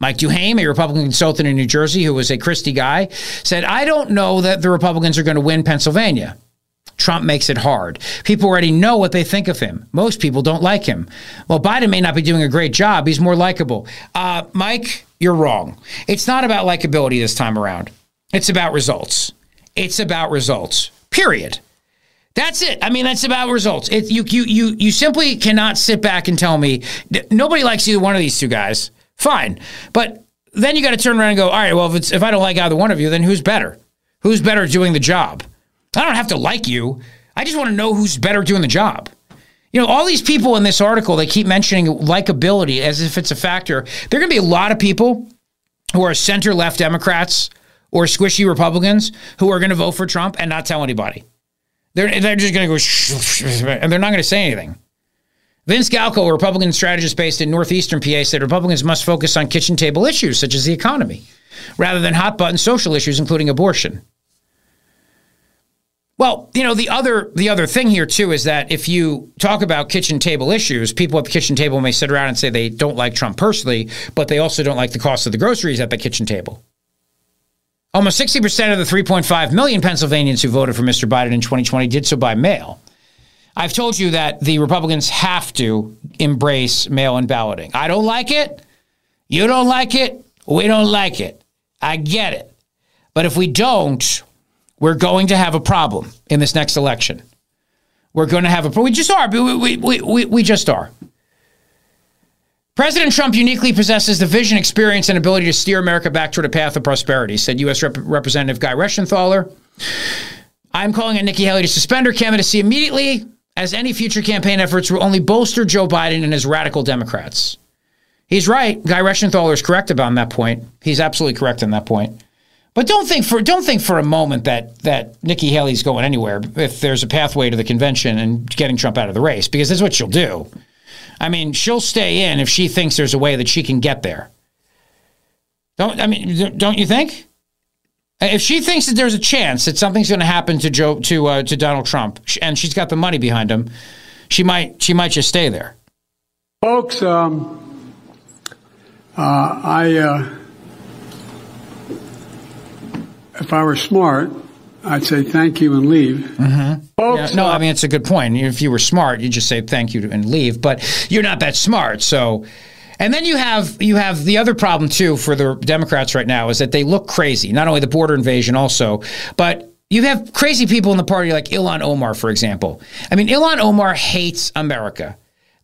S2: Mike DuHaime, a Republican consultant in New Jersey who was a Christie guy, said, I don't know that the Republicans are going to win Pennsylvania. Trump makes it hard. People already know what they think of him. Most people don't like him. Well, Biden may not be doing a great job. He's more likable. Uh, Mike, you're wrong. It's not about likability this time around. It's about results. It's about results. Period. That's it. I mean, that's about results. It, you, you, you, you simply cannot sit back and tell me nobody likes either one of these two guys. Fine, but then you got to turn around and go, all right. Well, if it's if I don't like either one of you, then who's better? Who's better doing the job? I don't have to like you. I just want to know who's better doing the job. You know, all these people in this article, they keep mentioning likability as if it's a factor. There are going to be a lot of people who are center left Democrats or squishy Republicans who are going to vote for Trump and not tell anybody. They're, they're just going to go, <laughs> and they're not going to say anything. Vince Galko, a Republican strategist based in northeastern PA, said Republicans must focus on kitchen table issues such as the economy rather than hot button social issues, including abortion. Well, you know, the other the other thing here too is that if you talk about kitchen table issues, people at the kitchen table may sit around and say they don't like Trump personally, but they also don't like the cost of the groceries at the kitchen table. Almost 60% of the 3.5 million Pennsylvanians who voted for Mr. Biden in 2020 did so by mail. I've told you that the Republicans have to embrace mail in balloting. I don't like it. You don't like it. We don't like it. I get it. But if we don't, we're going to have a problem in this next election. We're going to have a problem. we just are. We, we, we, we, we just are. President Trump uniquely possesses the vision, experience, and ability to steer America back toward a path of prosperity, said U.S. Rep- Representative Guy Reschenthaler. I'm calling on Nikki Haley to suspend her candidacy immediately, as any future campaign efforts will only bolster Joe Biden and his radical Democrats. He's right. Guy Reschenthaler is correct about that point. He's absolutely correct on that point. But don't think for don't think for a moment that that Nikki Haley's going anywhere if there's a pathway to the convention and getting Trump out of the race, because that's what she'll do. I mean, she'll stay in if she thinks there's a way that she can get there. Don't I mean? Don't you think? If she thinks that there's a chance that something's going to happen to Joe to uh, to Donald Trump, and she's got the money behind him, she might she might just stay there.
S34: Folks, um, uh, I uh, if I were smart, I'd say thank you and leave.
S2: Mm-hmm.
S34: Folks,
S2: Yeah, no, I mean it's a good point. If you were smart, you'd just say thank you and leave. But you're not that smart, so. And then you have you have the other problem too for the Democrats right now is that they look crazy. Not only the border invasion, also, but you have crazy people in the party like Ilhan Omar, for example. I mean, Ilhan Omar hates America.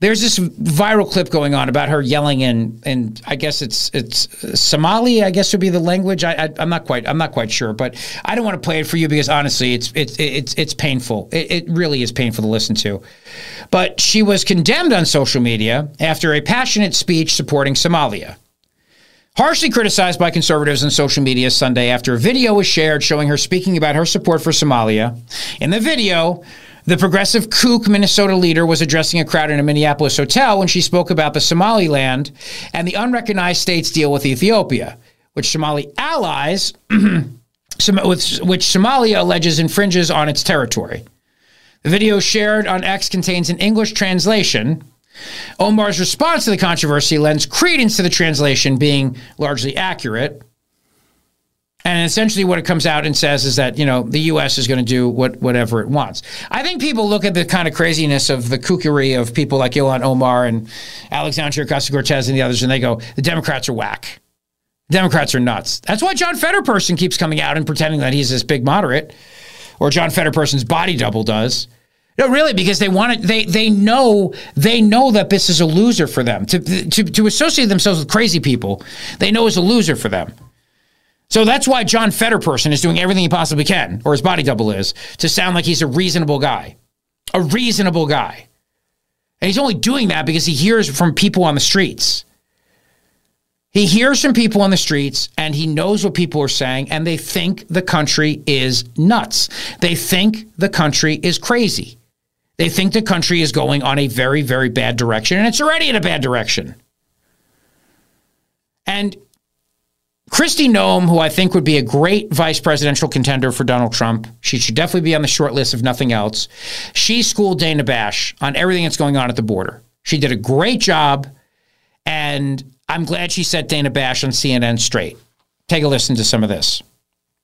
S2: There's this viral clip going on about her yelling in, in I guess it's it's Somali. I guess would be the language. I, I I'm not quite I'm not quite sure, but I don't want to play it for you because honestly, it's it's it's it's painful. It, it really is painful to listen to. But she was condemned on social media after a passionate speech supporting Somalia. Harshly criticized by conservatives on social media Sunday after a video was shared showing her speaking about her support for Somalia. In the video, the progressive kook Minnesota leader was addressing a crowd in a Minneapolis hotel when she spoke about the Somaliland and the unrecognized state's deal with Ethiopia, which Somali allies, <clears throat> which Somalia alleges infringes on its territory. The video shared on X contains an English translation. Omar's response to the controversy lends credence to the translation being largely accurate. And essentially, what it comes out and says is that you know the U.S. is going to do what whatever it wants. I think people look at the kind of craziness of the kookery of people like Ilhan Omar and Alexandria Ocasio Cortez and the others, and they go, the Democrats are whack. Democrats are nuts. That's why John Fetterperson keeps coming out and pretending that he's this big moderate, or John Fetterperson's body double does. No, really, because they want it. They they know they know that this is a loser for them. To to to associate themselves with crazy people, they know is a loser for them. So that's why John Fetterperson is doing everything he possibly can, or his body double is, to sound like he's a reasonable guy, a reasonable guy. And he's only doing that because he hears from people on the streets. He hears from people on the streets and he knows what people are saying, and they think the country is nuts. They think the country is crazy. They think the country is going on a very, very bad direction, and it's already in a bad direction. And Kristi Noem, who I think would be a great vice presidential contender for Donald Trump, she should definitely be on the short list if nothing else. She schooled Dana Bash on everything that's going on at the border. She did a great job, and I'm glad she set Dana Bash on CNN straight. Take a listen to some of this.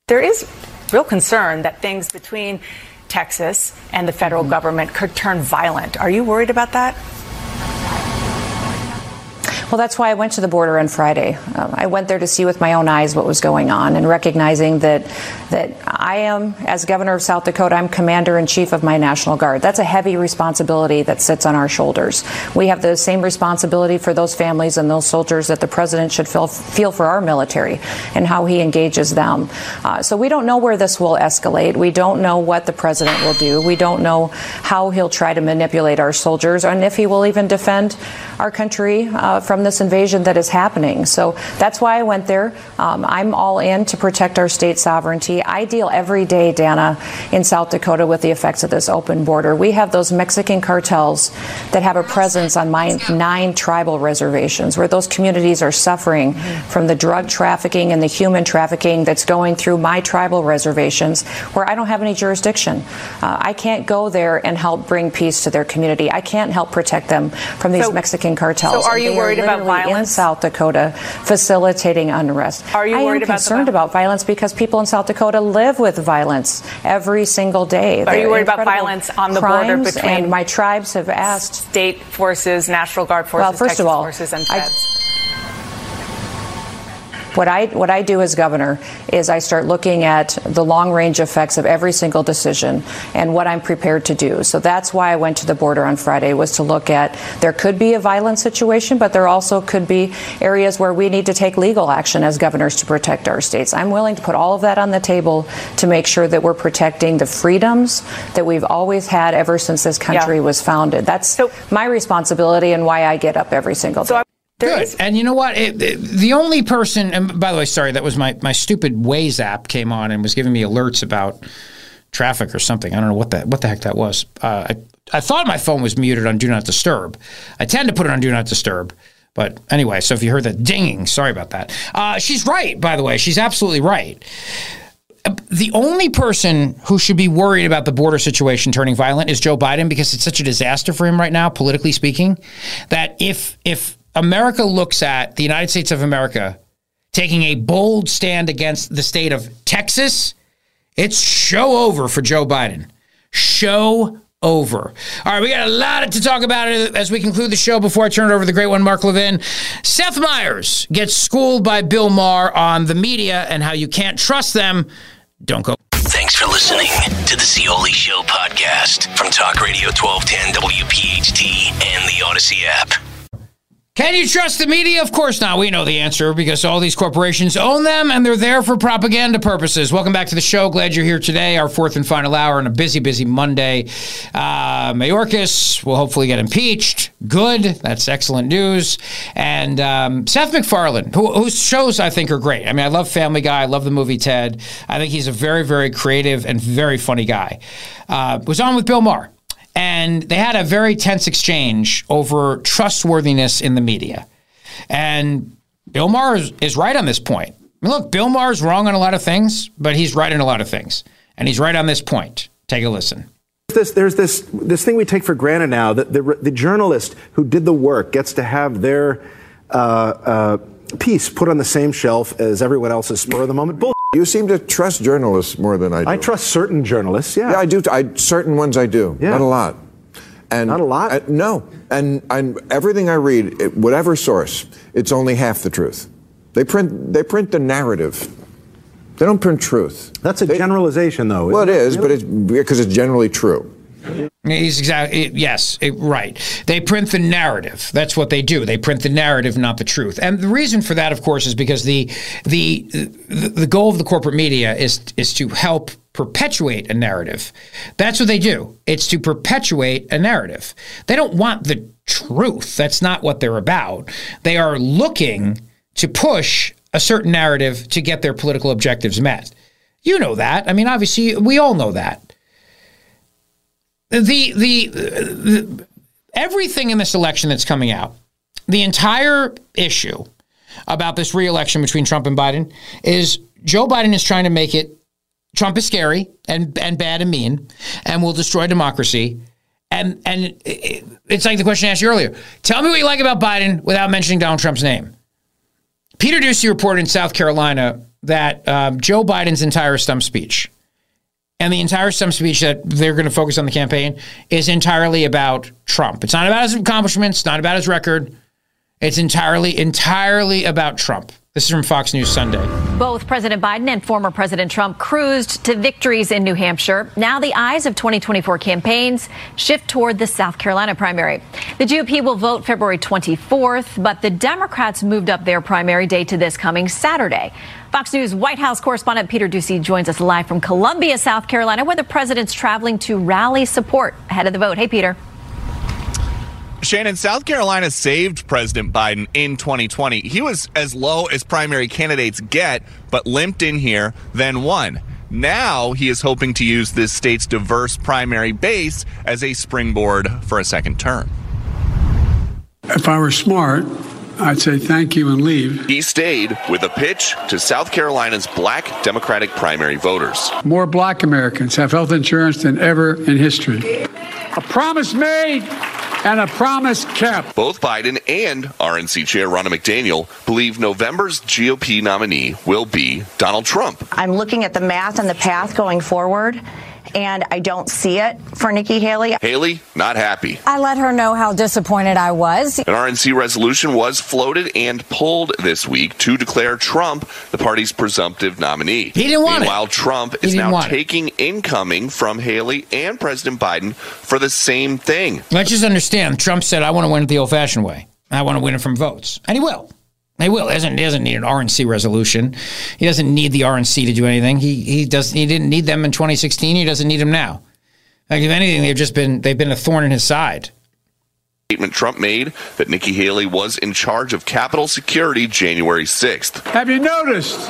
S35: There is real concern that things between Texas and the federal government could turn violent. Are you worried about that?
S36: Well, that's why I went to the border on Friday. Um, I went there to see with my own eyes what was going on and recognizing that that I am, as governor of South Dakota, I'm commander in chief of my National Guard. That's a heavy responsibility that sits on our shoulders. We have the same responsibility for those families and those soldiers that the president should feel, feel for our military and how he engages them. Uh, so we don't know where this will escalate. We don't know what the president will do. We don't know how he'll try to manipulate our soldiers and if he will even defend our country uh, from this invasion that is happening. So that's why I went there. Um, I'm all in to protect our state sovereignty. I deal every day, Dana, in South Dakota with the effects of this open border. We have those Mexican cartels that have a presence on my nine tribal reservations where those communities are suffering from the drug trafficking and the human trafficking that's going through my tribal reservations where I don't have any jurisdiction. Uh, I can't go there and help bring peace to their community. I can't help protect them from these
S35: So-
S36: Mexican cartels.
S35: so are you worried about
S36: literally in? South Dakota facilitating unrest?
S35: Are you
S36: I
S35: worried
S36: am
S35: about
S36: concerned about violence because people in South Dakota live with violence every single day.
S35: Are you
S36: They're
S35: worried about violence on the border between
S36: And my tribes have asked
S35: state forces, National Guard forces,
S36: Well, first
S35: Texas
S36: of all,
S35: forces, and
S36: I-
S35: feds?
S36: What I what I do as governor is I start looking at the long range effects of every single decision and what I'm prepared to do. So that's why I went to the border on Friday was to look at there could be a violent situation, but there also could be areas where we need to take legal action as governors to protect our states. I'm willing to put all of that on the table to make sure that we're protecting the freedoms that we've always had ever since this country
S35: Yeah.
S36: was founded. That's my responsibility and why I get up every single day.
S2: Good. And you know what? It, it- the only person, and by the way, sorry, that was my, my stupid Waze app came on and was giving me alerts about traffic or something. I don't know what that what the heck that was. Uh, I, I thought my phone was muted on Do Not Disturb. I tend to put it on Do Not Disturb. But anyway, so if you heard that dinging, sorry about that. Uh, she's right, by the way. She's absolutely right. The only person who should be worried about the border situation turning violent is Joe Biden because it's such a disaster for him right now, politically speaking, that if if America looks at the United States of America taking a bold stand against the state of Texas, it's show over for Joe Biden. Show over. All right, we got a lot to talk about as we conclude the show before I turn it over to the great one, Mark Levin. Seth Meyers gets schooled by Bill Maher on the media and how you can't trust them. Don't go.
S1: Thanks for listening to the Zeoli Show podcast from Talk Radio 1210 WPHT and the Audacy app.
S2: Can you trust the media? Of course not. We know the answer because all these corporations own them and they're there for propaganda purposes. Welcome back to the show. Glad you're here today. Our fourth and final hour on a busy, busy Monday. Uh, Mayorkas will hopefully get impeached. Good. That's excellent news. And um, Seth MacFarlane, who, whose shows I think are great. I mean, I love Family Guy. I love the movie Ted. I think he's a very, very creative and very funny guy. Uh, was on with Bill Maher and they had a very tense exchange over trustworthiness in the media. And Bill Maher is, is right on this point. I mean, look, Bill Maher's wrong on a lot of things, but he's right on a lot of things. And he's right on this point. Take a listen.
S37: This, there's this, this thing we take for granted now that the, the journalist who did the work gets to have their uh, uh, piece put on the same shelf as everyone else's spur of the moment. Bull.
S38: You seem to trust journalists more than I do.
S37: I trust certain journalists, yeah.
S38: Yeah, I do. I, certain ones I do.
S37: Yeah.
S38: Not a lot. And
S37: Not a lot?
S38: no. And, and everything I read, it- whatever source, it's only half the truth. They print, they print the narrative. They don't print truth.
S37: That's a generalization, though.
S38: Well, it
S37: isn't
S38: is, but it's because it's generally true.
S2: He's exactly yes, it- right. They print the narrative. That's what they do. They print the narrative, not the truth. And the reason for that, of course, is because the the the, goal of the corporate media is is to help perpetuate a narrative. That's what they do. It's to perpetuate a narrative. They don't want the truth. That's not what they're about. They are looking to push a certain narrative to get their political objectives met. You know that. I mean, obviously, we all know that the, the the everything in this election that's coming out, the entire issue about this reelection between Trump and Biden is Joe Biden is trying to make it Trump is scary and and bad and mean and will destroy democracy. And and it- it's like the question I asked you earlier. Tell me what you like about Biden without mentioning Donald Trump's name. Peter Doocy reported in South Carolina that um, Joe Biden's entire stump speech and the entire stump speech that they're going to focus on the campaign is entirely about Trump. It's not about his accomplishments, it's not about his record. It's entirely, entirely about Trump. This is from Fox News Sunday.
S39: Both President Biden and former President Trump cruised to victories in New Hampshire. Now the eyes of 2024 campaigns shift toward the South Carolina primary. The GOP will vote February 24th, but the Democrats moved up their primary date to this coming Saturday. Fox News White House correspondent Peter Doocy joins us live from Columbia, South Carolina, where the president's traveling to rally support ahead of the vote. Hey, Peter.
S40: Shannon, South Carolina saved President Biden in 2020. He was as low as primary candidates get, but limped in here, then won. Now he is hoping to use this state's diverse primary base as a springboard for a second term.
S34: If I were smart, I'd say thank you and leave.
S40: He stayed with a pitch to South Carolina's black Democratic primary voters.
S34: More black Americans have health insurance than ever in history. A promise made and a promise kept.
S40: Both Biden and RNC Chair Ronna McDaniel believe November's GOP nominee will be Donald Trump.
S41: I'm looking at the math and the path going forward,
S42: and I don't see it for Nikki Haley.
S1: Haley, not happy.
S43: I let her know how disappointed I was.
S1: An RNC resolution was floated and pulled this week to declare Trump the party's presumptive nominee.
S2: He didn't want it.
S1: Meanwhile, Trump is now
S2: want it.
S1: taking incoming from Haley and President Biden for the same thing.
S2: Let's just understand. Trump said, "I want to win it the old-fashioned way. I want to win it from votes," and he will. He will. He doesn't, he doesn't need an RNC resolution. He doesn't need the RNC to do anything. He he does. He didn't need them in 2016. He doesn't need them now. Like if anything, they've just been they've been a thorn in his side.
S1: Statement Trump made that Nikki Haley was in charge of Capitol security January 6th.
S34: Have you noticed?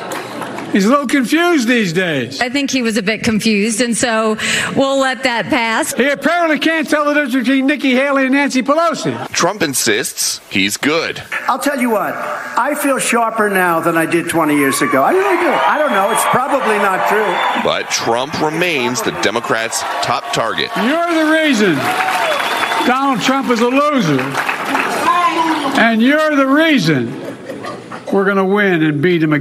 S34: He's a little confused these days.
S43: I think he was a bit confused, and so we'll let that pass.
S34: He apparently can't tell the difference between Nikki Haley and Nancy Pelosi.
S1: Trump insists he's good.
S44: I'll tell you what, I feel sharper now than I did 20 years ago. I really do. I don't know. It's probably not true.
S1: But Trump remains the Democrats' top target.
S34: You're the reason Donald Trump is a loser. And you're the reason we're going to win and beat him again.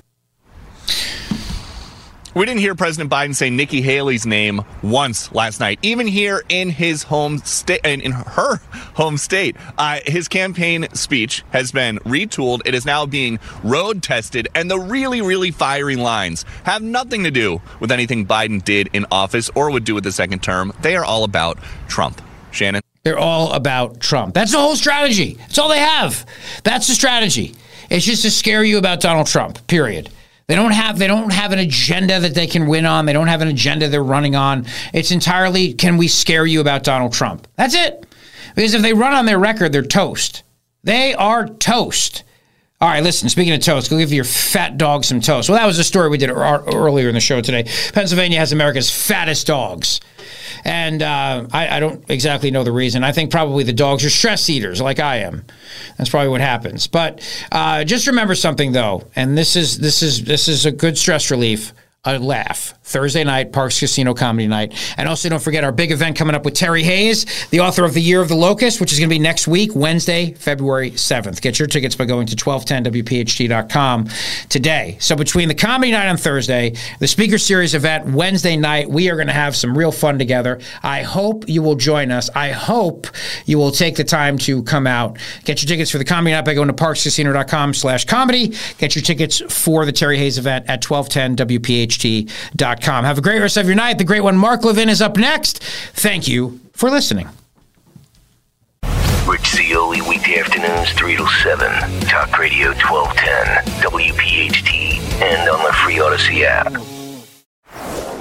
S40: We didn't hear President Biden say Nikki Haley's name once last night, even here in his home state, in, in her home state. Uh, his campaign speech has been retooled. It is now being road tested, and the really, really fiery lines have nothing to do with anything Biden did in office or would do with the second term. They are all about Trump. Shannon.
S2: They're all about Trump. That's the whole strategy. That's all they have. That's the strategy. It's just to scare you about Donald Trump. Period. They don't have they don't have an agenda that they can win on. They don't have an agenda they're running on. It's entirely can we scare you about Donald Trump? That's it. Because if they run on their record, they're toast. They are toast. All right, listen, speaking of toast, go give your fat dog some toast. Well, that was a story we did ear- earlier in the show today. Pennsylvania has America's fattest dogs. And uh, I, I don't exactly know the reason. I think probably the dogs are stress eaters like I am. That's probably what happens. But uh, just remember something though, and this is this is this is a good stress relief. A laugh Thursday night, Parx Casino Comedy Night, and also don't forget our big event coming up with Terry Hayes, the author of The Year of the Locust, which is going to be next week, Wednesday, February seventh. Get your tickets by going to 1210wpht.com today. So between the comedy night on Thursday, the speaker series event Wednesday night, we are going to have some real fun together. I hope you will join us. I hope you will take the time to come out. Get your tickets for the comedy night by going to parxcasino.com slash comedy. Get your tickets for the Terry Hayes event at 1210wpht.com. Have a great rest of your night. The great one, Mark Levin, is up next. Thank you for listening.
S1: Rich Zeoli, weekday afternoons, 3 to 7. Talk Radio 1210, WPHT, and on the free Audacy app.